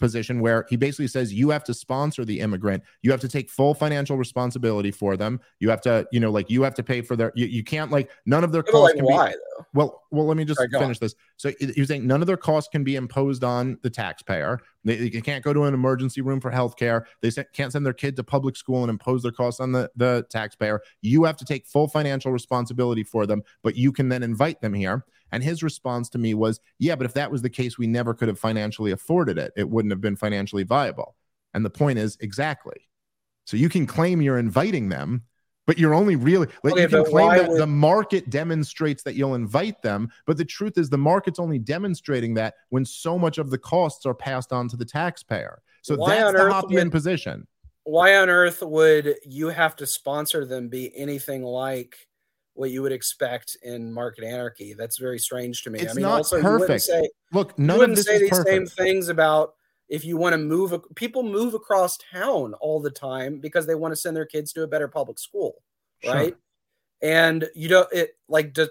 S2: position where he basically says you have to sponsor the immigrant. You have to take full financial responsibility for them. You have to you know like you have to pay for their you, you can't like none of their costs
S3: like
S2: can
S3: why,
S2: be though? well well let me just finish this. So he was saying none of their costs can be imposed on the taxpayer. They, they can't go to an emergency room for health care they can't send their kid to public school and impose their costs on the, the taxpayer. You have to take full financial responsibility for them but you can then invite them here and his response to me was, Yeah, but if that was the case, we never could have financially afforded it. It wouldn't have been financially viable. And the point is, exactly. So you can claim you're inviting them, but you're only really like okay, you can claim that would... the market demonstrates that you'll invite them, but the truth is the market's only demonstrating that when so much of the costs are passed on to the taxpayer. So why that's the Hoppian would, position.
S3: Why on earth would you have to sponsor them be anything like what you would expect in market anarchy. That's very strange to me.
S2: It's
S3: I mean,
S2: not
S3: also,
S2: perfect.
S3: Say,
S2: Look, none of this
S3: say these
S2: perfect.
S3: same things about if you want to move. People move across town all the time because they want to send their kids to a better public school, sure. right? And you don't it like does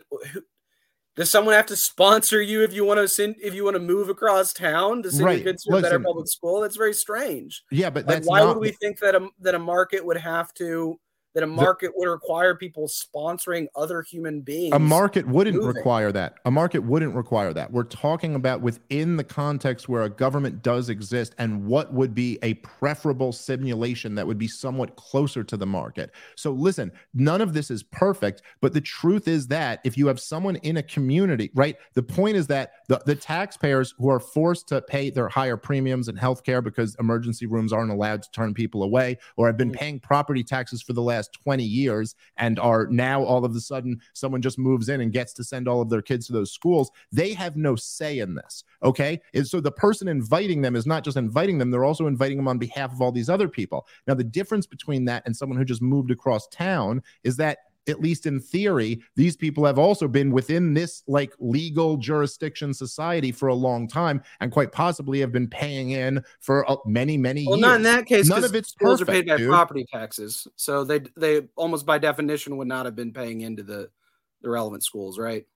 S3: does someone have to sponsor you if you want to send if you want to move across town to send right. your kids to Listen, a better public school? That's very strange.
S2: Yeah, but
S3: like, why not... would we think that a that a market would have to that a market would require people sponsoring other human beings.
S2: A market wouldn't moving. require that. A market wouldn't require that. We're talking about within the context where a government does exist and what would be a preferable simulation that would be somewhat closer to the market. So listen, none of this is perfect, but the truth is that if you have someone in a community, right? The point is that the, the taxpayers who are forced to pay their higher premiums in healthcare because emergency rooms aren't allowed to turn people away or have been mm. paying property taxes for the last last 20 years and are now all of a sudden someone just moves in and gets to send all of their kids to those schools, they have no say in this. Okay. And so the person inviting them is not just inviting them, they're also inviting them on behalf of all these other people. Now, the difference between that and someone who just moved across town is that at least in theory, these people have also been within this like legal jurisdiction society for a long time, and quite possibly have been paying in for uh, many, many
S3: well,
S2: years.
S3: not in that case.
S2: None of it's
S3: schools
S2: perfect,
S3: are paid by
S2: dude.
S3: property taxes, so they they almost by definition would not have been paying into the the relevant schools, right?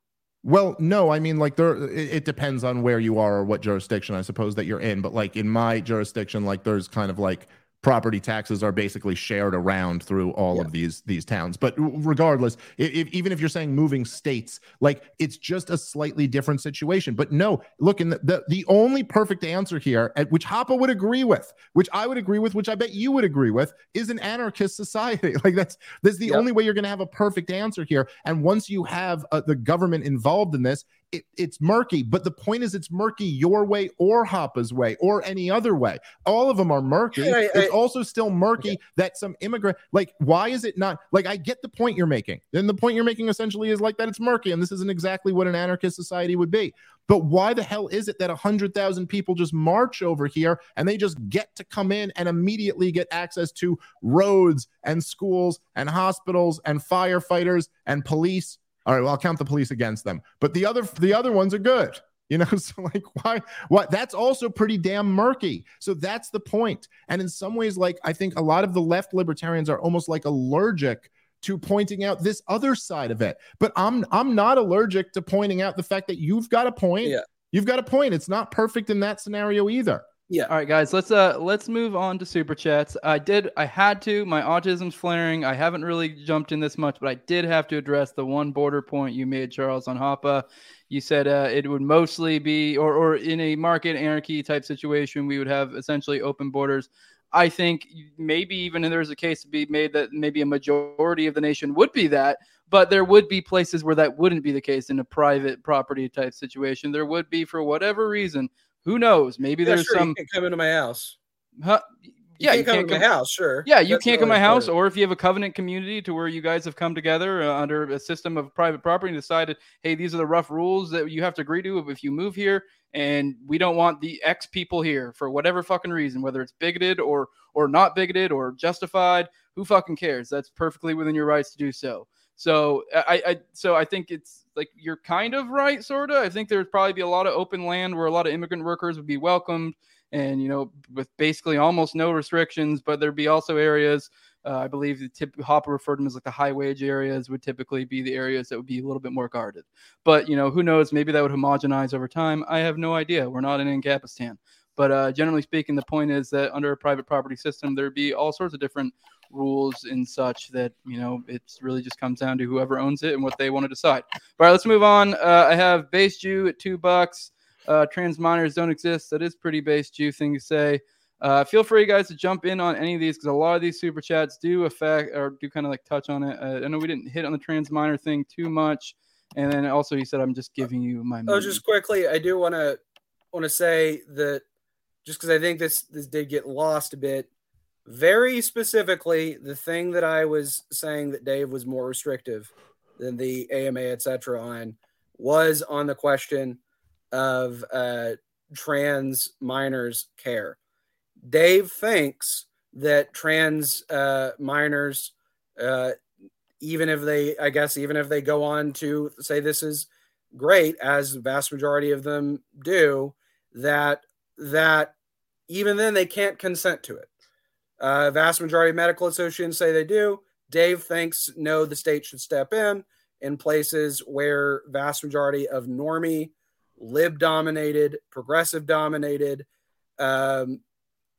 S2: Well, no, I mean, like there, it, it, depends on where you are or what jurisdiction I suppose that you're in. But like in my jurisdiction, like there's kind of like property taxes are basically shared around through all yeah. of these these towns but regardless if, even if you're saying moving states like it's just a slightly different situation but no look in the, the, the only perfect answer here at which Hoppe would agree with which i would agree with which i bet you would agree with is an anarchist society like that's that's the yep. only way you're going to have a perfect answer here and once you have uh, the government involved in this it, it's murky. But the point is, it's murky your way or Hoppe's way or any other way. All of them are murky. I, it's also still murky okay. that some immigrant, like, why is it not? Like, I get the point you're making. Then the point you're making essentially is like that it's murky, and this isn't exactly what an anarchist society would be. But why the hell is it that 100,000 people just march over here and they just get to come in and immediately get access to roads and schools and hospitals and firefighters and police all right, well, I'll count the police against them. But the other the other ones are good. You know, so like why what that's also pretty damn murky. So that's the point. And in some ways, like I think a lot of the left libertarians are almost like allergic to pointing out this other side of it. But I'm I'm not allergic to pointing out the fact that you've got a point. Yeah. You've got a point. It's not perfect in that scenario either.
S1: Yeah. All right, guys. Let's uh let's move on to super chats. I did. I had to. My autism's flaring. I haven't really jumped in this much, but I did have to address the one border point you made, Charles, on Hoppe. You said uh, it would mostly be, or or in a market anarchy type situation, we would have essentially open borders. I think maybe even there's a case to be made that maybe a majority of the nation would be that, but there would be places where that wouldn't be the case in a private property type situation. There would be, for whatever reason, who knows? Maybe yeah, there's
S3: sure,
S1: some.
S3: come into my house.
S1: Huh?
S3: yeah, you can't, come, to my house, sure.
S1: Yeah, you That's can't come to my house, or if you have a covenant community to where you guys have come together uh, under a system of private property and decided, hey, these are the rough rules that you have to agree to if you move here, and we don't want the X people here for whatever fucking reason, whether it's bigoted or or not bigoted or justified, who fucking cares? That's perfectly within your rights to do so. So I, I so I think it's like you're kind of right, sort of. I think there'd probably be a lot of open land where a lot of immigrant workers would be welcomed, and you know, with basically almost no restrictions. But there'd be also areas. Uh, I believe the tip Hoppe referred to them as like the high wage areas would typically be the areas that would be a little bit more guarded. But you know, who knows? Maybe that would homogenize over time. I have no idea. We're not in Ancapistan. But uh, generally speaking, the point is that under a private property system, there'd be all sorts of different rules and such that you know it really just comes down to whoever owns it and what they want to decide. All right, let's move on. Uh, I have base Jew at two bucks. Uh, trans minors don't exist. That is pretty base Jew thing to say. Uh, feel free, guys, to jump in on any of these because a lot of these super chats do affect or do kind of like touch on it. Uh, I know we didn't hit on the trans minor thing too much, and then also he said, "I'm just giving you my."
S3: Money. Oh, just quickly, I do want to want to say that just because I think this this did get lost a bit very specifically the thing that I was saying that Dave was more restrictive than the AMA, etc. on was on the question of uh, trans minors care. Dave thinks that trans uh, minors, uh, even if they, I guess, even if they go on to say this is great, as the vast majority of them do, that that even then they can't consent to it. Uh, vast majority of medical associations say they do. Dave thinks no, the state should step in in places where vast majority of normie, lib dominated, progressive dominated, um,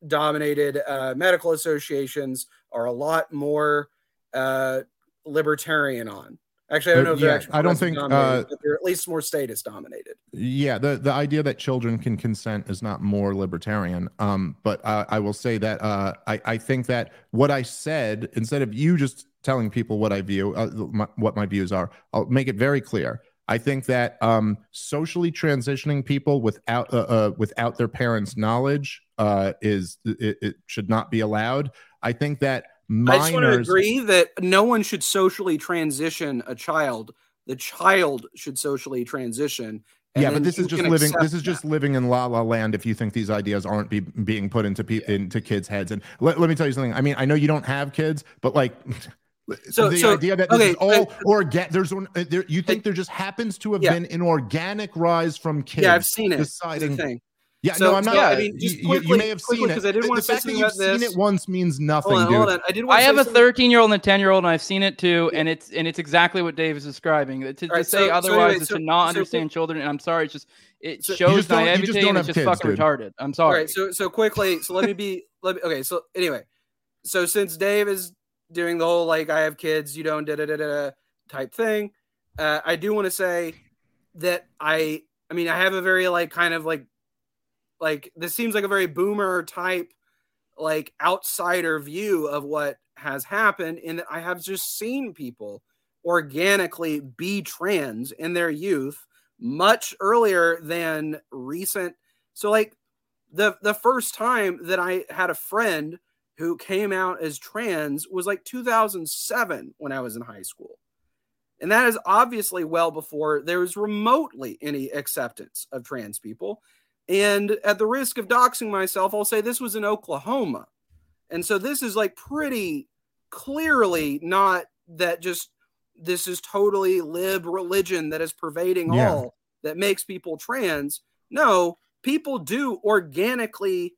S3: dominated uh, medical associations are a lot more uh, libertarian on. Actually, I don't know if yeah,
S2: I don't think uh,
S3: they're at least more status dominated.
S2: Yeah, the the idea that children can consent is not more libertarian. Um, but uh, I will say that uh, I I think that what I said instead of you just telling people what I view, uh, my, what my views are, I'll make it very clear. I think that um, socially transitioning people without uh, uh, without their parents' knowledge uh, is it, it should not be allowed. I think that minors. I just want to
S3: agree that no one should socially transition a child. The child should socially transition.
S2: Yeah, but this is just living. This is just that. living in la la land. If you think these ideas aren't be, being put into pe- yeah. into kids' heads, and let, let me tell you something. I mean, I know you don't have kids, but like. So the so, idea that this okay, is all organic, there's uh, there, you think there just happens to have yeah. been an organic rise from kids.
S3: Yeah, I've seen it. Deciding,
S2: Yeah,
S3: So-
S2: no, I'm not.
S1: yeah,
S2: I
S1: I
S2: mean,
S3: mean, just
S2: you, you may have
S3: quickly,
S2: seen it
S3: 'cause I didn't wanna
S2: the
S3: say
S2: fact that you've
S3: about
S2: seen
S3: this.
S2: it once means nothing,
S3: Hold on,
S2: dude.
S3: hold on. I did
S1: I have a 13 year old and a 10 year old, and I've seen it too, and it's and it's exactly what Dave is describing. To, to
S3: All right,
S1: say
S3: so- so
S1: otherwise
S3: anyway,
S1: is
S3: so-
S1: to not
S3: so
S1: understand children, and I'm sorry, it's just it
S3: So-
S1: shows
S2: just don't- just
S1: naivety and it's just
S2: kids,
S1: fucking
S2: dude.
S1: retarded. I'm sorry.
S3: right, so so quickly, so let me be let me okay, so anyway. So since Dave is doing the whole like I have kids, you don't da da da da type thing, uh, I do want to say that I I mean I have a very like kind of like like this seems like a very boomer type like outsider view of what has happened in that I have just seen people organically be trans in their youth much earlier than recent so like the the first time that I had a friend who came out as trans was like 2007 when I was in high school. And that is obviously well before there was remotely any acceptance of trans people. And at the risk of doxing myself, I'll say this was in Oklahoma. And so this is like pretty clearly not that just this is totally lib religion that is pervading
S2: Yeah.
S3: all that makes people trans. No, people do organically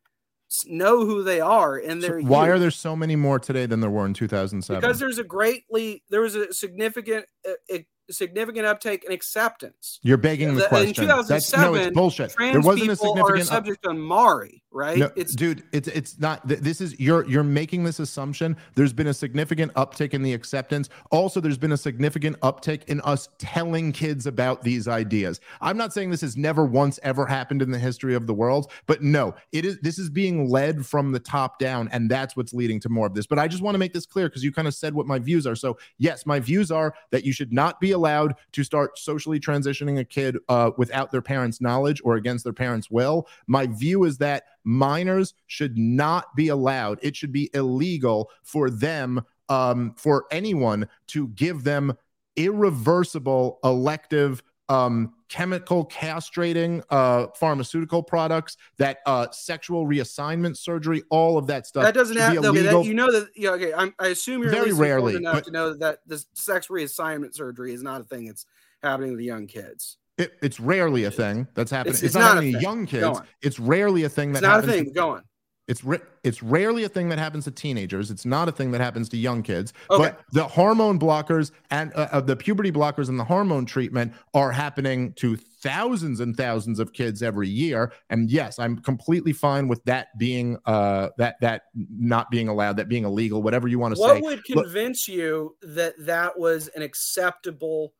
S3: know who they are in
S2: So
S3: their
S2: why
S3: youth
S2: are there so many more today than there were in 2007?
S3: because there's a greatly there was a significant uh, significant uptake in acceptance.
S2: You're begging the
S3: The- in
S2: question. That's no, it's
S3: 2007,
S2: bullshit.
S3: Trans
S2: There wasn't a
S3: people are
S2: significant. up-
S3: subject to Mari, right?
S2: No,
S3: it's
S2: dude, it's it's not. This is you're you're making this assumption. There's been a significant uptick in the acceptance. Also, there's been a significant uptick in us telling kids about these ideas. I'm not saying this has never once ever happened in the history of the world, but no, it is. This is being led from the top down, and that's what's leading to more of this. But I just want to make this clear because you kind of said what my views are. So yes, my views are that you should not be allowed to start socially transitioning a kid uh, without their parents' knowledge or against their parents' will. My view is that minors should not be allowed. It should be illegal for them, um, for anyone to give them irreversible elective um, chemical castrating uh, pharmaceutical products, that uh, sexual reassignment surgery, all of that stuff.
S3: that doesn't
S2: happen.
S3: have
S2: be
S3: okay, that, you know that yeah, okay. I'm, I assume you're
S2: Very rarely,
S3: enough
S2: but-
S3: to know that the sex reassignment surgery is not a thing that's happening with young kids.
S2: It- it's rarely a thing that's happening.
S3: It's-
S2: It's,
S3: it's
S2: not,
S3: not a
S2: only
S3: thing.
S2: young kids. It's rarely a thing
S3: It's
S2: that
S3: not a thing.
S2: to-
S3: Go on.
S2: It's ri- it's rarely a thing that happens to teenagers. It's not a thing that happens to young kids.
S3: Okay.
S2: But the hormone blockers and uh, uh, the puberty blockers and the hormone treatment are happening to thousands and thousands of kids every year. And yes, I'm completely fine with that being uh that that not being allowed, that being illegal, whatever you want to
S3: What
S2: say.
S3: What would
S2: Look-
S3: convince you that that was an acceptable?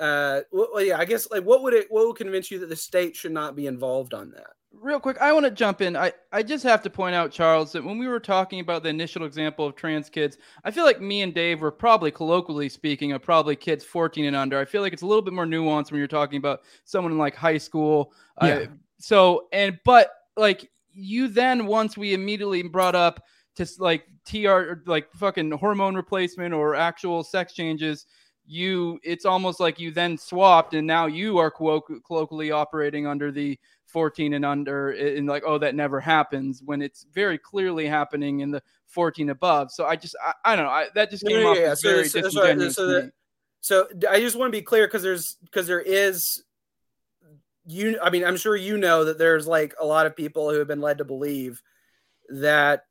S3: Uh, well, well, yeah, I guess like what would it? What would convince you that the state should not be involved on that?
S1: Real quick, I want to jump in. I, I just have to point out, Charles, that when we were talking about the initial example of trans kids, I feel like me and Dave were probably colloquially speaking of probably kids 14 and under. I feel like it's a little bit more nuanced when you're talking about someone in like high school. Uh,
S2: Yeah.
S1: so, and, but like you then, once we immediately brought up to like TR, like fucking hormone replacement or actual sex changes, you, it's almost like you then swapped and now you are colloqu- colloquially operating under the 14 and under and like oh that never happens when it's very clearly happening in the 14 above so i just i, I don't know I, that just came
S3: no,
S1: off
S3: yeah, so-
S1: very
S3: so- so-
S1: disingenuous
S3: so
S1: to
S3: that- So I just want to be clear because there's because there is you I mean I'm sure you know that there's like a lot of people who have been led to believe that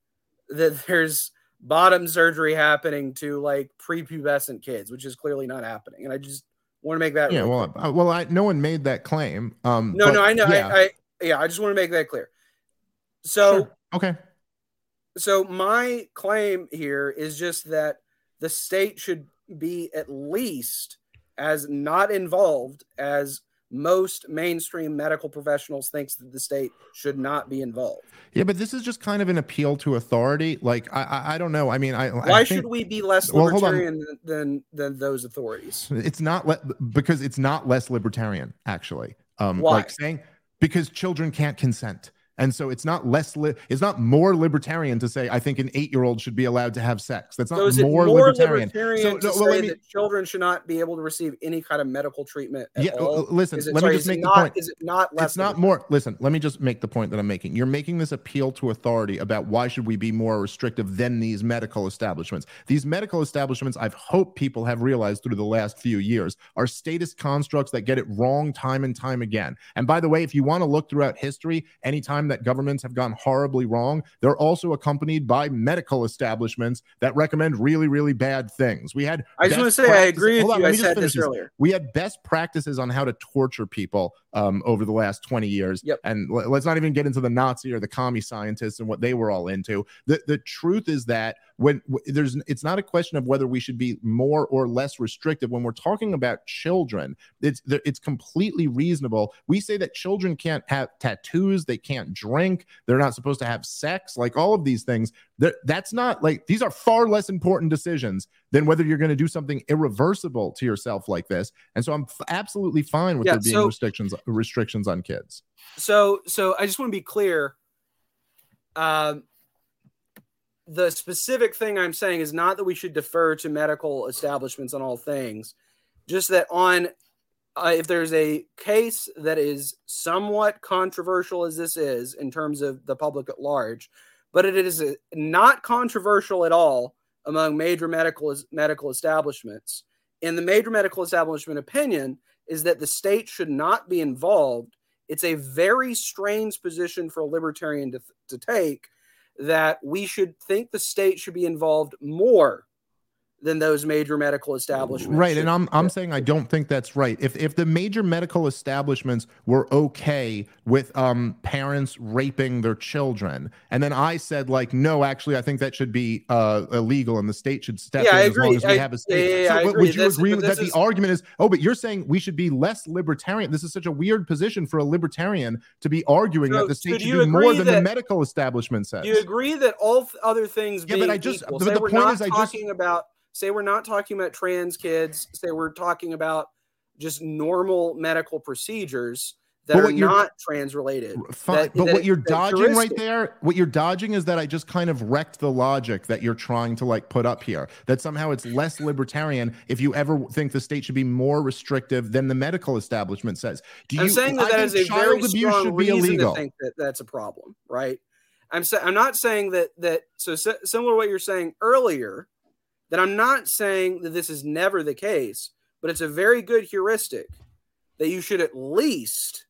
S3: that there's bottom surgery happening to like prepubescent kids, which is clearly not happening. And I just want to make that
S2: yeah, well, uh, well, I no one made that claim. Um,
S3: no,
S2: but
S3: no, I know.
S2: Yeah,
S3: I, I yeah, I just want to make that clear. So
S2: sure. okay.
S3: so my claim here is just that the state should be at least as not involved as most mainstream medical professionals thinks that the state should not be involved.
S2: Yeah, but this is just kind of an appeal to authority. Like I, I, I don't know. I mean, I.
S3: Why
S2: I
S3: should we be less
S2: Well,
S3: libertarian than, than than those authorities?
S2: It's not le- because it's not less libertarian. Actually, um,
S3: Why?
S2: like saying because children can't consent. And so it's not less li- it's not more libertarian to say I think an 8-year-old should be allowed to have sex. That's not
S3: So
S2: more,
S3: more
S2: libertarian.
S3: libertarian,
S2: So,
S3: to
S2: no, well,
S3: say
S2: me-
S3: that children should not be able to receive any kind of medical treatment at
S2: Yeah,
S3: all?
S2: listen,
S3: it,
S2: let
S3: sorry,
S2: me just make the
S3: not,
S2: point.
S3: Is it not less
S2: it's not more listen let me just make the point that i'm making you're making this appeal to authority about why should we be more restrictive than these medical establishments these medical establishments i've hoped people have realized through the last few years are status constructs that get it wrong time and time again and by the way if you want to look throughout history anytime that governments have gone horribly wrong they're also accompanied by medical establishments that recommend really really bad things we had
S3: I just want to say I agree
S2: Hold
S3: with
S2: on,
S3: you.
S2: let
S3: I said this earlier.
S2: we had best practices on how to torture people um, over the last 20 years.
S3: Yep.
S2: And l- let's not even get into the Nazi or the commie scientists and what they were all into. The the truth is that when there's it's not a question of whether we should be more or less restrictive when we're talking about children. It's it's completely reasonable. We say that children can't have tattoos, they can't drink, they're not supposed to have sex, like all of these things. That that's not like these are far less important decisions than whether you're going to do something irreversible to yourself like this. And so I'm f- absolutely fine with
S3: Yeah,
S2: there being
S3: so-
S2: restrictions restrictions on kids.
S3: So, so I just want to be clear. Um, the specific thing I'm saying is not that we should defer to medical establishments on all things, just that on uh, if there's a case that is somewhat controversial as this is in terms of the public at large, but it is uh, not controversial at all among major medical medical establishments. And the major medical establishment opinion, is that the state should not be involved. It's a very strange position for a libertarian to, to take that we should think the state should be involved more than those major medical establishments.
S2: Right, and I'm I'm saying I don't think that's right. If if the major medical establishments were okay with um parents raping their children, and then I said like no, actually I think that should be uh illegal and the state should step
S3: Yeah,
S2: in
S3: I
S2: as long as we
S3: I-
S2: have a state.
S3: yeah, yeah,
S2: so but
S3: agree.
S2: would you
S3: This-
S2: agree with that?
S3: is-
S2: The argument is oh, but you're saying we should be less libertarian. This is such a weird position for a libertarian to be arguing
S3: So-
S2: that the state
S3: do
S2: should do more
S3: agree
S2: than the medical establishment says.
S3: You agree that all th- other things
S2: Yeah, but I just-
S3: equal,
S2: but the point is I just-
S3: talking about say we're not talking about trans kids, say we're talking about just normal medical procedures that are not trans related.
S2: Fine,
S3: That-
S2: but
S3: that-
S2: what you're dodging right there, what you're dodging is that I just kind of wrecked the logic that you're trying to like put up here. That somehow it's less libertarian if you ever think the state should be more restrictive than the medical establishment says. Do you?
S3: I'm saying that
S2: I
S3: that is a very
S2: child abuse
S3: strong
S2: should be
S3: reason
S2: illegal.
S3: to think that that's a problem, right? I'm sa- I'm not saying that that so si- similar to what you're saying earlier, that I'm not saying that this is never the case, but it's a very good heuristic that you should at least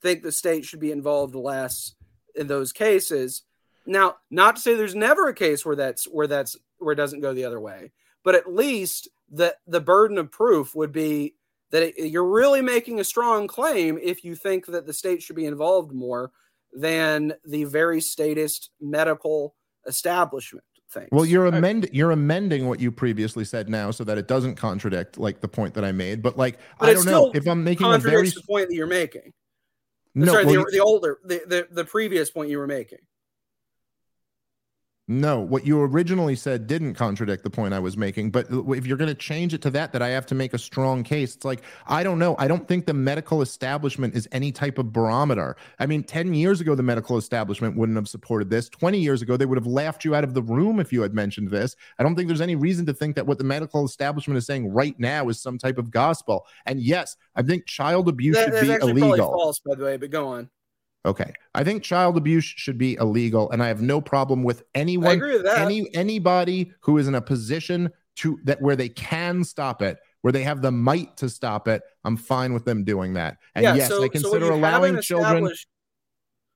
S3: think the state should be involved less in those cases. Now, not to say there's never a case where that's where that's where it doesn't go the other way, but at least the the burden of proof would be that it, you're really making a strong claim if you think that the state should be involved more than the very statist medical establishment things.
S2: Well, you're amend you're amending what you previously said now so that it doesn't contradict like the point that I made. But like
S3: But
S2: I don't know if I'm making a very
S3: the point that you're making.
S2: no.
S3: Sorry,
S2: well,
S3: the, the older, the, the the previous point you were making.
S2: No, what you originally said didn't contradict the point I was making. But if you're going to change it to that, that I have to make a strong case, it's like, I don't know. I don't think the medical establishment is any type of barometer. I mean, 10 years ago, the medical establishment wouldn't have supported this. 20 years ago, they would have laughed you out of the room if you had mentioned this. I don't think there's any reason to think that what the medical establishment is saying right now is some type of gospel. And yes, I think child abuse
S3: That-
S2: should be illegal.
S3: false, by the way. But go on.
S2: Okay. I think child abuse should be illegal and I have no problem with anyone
S3: agree with that.
S2: any anybody who is in a position to that where they can stop it, where they have the might to stop it. I'm fine with them doing that. And
S3: yeah,
S2: yes,
S3: so,
S2: I consider
S3: you
S2: allowing children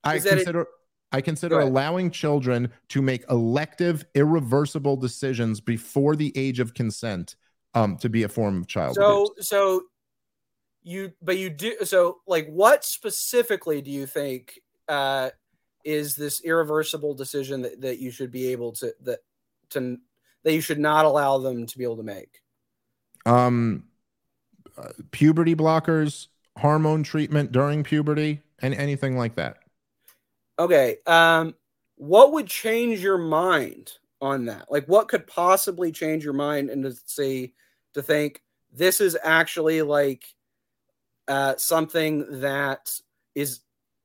S2: I
S3: that it-
S2: consider I consider allowing children to make elective, irreversible decisions before the age of consent um, to be a form of child abuse.
S3: So so you but you do so like what specifically do you think uh is this irreversible decision that, that you should be able to that to that you should not allow them to be able to make?
S2: um, uh, puberty blockers, hormone treatment during puberty, and anything like that.
S3: Okay. Um what would change your mind on that? Like what could possibly change your mind and to see to think this is actually like uh something that is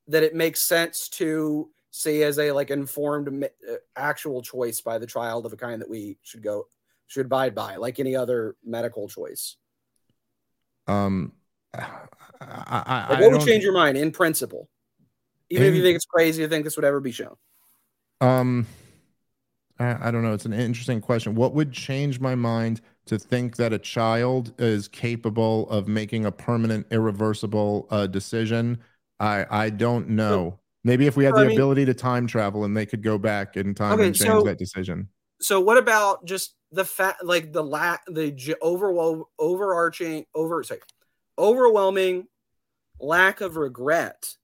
S3: that it makes sense to see as a like informed uh, actual choice by the child of a kind that we should go should abide by, like any other medical choice.
S2: Um, I,
S3: I, like what would change your mind in principle, even in, if you think it's crazy to think this would ever be shown?
S2: Um, I, I don't know. It's an interesting question. What would change my mind to think that a child is capable of making a permanent, irreversible uh, decision? I I don't know. Maybe if we had the I mean, ability to time travel and they could go back in time okay, and change so, that decision.
S3: So what about just the fact, like the la- the overall overarching over sorry, overwhelming lack of regret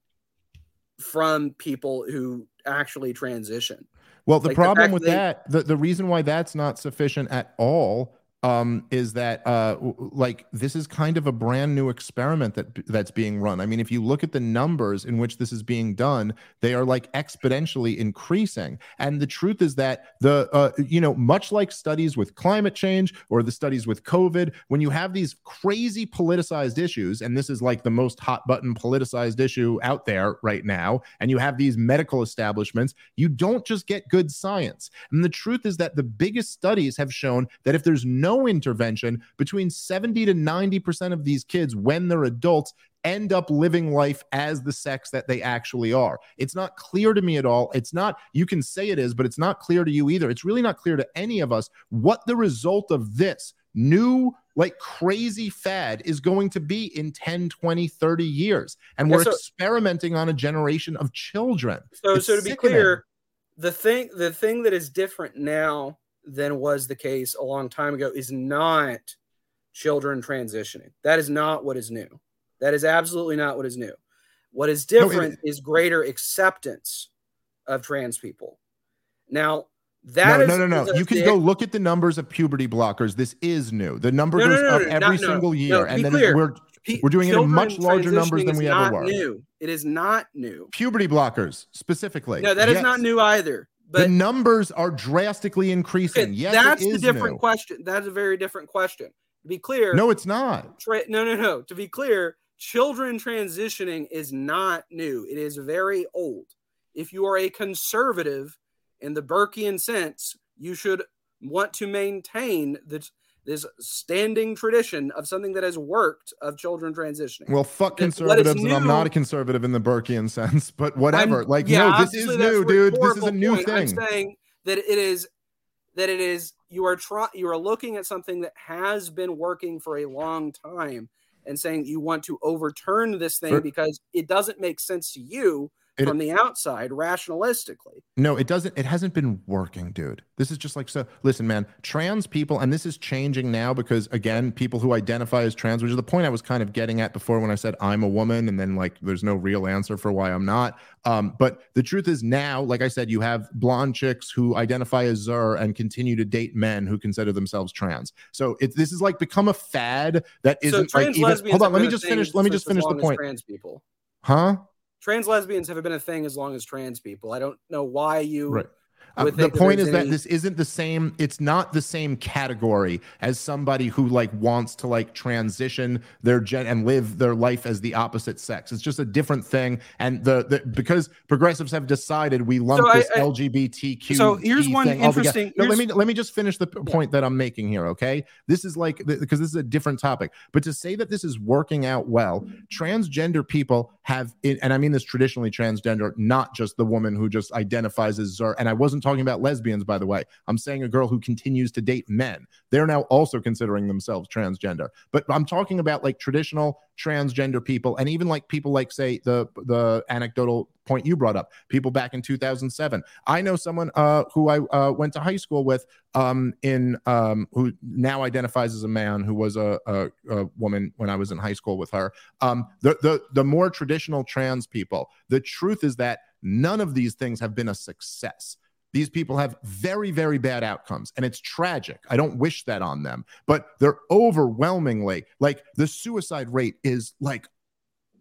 S3: from people who actually transition.
S2: Well, the like problem the with they, that, the, the reason why that's not sufficient at all um, is that uh, like this is kind of a brand new experiment that that's being run. I mean, if you look at the numbers in which this is being done, they are like exponentially increasing. And the truth is that the uh, you know much like studies with climate change or the studies with COVID, when you have these crazy politicized issues, and this is like the most hot button politicized issue out there right now, and you have these medical establishments, you don't just get good science. And the truth is that the biggest studies have shown that if there's no no intervention, between 70 to 90% of these kids, when they're adults, end up living life as the sex that they actually are. It's not clear to me at all. It's not, you can say it is, but it's not clear to you either. It's really not clear to any of us what the result of this new like crazy fad is going to be in 10 20 30 years and we're yeah, so, experimenting on a generation of children
S3: so it's so to be clear the thing the thing that is different now than was the case a long time ago is not children transitioning. That is not what is new. That is absolutely not what is new. What is different no, is greater acceptance of trans people. Now, that
S2: no, no, no, no. You can go look at the numbers of puberty blockers. This is new. The number no, goes no, no, up every single year, and then clear. we're we're doing it in much larger numbers than we ever were.
S3: New. It is not new.
S2: Puberty blockers specifically.
S3: No, that yes. is not new either.
S2: But the numbers are drastically increasing. Yes,
S3: that's a different new. question. That's a very different question. To be clear,
S2: no, it's not.
S3: Tra- no, no, no. To be clear, children transitioning is not new. It is very old. If you are a conservative in the Burkean sense, you should want to maintain the this standing tradition of something that has worked of children transitioning.
S2: Well, fuck conservatives, new, and I'm not a conservative in the Burkean sense, but whatever. I'm, like, yeah, no, this is new, dude. This is a new point. thing. I'm
S3: saying that it is that it is you are trying you are looking at something that has been working for a long time and saying you want to overturn this thing because it doesn't make sense to you it, from the outside rationalistically.
S2: No, it doesn't. It hasn't been working, dude. This is just like so. Listen, man, trans people, and this is changing now because again, people who identify as trans, which is the point I was kind of getting at before when I said I'm a woman, and then like there's no real answer for why I'm not. Um, but the truth is now, like I said, you have blonde chicks who identify as Zer and continue to date men who consider themselves trans. So it, this is like become a fad that isn't so like even. Hold on, let me just finish. Let me just finish the point.
S3: Trans people,
S2: huh?
S3: Trans lesbians have been a thing as long as trans people. I don't know why you
S2: right. Uh, the point is any... that this isn't the same. It's not the same category as somebody who like wants to like transition their gen and live their life as the opposite sex. It's just a different thing. And the, the because progressives have decided we lump so this I, I, LGBTQ.
S3: So here's one interesting.
S2: No, let me let me just finish the point that I'm making here. Okay, this is like because this is a different topic. But to say that this is working out well, transgender people have, and I mean this traditionally transgender, not just the woman who just identifies as Zer. And I wasn't talking about lesbians, by the way. I'm saying a girl who continues to date men. They're now also considering themselves transgender. But I'm talking about like traditional transgender people and even like people like say the the anecdotal point you brought up people back in 2007 i know someone uh, who i uh, went to high school with um, in um, who now identifies as a man who was a, a, a woman when i was in high school with her. Um, the, the the more traditional trans people the truth is that none of these things have been a success these people have very, very bad outcomes, and it's tragic. I don't wish that on them, but they're overwhelmingly like the suicide rate is like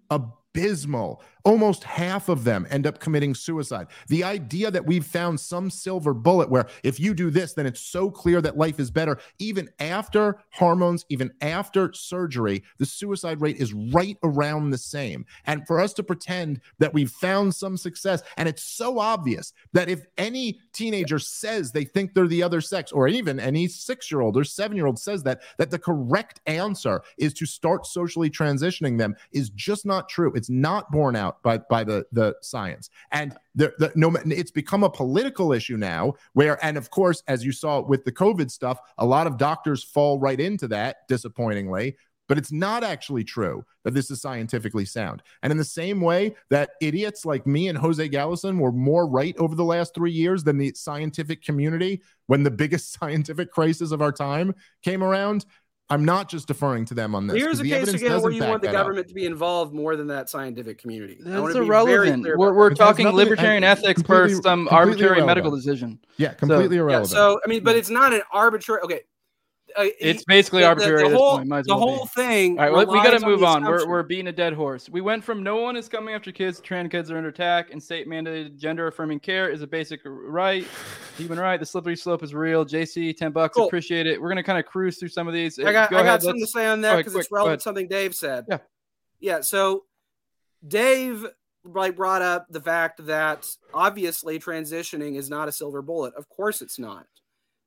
S2: abysmal. Almost half of them end up committing suicide. The idea that we've found some silver bullet where if you do this, then it's so clear that life is better, even after hormones, even after surgery, the suicide rate is right around the same. And for us to pretend that we've found some success, and it's so obvious that if any teenager says they think they're the other sex, or even any six year old or seven year old says that, that the correct answer is to start socially transitioning them is just not true. It's not borne out by, by the, the science. And the, the, no, it's become a political issue now where, and of course, as you saw with the COVID stuff, a lot of doctors fall right into that, disappointingly. But it's not actually true that this is scientifically sound. And in the same way that idiots like me and Jose Galison were more right over the last three years than the scientific community when the biggest scientific crisis of our time came around, I'm not just deferring to them on this.
S3: Here's a
S2: the
S3: case again where you want the
S2: that up.
S3: government to be involved more than that scientific community.
S1: That's
S3: wanna be
S1: irrelevant. We're, we're talking
S2: nothing-
S1: libertarian
S2: and
S1: ethics
S2: completely-
S1: versus um, some
S2: completely
S1: arbitrary medical decision.
S2: Yeah, completely
S3: Yeah,
S2: irrelevant.
S3: so I mean, but it's not an arbitrary. Okay, uh,
S1: It's basically
S3: the- the-
S1: arbitrary
S3: The,
S1: at this
S3: whole, the
S1: well be.
S3: whole thing.
S1: All right, well, we got to move on. We're, we're beating a dead horse. We went from no one is coming after kids, trans kids are under attack, and state mandated gender affirming care is a basic right, human right. The slippery slope is real. JC, 10 bucks,
S3: Cool.
S1: appreciate it. We're going to kind of cruise through some of these.
S3: I got,
S1: Go
S3: I
S1: ahead,
S3: got something to say on that because it's relevant to something Dave said.
S1: Yeah.
S3: Yeah. So Dave like brought up the fact that obviously transitioning is not a silver bullet. Of course it's not.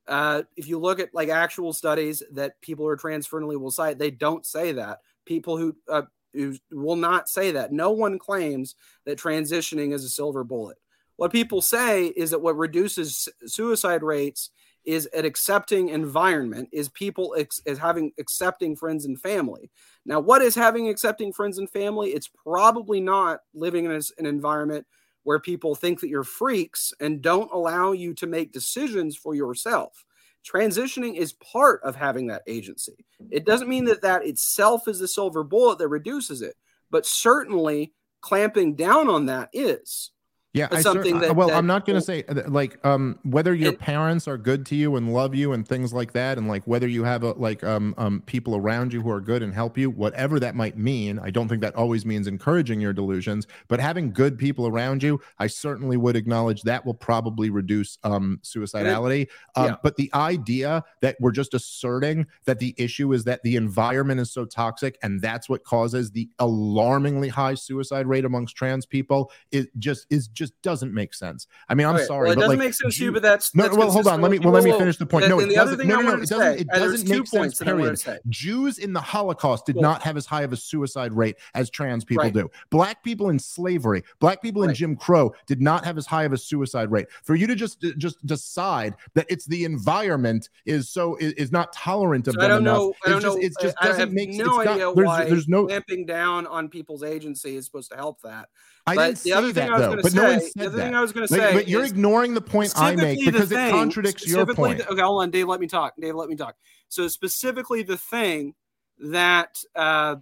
S3: Uh, if you look at like actual studies that people who are transferentally will cite, they don't say that. People who uh, who will not say that. No one claims that transitioning is a silver bullet. What people say is that what reduces suicide rates is an accepting environment, is people ex- is having accepting friends and family. Now, what is having accepting friends and family? It's probably not living in a- an environment where people think that you're freaks and don't allow you to make decisions for yourself. Transitioning is part of having that agency. It doesn't mean that that itself is the silver bullet that reduces it, but certainly clamping down on that is.
S2: Yeah, I
S3: something that-
S2: well,
S3: that-
S2: I'm not going to say uh, like um whether your
S3: It-
S2: parents are good to you and love you and things like that, and like whether you have a like um um people around you who are good and help you, whatever that might mean. I don't think that always means encouraging your delusions, but having good people around you, I certainly would acknowledge that will probably reduce um suicidality. Um,
S3: yeah.
S2: But the idea that we're just asserting that the issue is that the environment is so toxic and that's what causes the alarmingly high suicide rate amongst trans people is just is just doesn't make sense. I mean, I'm
S3: Okay,
S2: sorry,
S3: Well, it
S2: but
S3: doesn't
S2: like
S3: make sense to you, but that's
S2: no,
S3: that's
S2: well, hold on. Let me well, let me finish the point. No, it
S3: other
S2: doesn't.
S3: thing
S2: No, no, no, it doesn't. It doesn't
S3: two
S2: make sense.
S3: points that I wanted
S2: Period. Jews in the Holocaust did not have as high of a suicide rate as trans people
S3: Right.
S2: do. Black people in slavery, black people in
S3: Right.
S2: Jim Crow did not have as high of a suicide rate. For you to just just decide that it's the environment is so is, is not tolerant of
S3: So
S2: them
S3: I don't
S2: enough.
S3: know. I don't
S2: just,
S3: know.
S2: It just doesn't make
S3: no
S2: not-
S3: idea
S2: there's,
S3: why
S2: there's no.
S3: clamping down on people's agency is supposed to help that.
S2: I
S3: but
S2: didn't
S3: the
S2: say
S3: other thing
S2: that
S3: I was
S2: though.
S3: gonna
S2: But no one
S3: say- the
S2: said
S3: other thing
S2: that.
S3: I was gonna
S2: Like,
S3: say
S2: but you're ignoring the point I make because it
S3: thing-
S2: contradicts your point.
S3: the- okay, hold on, Dave. Let me talk. Dave, let me talk. So specifically, the thing that uh,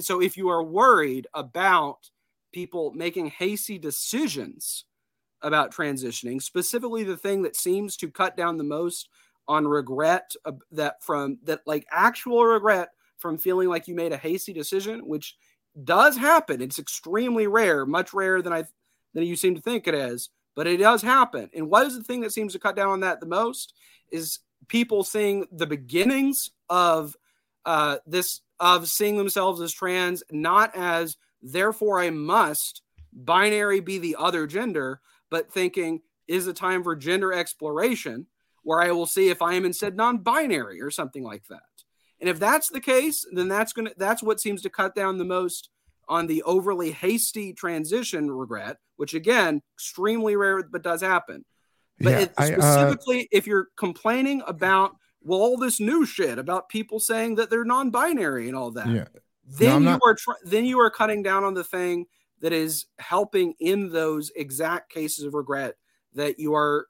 S3: so if you are worried about people making hasty decisions about transitioning, specifically the thing that seems to cut down the most on regret uh, that from that like actual regret from feeling like you made a hasty decision, which does happen. It's extremely rare, much rarer than I than you seem to think it is, but it does happen. And what is the thing that seems to cut down on that the most is people seeing the beginnings of uh, this of seeing themselves as trans, not as therefore I must binary be the other gender, but thinking is a time for gender exploration where I will see if I am instead non-binary or something like that. And if that's the case, then that's gonna that's what seems to cut down the most on the overly hasty transition regret, which again, extremely rare but does happen. But
S2: Yeah,
S3: it,
S2: I, uh,
S3: specifically, if you're complaining about well, all this new shit about people saying that they're non-binary and all that,
S2: Yeah.
S3: then
S2: I'm
S3: you
S2: not-
S3: are tr- then you are cutting down on the thing that is helping in those exact cases of regret that you are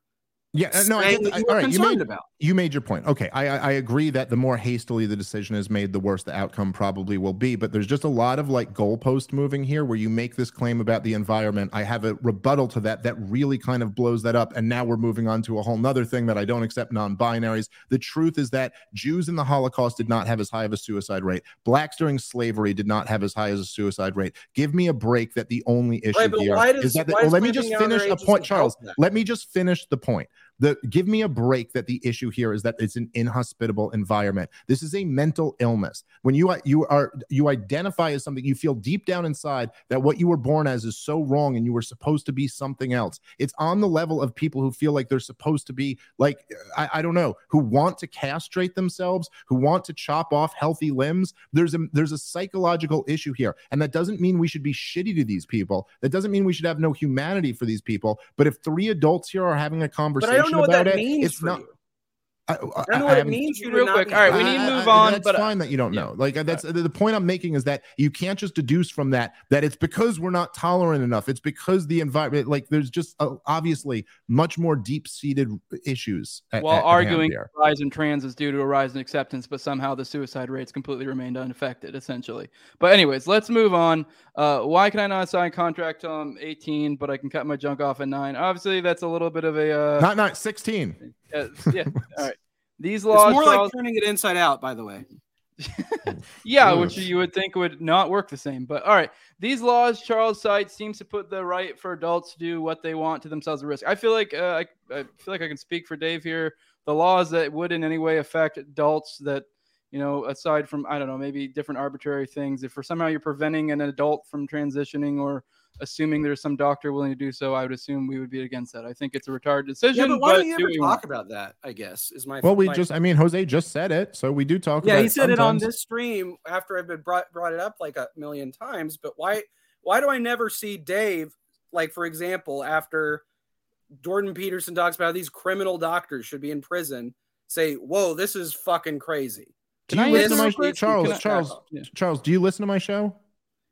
S2: Yeah, uh, no, I
S4: saying
S2: get,
S4: that
S2: I, all
S4: were.
S2: You made,
S4: about.
S2: You made your point. Okay, I, I agree that the more hastily the decision is made, the worse the outcome probably will be. But there's just a lot of like goalpost moving here, where you make this claim about the environment. I have a rebuttal to that that really kind of blows that up, and now we're moving on to a whole nother thing that I don't accept non-binaries. The truth is that Jews in the Holocaust did not have as high of a suicide rate. Blacks during slavery did not have as high as a suicide rate. Give me a break that the only issue
S4: Right,
S2: here
S4: does-
S2: is that. The, well,
S4: oh,
S2: let me just finish
S4: ages
S2: point, Charles. Let me just finish the point. The give me a break that the issue here is that it's an inhospitable environment. This is a mental illness. When you are you are you identify as something, you feel deep down inside that what you were born as is so wrong and you were supposed to be something else. It's on the level of people who feel like they're supposed to be like I, I don't know, who want to castrate themselves, who want to chop off healthy limbs. There's a there's a psychological issue here. And that doesn't mean we should be shitty to these people. That doesn't mean we should have no humanity for these people. But if three adults here are having a conversation
S4: don't know what that
S2: it,
S4: means
S2: it's
S4: for
S2: not.
S4: you.
S2: I,
S4: I don't know
S2: I
S4: what it means. you
S1: Real
S4: not
S1: quick.
S4: be
S1: All right, we need to move
S2: I-
S1: on,
S2: That's
S1: but, uh,
S2: fine that you don't
S1: yeah.
S2: know. Like uh, that's the, the point I'm making is that you can't just deduce from that that it's because we're not tolerant enough. It's because the environment. Like there's just uh, obviously much more deep seated issues. At,
S1: While
S2: at- at hand
S1: arguing
S2: here.
S1: rise in trans is due to a rise in acceptance, but somehow the suicide rates completely remained unaffected, essentially. But anyways, let's move on. Uh, why can I not sign contract till I'm 18, but I can cut my junk off at nine? Obviously, that's a little bit of a uh,
S2: not not 16.
S1: Uh, yeah. All right. These laws,
S4: It's more
S1: Charles-
S4: like turning it inside out, by the way.
S1: yeah,
S2: Oof.
S1: which you would think would not work the same. But all right, these laws Charles cites seems to put the right for adults to do what they want to themselves at risk. I feel like uh, I, I feel like I can speak for Dave here. The laws that would in any way affect adults that you know, aside from I don't know, maybe different arbitrary things. If for somehow you're preventing an adult from transitioning or assuming there's some doctor willing to do so, I would assume we would be against that. I think it's a retarded decision.
S4: Yeah, but why don't you ever talk
S1: want.
S4: about that? I guess is my
S2: Well, we
S4: my-
S2: just I mean Jose just said it, so we do talk about it.
S4: yeah he said it on this stream after I've been brought brought it up like a million times. But why why do I never see Dave like for example after Jordan Peterson talks about how these criminal doctors should be in prison say whoa this is fucking crazy.
S2: Do
S1: Can
S2: you
S1: I
S2: listen to my
S1: real?
S2: Charles? Charles,
S1: Yeah.
S2: Charles, do you listen to my show?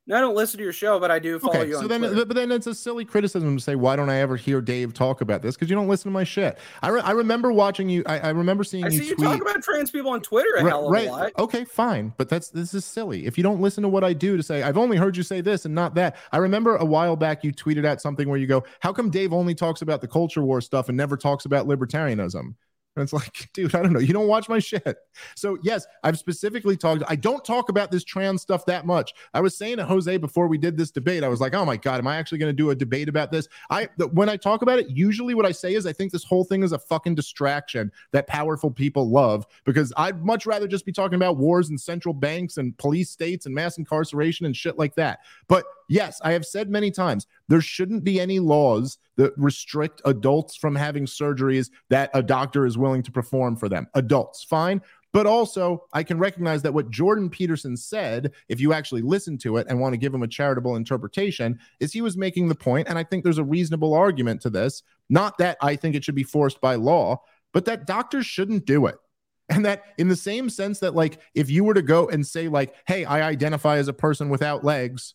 S4: No, I don't listen to your show, but I do follow
S2: Okay,
S4: you on
S2: so then,
S4: Twitter.
S2: but then it's a silly criticism to say, why don't I ever hear Dave talk about this? Because you don't listen to my shit. I, re- I remember watching you. I, I remember seeing
S4: I
S2: you
S4: see you talk about trans people on Twitter a
S2: Right-
S4: hell of
S2: right.
S4: a lot.
S2: Okay, fine, but that's this is silly. If you don't listen to what I do to say, I've only heard you say this and not that. I remember a while back you tweeted out something where you go, "How come Dave only talks about the culture war stuff and never talks about libertarianism?" And it's like, dude, I don't know. You don't watch my shit. So yes, I've specifically talked. I don't talk about this trans stuff that much. I was saying to Jose before we did this debate, I was like, oh my god, am I actually going to do a debate about this? I when I talk about it, usually what I say is I think this whole thing is a fucking distraction that powerful people love because I'd much rather just be talking about wars and central banks and police states and mass incarceration and shit like that. But yes, I have said many times there shouldn't be any laws that restrict adults from having surgeries that a doctor is willing to perform for them. Adults, fine. But also, I can recognize that what Jordan Peterson said, if you actually listen to it and want to give him a charitable interpretation, is he was making the point, and I think there's a reasonable argument to this. Not that I think it should be forced by law, but that doctors shouldn't do it. And that, in the same sense, that like if you were to go and say, like, hey, I identify as a person without legs,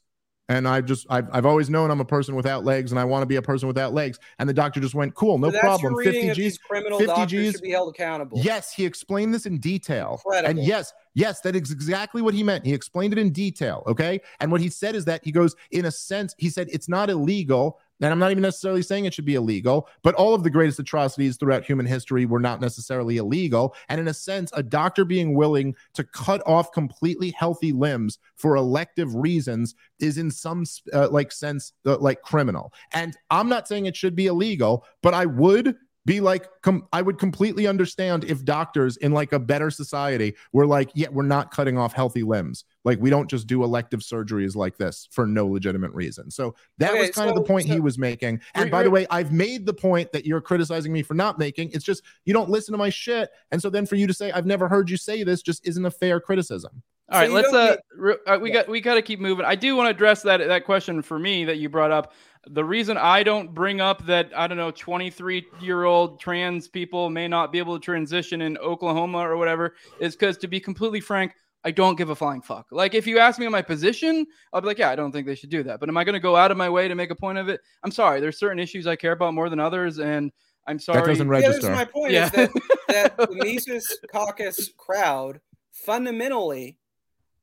S2: and I just I've, I've always known I'm a person without legs and I want to be a person without legs. And the doctor just went, cool, no
S4: So
S2: problem.
S4: Your
S2: 50
S4: of these
S2: G's.
S4: criminal
S2: 50
S4: doctors
S2: Gs.
S4: should be held accountable.
S2: Yes, he explained this in detail. And yes, yes, that is exactly what he meant. He explained it in detail. Okay. And what he said is that he goes, in a sense, he said it's not illegal. And I'm not even necessarily saying it should be illegal, but all of the greatest atrocities throughout human history were not necessarily illegal. And in a sense, a doctor being willing to cut off completely healthy limbs for elective reasons is in some uh, like sense uh, like criminal. And I'm not saying it should be illegal, but I would be like com- i would completely understand if doctors in like a better society were like yeah we're not cutting off healthy limbs. Like we don't just do elective surgeries like this for no legitimate reason. So that
S4: Okay,
S2: was kind of the
S4: so-
S2: point he was making. And by the way i've made the point that you're criticizing me for not making. It's just you don't listen to my shit. And so then for you to say i've never heard you say this just isn't a fair criticism
S1: All
S4: So
S1: right, let's uh,
S4: need-
S1: re- uh we
S4: Yeah.
S1: got we got to keep moving. I do want to address that that question for me that you brought up. The reason I don't bring up that I don't know 23 year old trans people may not be able to transition in Oklahoma or whatever is because to be completely frank, I don't give a flying fuck. Like if you ask me my position, I'll be like, yeah, I don't think they should do that. But am I going to go out of my way to make a point of it? I'm sorry. There's certain issues I care about more than others, and I'm sorry.
S2: That doesn't register.
S3: that's my point.
S1: Yeah.
S3: Is that, that the Mises Caucus crowd fundamentally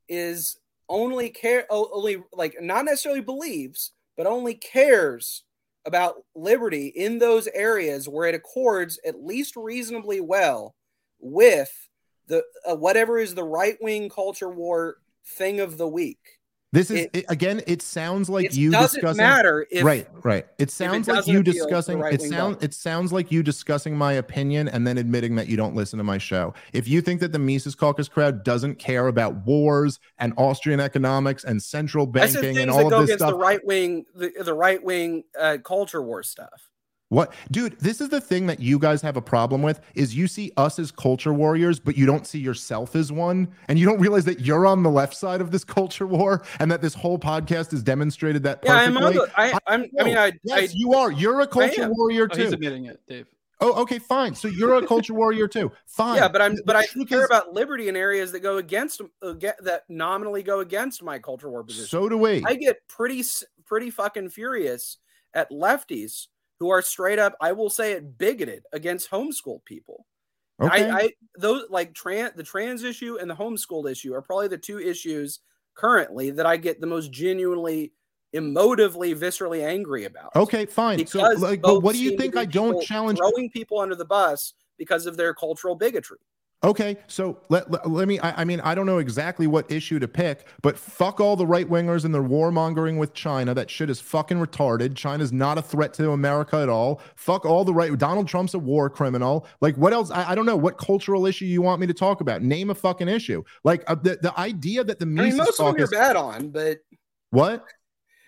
S3: is only care only like not necessarily believes, but only cares about liberty in those areas where it accords at least reasonably well with the uh, whatever is the right wing culture war thing of the week.
S2: This is
S3: It-
S2: it, again. It sounds like
S3: it
S2: you
S3: doesn't
S2: discussing.
S3: matter if
S2: right, right. It sounds like you
S3: appeal to the
S2: discussing. It sounds. It sounds like you discussing my opinion and then admitting that you don't listen to my show. If you think that the Mises Caucus crowd doesn't care about wars and Austrian economics and central banking and
S3: that
S2: all of
S3: go
S2: this
S3: against
S2: stuff,
S3: the right wing the, the right wing uh, culture war stuff.
S2: What, dude? This is the thing that you guys have a problem with: is you see us as culture warriors, but you don't see yourself as one, and you don't realize that you're on the left side of this culture war, and that this whole podcast has demonstrated that
S3: Yeah, I'm on the, I, I'm, I mean, I,
S2: yes,
S3: I,
S2: you are. You're a culture
S3: am.
S2: warrior
S1: Oh, he's
S2: too.
S1: admitting it, Dave.
S2: Oh, okay, fine. So you're a culture warrior too. Fine.
S3: yeah, but I'm, but I care
S2: is-
S3: about liberty in areas that go against, uh, get, that nominally go against my culture war position.
S2: So do we.
S3: I get pretty, pretty fucking furious at lefties who are straight up, I will say it, bigoted against homeschool people.
S2: okay.
S3: I, I those like trans the trans issue and the homeschool issue are probably the two issues currently that I get the most genuinely, emotively, viscerally angry about.
S2: okay, fine. So, like, but what do you think? I don't challenge.
S3: throwing people under the bus because of their cultural bigotry.
S2: Okay, so let, let, let me. I, I mean, I don't know exactly what issue to pick, but fuck all the right wingers and their warmongering with China. That shit is fucking retarded. China's not a threat to America at all. Fuck all the right. Donald Trump's a war criminal. Like, what else? I, I don't know. What cultural issue you want me to talk about? Name a fucking issue. Like uh, the the idea that the
S3: I mean,
S2: Mises
S3: most of them you're bad on, but
S2: What?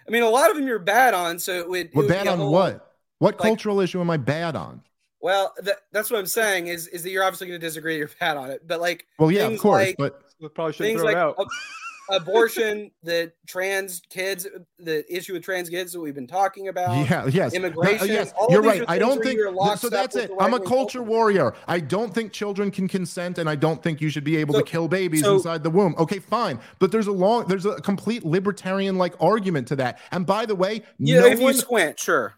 S3: I mean, a lot of them you're bad on. So it would. it
S2: What
S3: would
S2: bad on
S3: whole-
S2: what? What
S3: like-
S2: cultural issue am I bad on?
S3: Well, that, that's what I'm saying is is that you're obviously going to disagree. You're bad on it, but like
S2: Well, yeah, of course,
S3: like-
S2: but
S1: We probably should
S3: things
S1: throw
S3: like
S1: it out.
S3: ab- abortion, the trans kids, the issue with trans kids that we've been talking about.
S2: Yeah, yes.
S3: immigration,
S2: No, yes,
S3: all
S2: you're right. I don't think
S3: you're
S2: so. That's it. I'm a culture
S3: culture.
S2: warrior. I don't think children can consent, and I don't think you should be able
S3: So-
S2: to kill babies
S3: so-
S2: inside the womb. Okay, fine. But there's a long, there's a complete libertarian like argument to that. And by the way,
S3: Yeah,
S2: no
S3: if you squint, sure.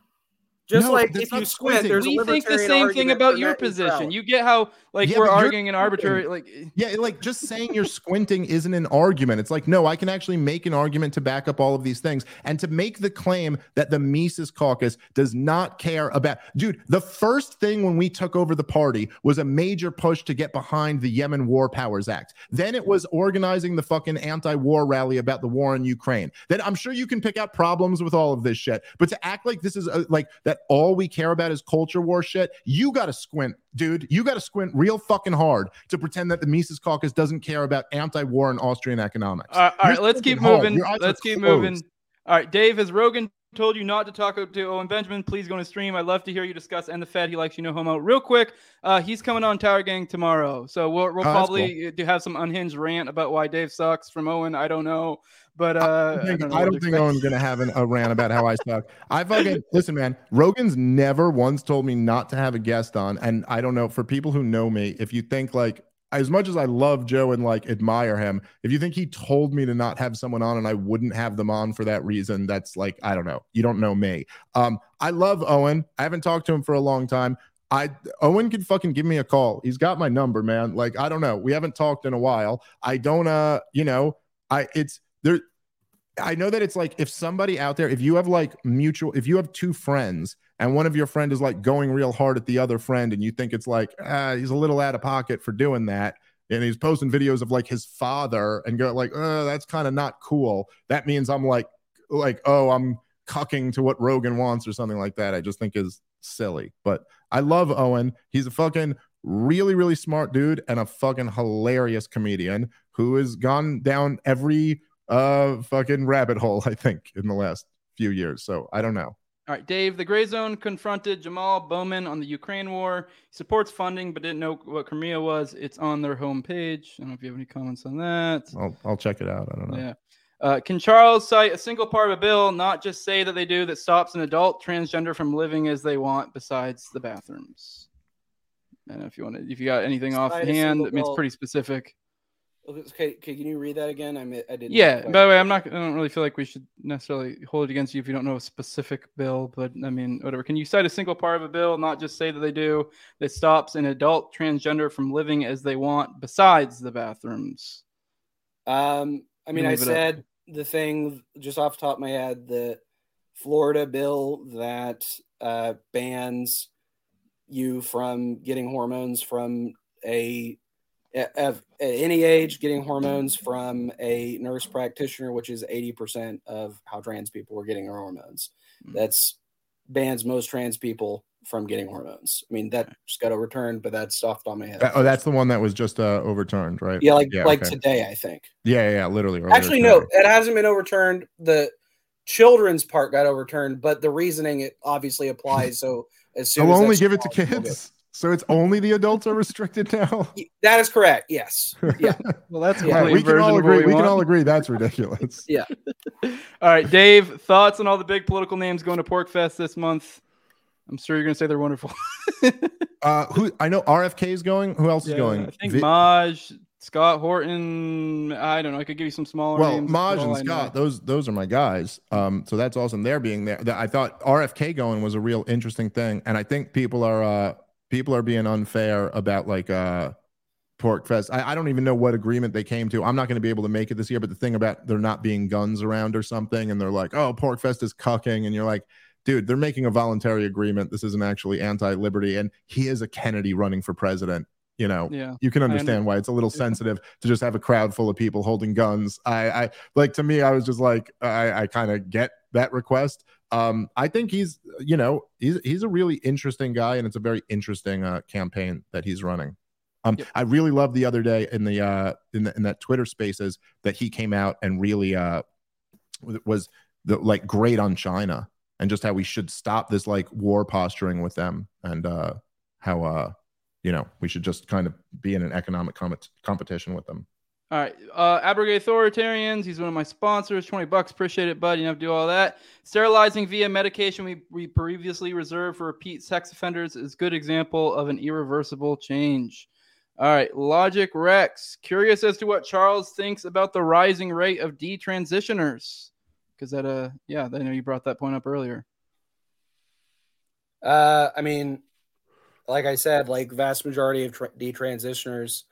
S3: Just
S2: No,
S3: like if you
S2: not
S3: squint,
S2: squinting.
S3: there's a
S1: we think the same thing about your position.
S3: neutrality.
S1: You get how like
S2: Yeah,
S1: we're arguing an arbitrary like
S2: Yeah, like just saying you're squinting isn't an argument. It's like, no, I can actually make an argument to back up all of these things and to make the claim that the Mises caucus does not care about. Dude, the first thing when we took over the party was a major push to get behind the Yemen War Powers Act. Then it was organizing the fucking anti war rally about the war in Ukraine. Then I'm sure you can pick out problems with all of this shit. But to act like this is uh like that all we care about is culture war shit, you got to squint, dude. You got to squint real fucking hard to pretend that the Mises Caucus doesn't care about anti-war and Austrian economics.
S1: All right, let's keep
S2: hard.
S1: moving.
S2: Your eyes are
S1: Let's keep
S2: closed.
S1: moving. All right, Dave, has Rogan told you not to talk to Owen Benjamin? Please go on his stream. I'd love to hear you discuss and the Fed. He likes you, no homo. Real quick, uh, he's coming on Tower Gang tomorrow, so we'll, we'll
S2: Oh,
S1: probably do have some unhinged rant about why Dave sucks from Owen. I don't know, but uh,
S2: I, think,
S1: know
S2: I don't think. Owen's gonna have an, a rant about how I suck. I fucking listen, man. Rogan's never once told me not to have a guest on, and I don't know. For people who know me, if you think like as much as I love Joe and like admire him, if you think he told me to not have someone on and I wouldn't have them on for that reason, that's like I don't know. You don't know me. Um, I love Owen. I haven't talked to him for a long time. I Owen could fucking give me a call. He's got my number, man. Like I don't know. We haven't talked in a while. I don't uh, you know, I it's there I know that it's like if somebody out there, if you have like mutual, if you have two friends and one of your friend is like going real hard at the other friend and you think it's like, ah, he's a little out of pocket for doing that. And he's posting videos of like his father and go like, oh, that's kind of not cool. That means I'm like, like, oh, I'm cucking to what Rogan wants or something like that. I just think is silly. But I love Owen. He's a fucking really, really smart dude and a fucking hilarious comedian who has gone down every uh fucking rabbit hole i think in the last few years so i don't know
S1: All right, Dave. The Grayzone confronted Jamal Bowman on the Ukraine war. He supports funding, but didn't know what Crimea was. It's on their homepage. I don't know if you have any comments on that.
S2: i'll, I'll check it out i don't know
S1: Yeah. Uh, can Charles cite a single part of a bill, not just say that they do, that stops an adult transgender from living as they want besides the bathrooms? And if you want to, if you got anything
S3: Cite a
S1: offhand,
S3: single
S1: I mean, it's pretty specific.
S3: Okay, can you read that again? I mi- I didn't.
S1: Yeah. By the way, I'm not. I don't really feel like we should necessarily hold it against you if you don't know a specific bill. But I mean, whatever. Can you cite a single part of a bill, not just say that they do, that stops an adult transgender from living as they want besides the bathrooms?
S3: Um, I mean, I
S1: it up.
S3: said the thing just off the top of my head, the Florida bill that uh, bans you from getting hormones from a at, at any age, getting hormones from a nurse practitioner, which is eighty percent of how trans people are getting their hormones.
S1: Mm.
S3: That's bans most trans people from getting hormones. I mean, that just got overturned, but that's off the top of my head.
S2: That- oh, that's the one that was just uh, overturned, right?
S3: yeah, like
S2: yeah,
S3: like
S2: okay.
S3: today, I think.
S2: Yeah, yeah, yeah, literally.
S3: Actually, no, it hasn't been overturned. The children's part got overturned, but the reasoning it obviously applies. So as soon
S2: They'll
S3: as
S2: only give it to kids. So it's only the adults are restricted now.
S3: That is correct. Yes. Yeah.
S1: Well, that's
S3: Yeah,
S2: Yeah, we can all agree. We, can all agree that's ridiculous. Yeah.
S1: all right, Dave. Thoughts on all the big political names going to PorcFest this month? I'm sure you're going to say they're wonderful.
S2: Uh, who I know RFK is going. Who else is going?
S1: I think
S2: Vi-
S1: Maj, Scott Horton. I don't know. I could give you some smaller
S2: well,
S1: names.
S2: Maj and Scott, those those are my guys. Um, so that's awesome. They're being there. I thought RFK going was a real interesting thing, and I think people are uh people are being unfair about like uh PorcFest. I, I don't even know what agreement they came to. I'm not going to be able to make it this year, but the thing about there not being guns around or something, and they're like, oh, PorcFest is cucking, and you're like. Dude, they're making a voluntary agreement. This isn't actually anti-liberty, and he is a Kennedy running for president. You know,
S1: Yeah.
S2: you can understand why it's a little sensitive to just have a crowd full of people holding guns. I, I like to me, I was just like, I, I kind of get that request. Um, I think he's, you know, he's he's a really interesting guy, and it's a very interesting uh, campaign that he's running. Um,
S1: Yep.
S2: I really loved the other day in the uh in the, in that Twitter Spaces that he came out and really uh was the like great on China and just how we should stop this like war posturing with them and uh how uh you know we should just kind of be in an economic com- competition with them.
S1: All right. Uh, Abrogate Authoritarians. He's one of my sponsors. 20 bucks. Appreciate it, bud. You don't have to do all that. Sterilizing via medication we, we previously reserved for repeat sex offenders is a good example of an irreversible change. All right. Logic Rex. Curious as to what Charles thinks about the rising rate of detransitioners. Because that, uh, yeah, I know you brought that point up earlier.
S3: Uh, I mean, like I said, like vast majority of tra- detransitioners,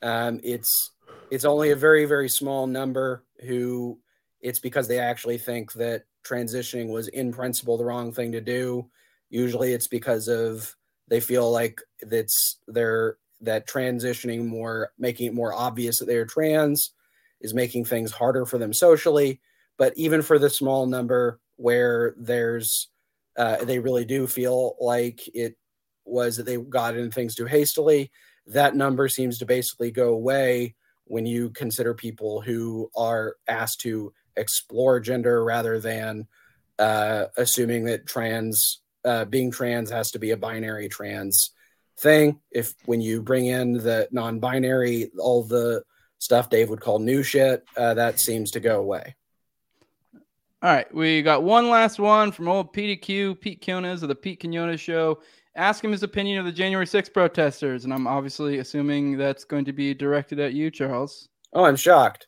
S3: um, it's it's only a very very small number who it's because they actually think that transitioning was in principle the wrong thing to do. Usually, it's because of they feel like that's they're that transitioning more, making it more obvious that they're trans, is making things harder for them socially. But even for the small number where there's uh, they really do feel like it was that they got in things too hastily. That number seems to basically go away when you consider people who are asked to explore gender rather than uh, assuming that trans uh, being trans has to be a binary trans thing. If when you bring in the non-binary, all the stuff Dave would call new shit, uh, that seems to go away.
S1: All right, we got one last one from old PDQ, Pete Quinones of the Pete Quinones Show. Ask him his opinion of the January 6th protesters, and I'm obviously assuming that's going to be directed at you, Charles.
S3: Oh, I'm shocked.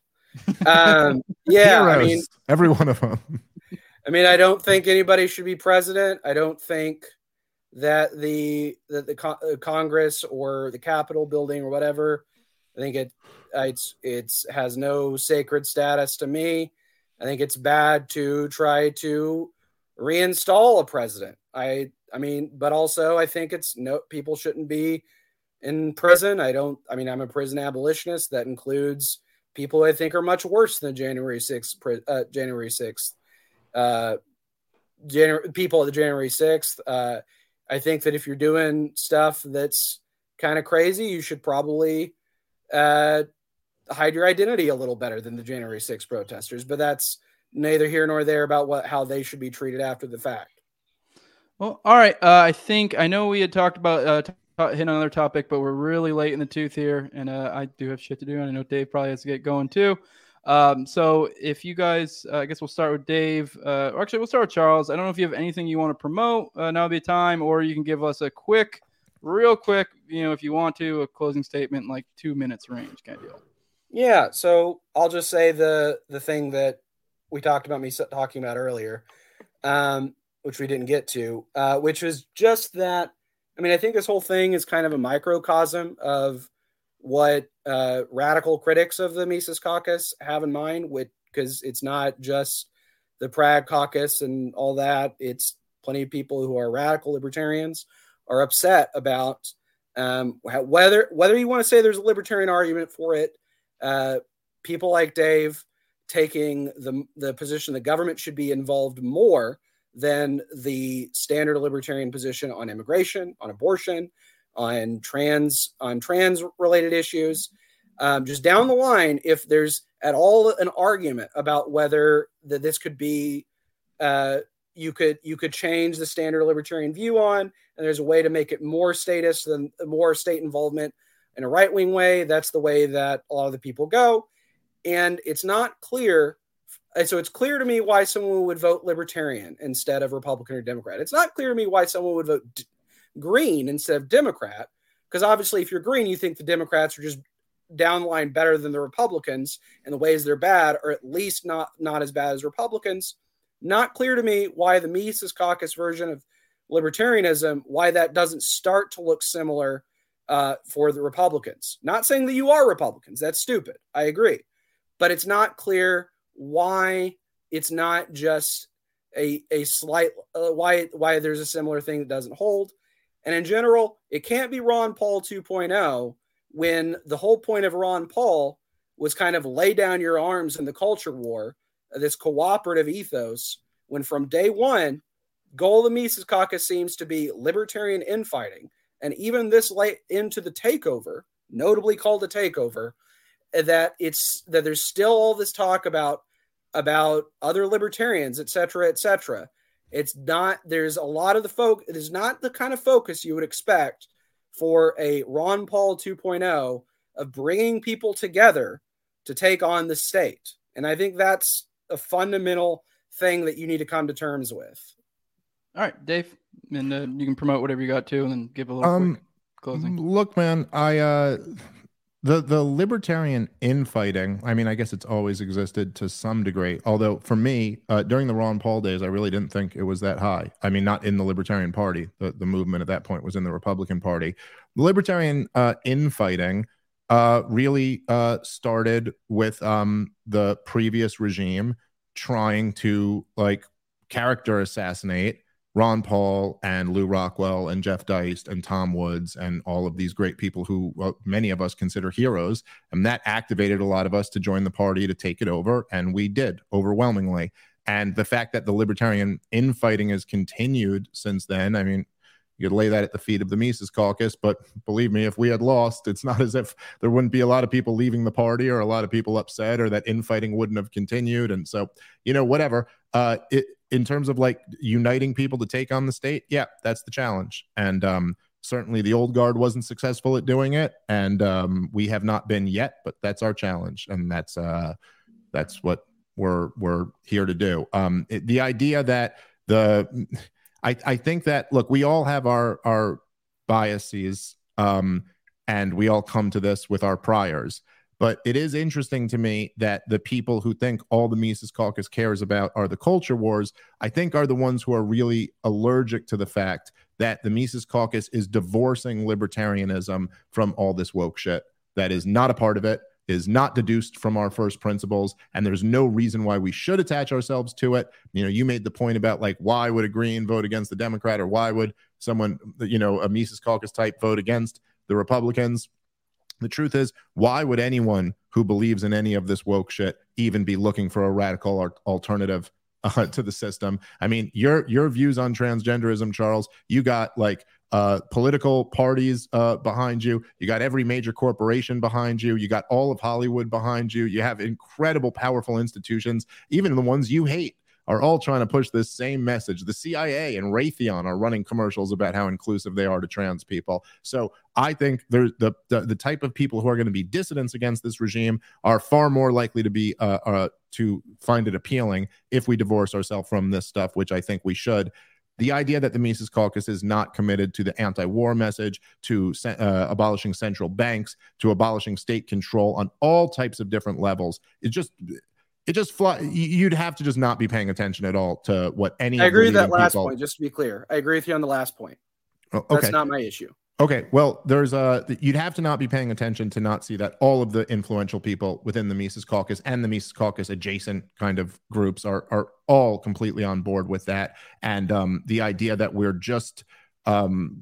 S3: Um, yeah, I mean,
S2: every one of them.
S3: I mean, I don't think anybody should be president. I don't think that the that the co- uh, Congress or the Capitol building or whatever. I think it it's it's has no sacred status to me. I think it's bad to try to reinstall a president. I I mean, but also I think it's no people shouldn't be in prison. I don't. I mean, I'm a prison abolitionist. That includes people I think are much worse than January sixth. Uh, January sixth uh, January, people at the January 6th. Uh, I think that if you're doing stuff that's kind of crazy, you should probably uh, hide your identity a little better than the January 6th protesters. But that's neither here nor there about what how they should be treated after the fact.
S1: Well, all right. Uh, I think I know we had talked about uh, t- another topic, but we're really late in the tooth here, and uh, I do have shit to do, and I know Dave probably has to get going too. Um, so if you guys, uh, I guess we'll start with Dave. Uh, or actually, we'll start with Charles. I don't know if you have anything you want to promote. Uh, now would be a time, or you can give us a quick, real quick, you know, if you want to, a closing statement, like two minutes range kind of deal.
S3: Yeah, so I'll just say the the thing that we talked about me talking about earlier, um, which we didn't get to, uh, which was just that. I mean, I think this whole thing is kind of a microcosm of what uh, radical critics of the Mises Caucus have in mind, because it's not just the Prague Caucus and all that. It's plenty of people who are radical libertarians are upset about um, whether whether you want to say there's a libertarian argument for it. Uh, people like Dave taking the the position the government should be involved more than the standard libertarian position on immigration, on abortion, on trans on trans related issues. Um, just down the line, if there's at all an argument about whether that this could be uh, you could you could change the standard libertarian view on, and there's a way to make it more statist than more state involvement in a right wing way. That's the way that a lot of the people go, and it's not clear. And so it's clear to me why someone would vote libertarian instead of Republican or Democrat. It's not clear to me why someone would vote d- green instead of Democrat, because obviously, if you're green, you think the Democrats are just down the line better than the Republicans, and the ways they're bad are at least not not as bad as Republicans. Not clear to me why the Mises Caucus version of libertarianism, why that doesn't start to look similar uh, for the Republicans. Not saying that you are Republicans, that's stupid. I agree. But it's not clear why it's not just a, a slight, uh, why, why there's a similar thing that doesn't hold. And in general, it can't be Ron Paul 2.0 when the whole point of Ron Paul was kind of lay down your arms in the culture war this cooperative ethos when from day one, goal of the Mises Caucus seems to be libertarian infighting. And even this late into the takeover, notably called a takeover, that it's that there's still all this talk about about other libertarians, et cetera, et cetera. It's not, there's a lot of the folk, it is not the kind of focus you would expect for a Ron Paul 2.0 of bringing people together to take on the state. And I think that's a fundamental thing that you need to come to terms with.
S1: All right, Dave, and uh, you can promote whatever you got to, and then give a little um, closing.
S2: Look, man, I uh, the the libertarian infighting. I mean, I guess it's always existed to some degree. Although for me, uh, during the Ron Paul days, I really didn't think it was that high. I mean, not in the Libertarian Party. The the movement at that point was in the Republican Party. The libertarian uh, infighting uh, really uh, started with um, the previous regime trying to like character assassinate Ron Paul and Lew Rockwell and Jeff Deist and Tom Woods and all of these great people who well, many of us consider heroes. And that activated a lot of us to join the party to take it over. And we did overwhelmingly. And the fact that the libertarian infighting has continued since then, I mean, you could lay that at the feet of the Mises caucus. But believe me, if we had lost, it's not as if there wouldn't be a lot of people leaving the party or a lot of people upset or that infighting wouldn't have continued. And so, you know, whatever. Uh, it, in terms of like uniting people to take on the state, yeah, that's the challenge. And um, certainly the old guard wasn't successful at doing it, and um, we have not been yet. But that's our challenge, and that's uh, that's what we're we're here to do. Um, it, the idea that the I, I think that look, we all have our our biases, um, and we all come to this with our priors. But it is interesting to me that the people who think all the Mises Caucus cares about are the culture wars, I think are the ones who are really allergic to the fact that the Mises Caucus is divorcing libertarianism from all this woke shit. That is not a part of it is not deduced from our first principles and there's no reason why we should attach ourselves to it. You know you made the point about like why would a green vote against the democrat or why would someone you know a mises caucus type vote against the republicans? The truth is why would anyone who believes in any of this woke shit even be looking for a radical alternative uh, to the system i mean your your views on transgenderism charles you got like uh, political parties uh, behind you. You got every major corporation behind you. You got all of Hollywood behind you. You have incredible, powerful institutions, even the ones you hate. Are all trying to push this same message. The CIA and Raytheon are running commercials about how inclusive they are to trans people. So I think the, the, the type of people who are going to be dissidents against this regime are far more likely to be uh, uh, to find it appealing if we divorce ourselves from this stuff, which I think we should the idea that the Mises Caucus is not committed to the anti-war message, to uh, abolishing central banks, to abolishing state control on all types of different levels, it just it just fly. You'd have to just not be paying attention at all to what any.
S4: I agree with that last people... point. Just to be clear, I agree with you on the last point. Oh, okay. That's not my issue.
S2: Okay, well, there's a you'd have to not be paying attention to not see that all of the influential people within the Mises Caucus and the Mises Caucus adjacent kind of groups are are all completely on board with that, and um, the idea that we're just um,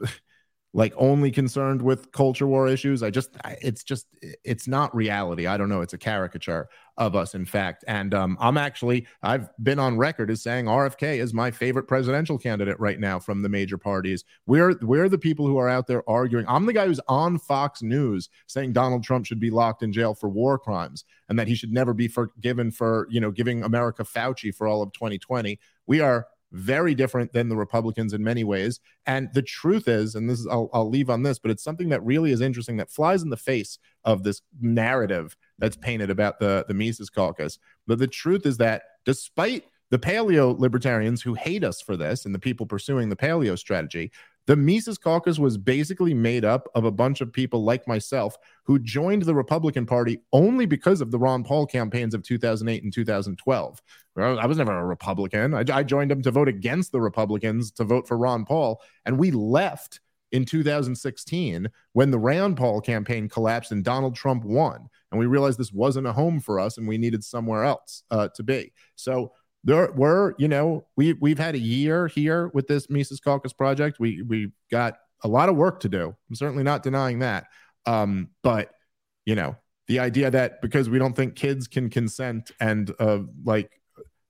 S2: like only concerned with culture war issues. I just, it's just, it's not reality. I don't know. It's a caricature of us, in fact. And um, I'm actually, I've been on record as saying RFK is my favorite presidential candidate right now from the major parties. We're we're the people who are out there arguing. I'm the guy who's on Fox News saying Donald Trump should be locked in jail for war crimes and that he should never be forgiven for you know giving America Fauci for all of 2020. We are very different than the Republicans in many ways. And the truth is, and this is I'll, I'll leave on this, but it's something that really is interesting that flies in the face of this narrative that's painted about the the Mises Caucus. But the truth is that despite the paleo libertarians who hate us for this and the people pursuing the paleo strategy, the Mises Caucus was basically made up of a bunch of people like myself who joined the Republican Party only because of the Ron Paul campaigns of 2008 and 2012. I was never a Republican. I, I joined them to vote against the Republicans to vote for Ron Paul. And we left in 2016 when the Rand Paul campaign collapsed and Donald Trump won. And we realized this wasn't a home for us and we needed somewhere else uh, to be. So there were, you know, we we've had a year here with this Mises Caucus project. We we got a lot of work to do. I'm certainly not denying that. Um, but you know, the idea that because we don't think kids can consent and uh, like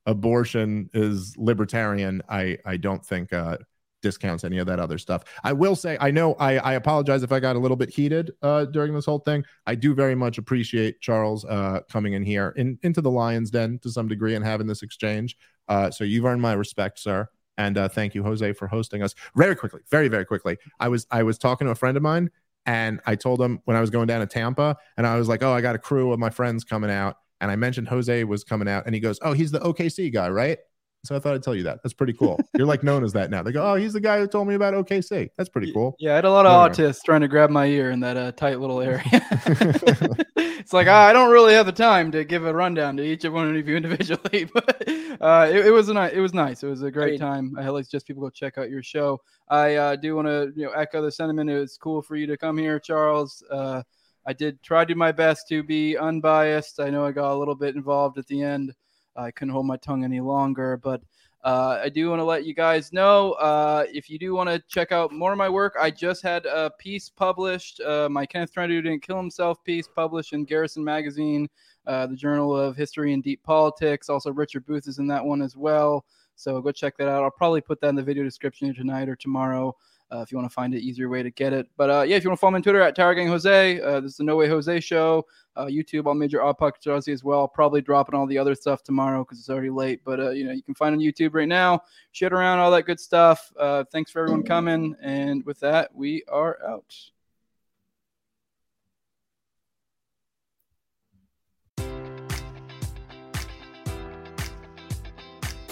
S2: abortion is libertarian, I I don't think uh, discounts any of that other stuff. I will say, I know I, I apologize if I got a little bit heated uh, during this whole thing. I do very much appreciate Charles uh, coming in here in, into the Lion's Den to some degree and having this exchange. Uh, so you've earned my respect, sir. And uh, thank you, Jose, for hosting us. Very quickly, very very quickly. I was I was talking to a friend of mine, and I told him when I was going down to Tampa, and I was like, "Oh, I got a crew of my friends coming out," and I mentioned Jose was coming out, and he goes, "Oh, he's the OKC guy, right?" So I thought I'd tell you that. That's pretty cool. You're like known as that now. They go, oh, he's the guy who told me about OKC. That's pretty cool.
S1: Yeah, I had a lot of anyway. autists trying to grab my ear in that uh, tight little area. it's like I don't really have the time to give a rundown to each of one of you individually, but uh, it, it, was a it was nice. It was a great, great. time. I had like just people go check out your show. I uh, do want to you know echo the sentiment. It was cool for you to come here, Charles. Uh, I did try to do my best to be unbiased. I know I got a little bit involved at the end. I couldn't hold my tongue any longer. But uh, I do want to let you guys know uh, if you do want to check out more of my work, I just had a piece published, uh, my Kenneth Trentadue Didn't Kill Himself piece published in Garrison Magazine, uh, the Journal of History and Deep Politics. Also, Richard Booth is in that one as well. So go check that out. I'll probably put that in the video description tonight or tomorrow uh, if you want to find an easier way to get it. But uh, yeah, if you want to follow me on Twitter at Tower Gang Jose, uh, this is the No Way Jose Show. Uh, YouTube, all major odd Jersey as well. Probably dropping all the other stuff tomorrow because it's already late. But uh, you know, you can find on YouTube right now. Shit around, all that good stuff. Uh, thanks for everyone coming. And with that, we are out.